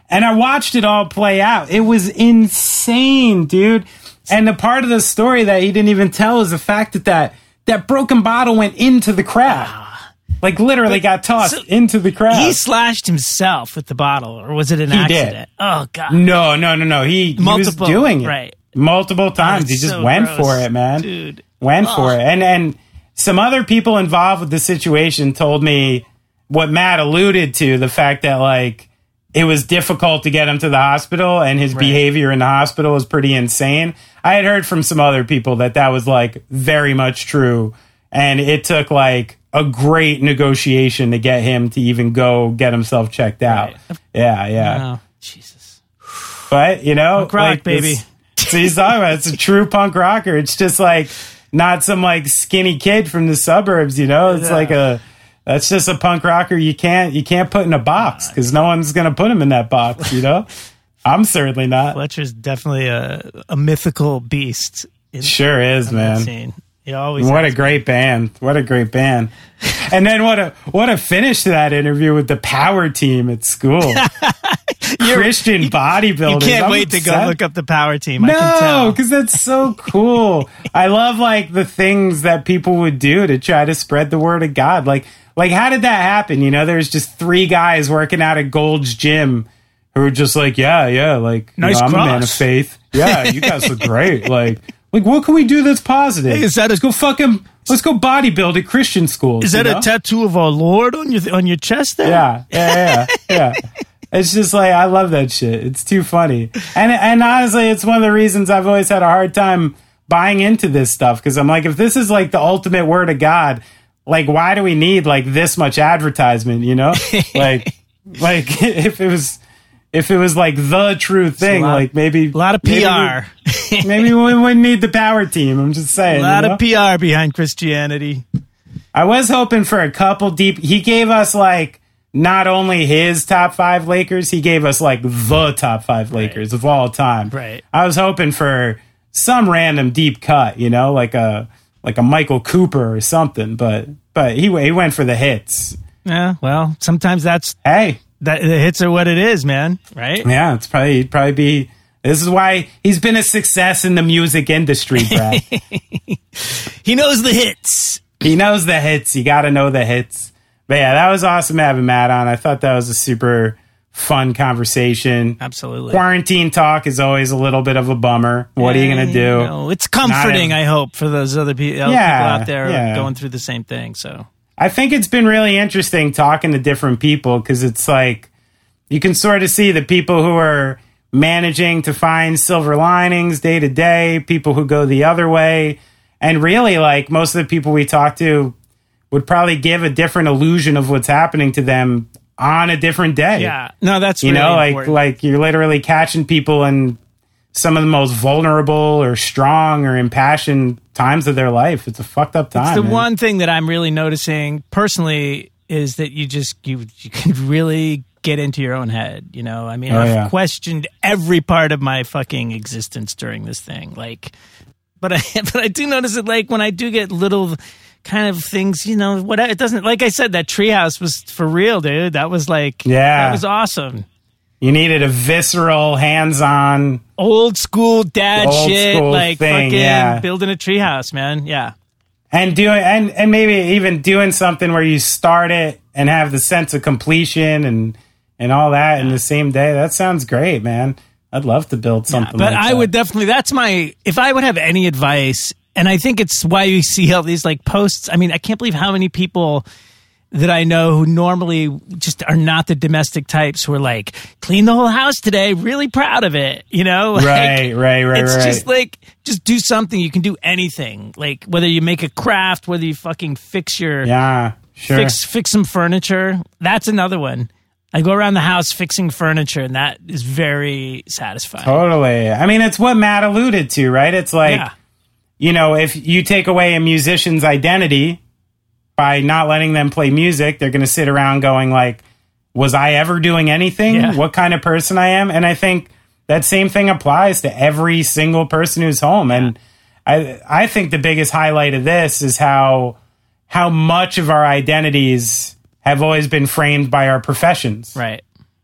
And I watched it all play out. It was insane, dude. And the part of the story that he didn't even tell is the fact that that, that broken bottle went into the crowd. Ah. Like literally but, got tossed so into the crowd. He slashed himself with the bottle, or was it an he accident? Did. Oh god. No, no, no, no. He, Multiple, he was doing it right multiple times. Oh, he just so went gross. for it, man. Dude, went oh. for it, and and some other people involved with the situation told me what Matt alluded to the fact that like it was difficult to get him to the hospital and his right. behavior in the hospital was pretty insane. I had heard from some other people that that was like very much true and it took like a great negotiation to get him to even go get himself checked out. Right. Yeah, yeah. Wow. Jesus. But, you know, punk rock, like baby. So he's talking about it's a true punk rocker. It's just like not some like skinny kid from the suburbs. You know, it's yeah. like a that's just a punk rocker. You can't you can't put in a box because no one's gonna put him in that box. You know, I'm certainly not. Fletcher's definitely a a mythical beast. Sure is, man. He always what a great band! What a great band! and then what a what a finish to that interview with the power team at school. Christian bodybuilders. You can't I'm wait upset. to go look up the power team. No, because that's so cool. I love like the things that people would do to try to spread the word of God. Like like how did that happen? You know, there's just three guys working out at Gold's Gym who are just like, yeah, yeah, like nice you know, I'm a man of faith. Yeah, you guys look great. Like like, what can we do that's positive? Hey, is that a, let's go fucking let's go bodybuild at Christian schools. Is that know? a tattoo of our Lord on your on your chest there? Yeah, yeah, yeah, yeah. It's just like I love that shit. It's too funny, and and honestly, it's one of the reasons I've always had a hard time buying into this stuff because I'm like, if this is like the ultimate word of God, like why do we need like this much advertisement? You know, like like if it was if it was like the true thing, lot, like maybe a lot of PR. Maybe we, maybe we wouldn't need the power team. I'm just saying. A lot you know? of PR behind Christianity. I was hoping for a couple deep. He gave us like not only his top five Lakers, he gave us like the top five Lakers right. of all time. Right. I was hoping for some random deep cut, you know, like a like a Michael Cooper or something. But but he he went for the hits. Yeah. Well, sometimes that's hey that the hits are what it is, man. Right? Yeah, it's probably probably be. This is why he's been a success in the music industry, Brad. he knows the hits. He knows the hits. You got to know the hits. But yeah, that was awesome having Matt on. I thought that was a super fun conversation. Absolutely. Quarantine talk is always a little bit of a bummer. What are you going to do? You know, it's comforting, I hope, for those other people, yeah, people out there yeah. going through the same thing. So I think it's been really interesting talking to different people because it's like you can sort of see the people who are managing to find silver linings day to day, people who go the other way. And really, like most of the people we talk to would probably give a different illusion of what's happening to them on a different day. Yeah. No, that's you really know, like important. like you're literally catching people in some of the most vulnerable or strong or impassioned times of their life. It's a fucked up time. It's the man. one thing that I'm really noticing personally is that you just you you can really get into your own head. You know, I mean, Oh, I've yeah. questioned every part of my fucking existence during this thing. Like, but I but I do notice it like when I do get little kind of things, you know, what it doesn't like I said that treehouse was for real, dude. That was like Yeah. that was awesome. You needed a visceral, hands-on. Old school dad Old shit, school like thing, fucking yeah. building a treehouse, man. Yeah. and doing and and maybe even doing something where you start it and have the sense of completion and and all that in the same day. That sounds great, man. I'd love to build something. but like I that. would definitely. That's my. If I would have any advice, and I think it's why you see all these like posts. I mean, I can't believe how many people that I know who normally just are not the domestic types who are like clean the whole house today, really proud of it. You know, Like, Right, right, right, It's right. just like just do something. You can do anything. Like whether you make a craft, whether you fucking fix your yeah, sure. fix fix some furniture. That's another one. I go around the house fixing furniture, and that is very satisfying. Totally. I mean, it's what Matt alluded to, right? It's like, yeah. you know, if you take away a musician's identity by not letting them play music, they're going to sit around going like, was I ever doing anything? Yeah. What kind of person I am? And I think that same thing applies to every single person who's home. And I I think the biggest highlight of this is how how much of our identities have always been framed by our professions Right.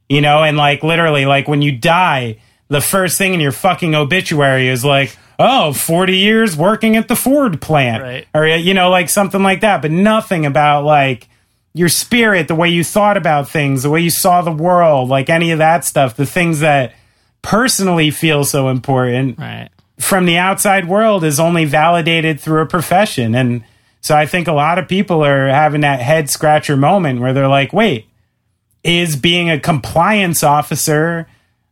you know, and like literally, like when you die, the first thing in your fucking obituary is like, oh, 40 years working at the Ford plant. Right. Or, uh, you know, like something like that, but nothing about like your spirit, the way you thought about things, the way you saw the world, like any of that stuff, the things that personally feel so important Right. from the outside world is only validated through a profession. And so I think a lot of people are having that head scratcher moment where they're like, wait, is being a compliance officer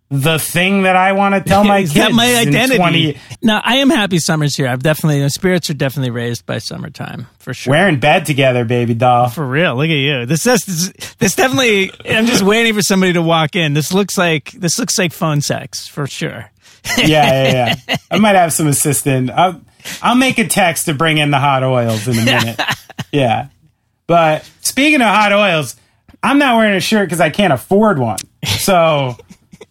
the thing that I want to tell my kids? that my identity? 20 no, I am happy summer's here. I've definitely the spirits are definitely raised by summertime for sure. We're in bed together, baby doll. For real, look at you. This is this, this definitely. I'm just waiting for somebody to walk in. This looks like this looks like phone sex for sure. yeah, yeah, yeah. I might have some assistant. I'll, I'll make a text to bring in the hot oils in a minute. yeah. But speaking of hot oils, I'm not wearing a shirt because I can't afford one. So,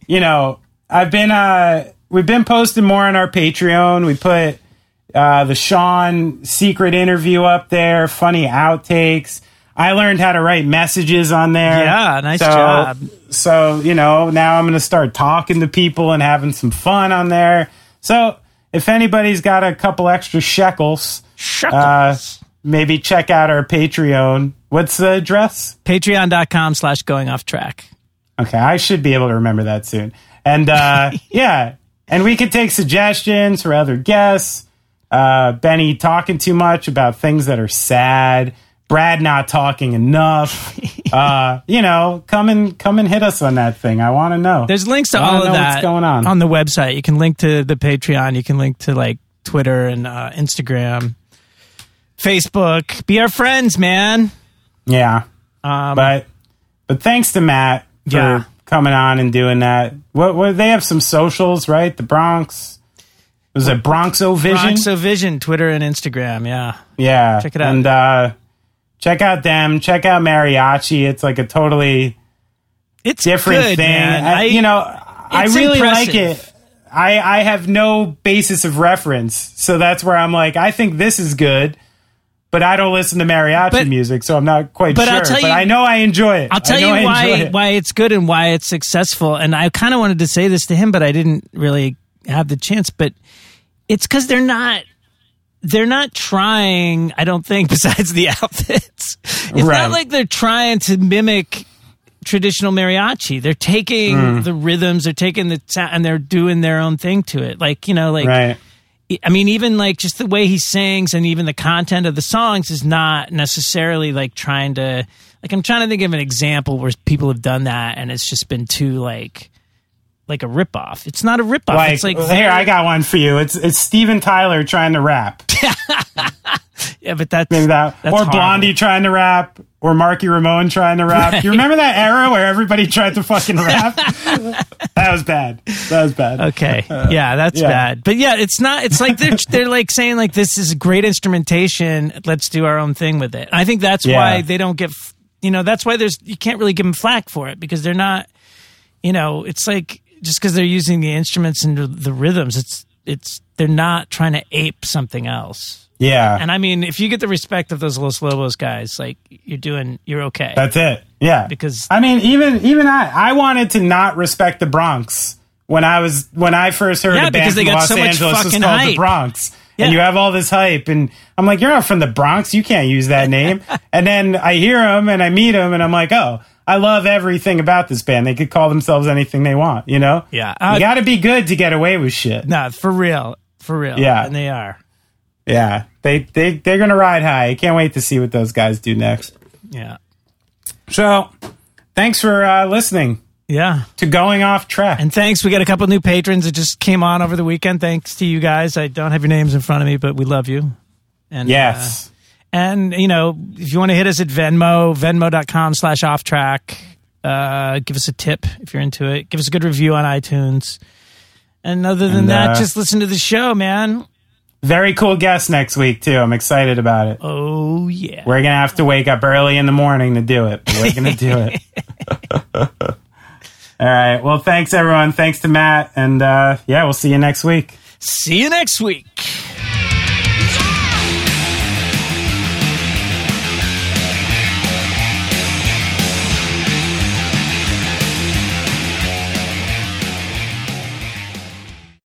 you know, I've been, uh, we've been posting more on our Patreon. We put, uh, the Sean secret interview up there, funny outtakes. I learned how to write messages on there. Yeah, nice So- job. So, you know, now I'm going to start talking to people and having some fun on there. So, if anybody's got a couple extra shekels, Shut uh, maybe check out our Patreon. What's the address? Patreon.com slash going off track. Okay, I should be able to remember that soon. And uh, yeah, and we could take suggestions for other guests. Uh, Benny talking too much about things that are sad. Brad not talking enough. uh, you know, come and come and hit us on that thing. I want to know. There's links to all of that going on. on the website. You can link to the Patreon. You can link to like Twitter and uh, Instagram, Facebook. Be our friends, man. yeah, Um, but but thanks to Matt Yeah. coming on and doing that. What, what they have some socials, right? The Bronx. Was it Bronxo Vision? Bronxo Vision, Twitter and Instagram. Yeah. Yeah. Check it out. And uh, check out them. Check out Mariachi. It's like a totally It's different good, thing. man. I, you know, I really like it. I, I have no basis of reference. So that's where I'm like, I think this is good, but I don't listen to mariachi But- music, so I'm not quite but sure. I'll tell but I know I enjoy it. I'll tell you know I enjoy why it. why it's good and why it's successful. And I kind of wanted to say this to him, but I didn't really have the chance. But it's because they're not they're not trying. I don't think besides the outfits, it's Right. not like they're trying to mimic traditional mariachi. They're taking Mm. the rhythms, they're taking the sound, and they're doing their own thing to it. Like you know, like right. I mean, even like just the way he sings and even the content of the songs is not necessarily like trying to like I'm trying to think of an example where people have done that and it's just been too like like a ripoff. It's not a ripoff. Like, it's like here, I got one for you. It's it's Steven Tyler trying to rap. yeah, but that's, Maybe that, that's or horrible. Blondie trying to rap, or Marky Ramone trying to rap. You remember that era where everybody tried to fucking rap? that was bad. That was bad. Okay. Uh, yeah, that's yeah. bad. But yeah, it's not it's like they're they're like saying like this is great instrumentation, let's do our own thing with it. I think that's Yeah. why they don't get you know, that's why there's you can't really give them flack for it because they're not you know, it's like just cuz they're using the instruments and the- the rhythms, it's it's they're not trying to ape something else. Yeah, And I mean, if you get the respect of those Los Lobos guys, like you're doing you're okay. that's it. Yeah, Because- I mean, even even I, I wanted to not respect the Bronx when I was when I first heard Yeah, a band from Los so Angeles was called hype. the Bronx. Yeah. And you have all this hype, and I'm like, you're not from the Bronx. You can't use that name. and then I hear them and I meet them, and I'm like, oh, I love everything about this band. They could call themselves anything they want, you know? Yeah. you Uh, got to be good to get away with shit. no, for real. For real. Yeah. And they are. Yeah, they they they're gonna ride high. I can't wait to see what those guys do next. Yeah. So, thanks for uh, listening Yeah. to Going Off Track. And thanks. We got a couple new patrons that just came on over the weekend. Thanks to you guys. I don't have your names in front of me, but we love you. And yes, uh, and you know, if you want to hit us at Venmo, venmo.com slash off track, uh, give us a tip if you're into it. Give us a good review on iTunes. And other than And, that, uh, just listen to the show, man. Very cool guest next week too. I'm excited about it. Oh yeah. We're gonna have to wake up early in the morning to do it. We're gonna do it. All right. Well, thanks everyone. Thanks to Matt, and uh, yeah, we'll see you next week. See you next week.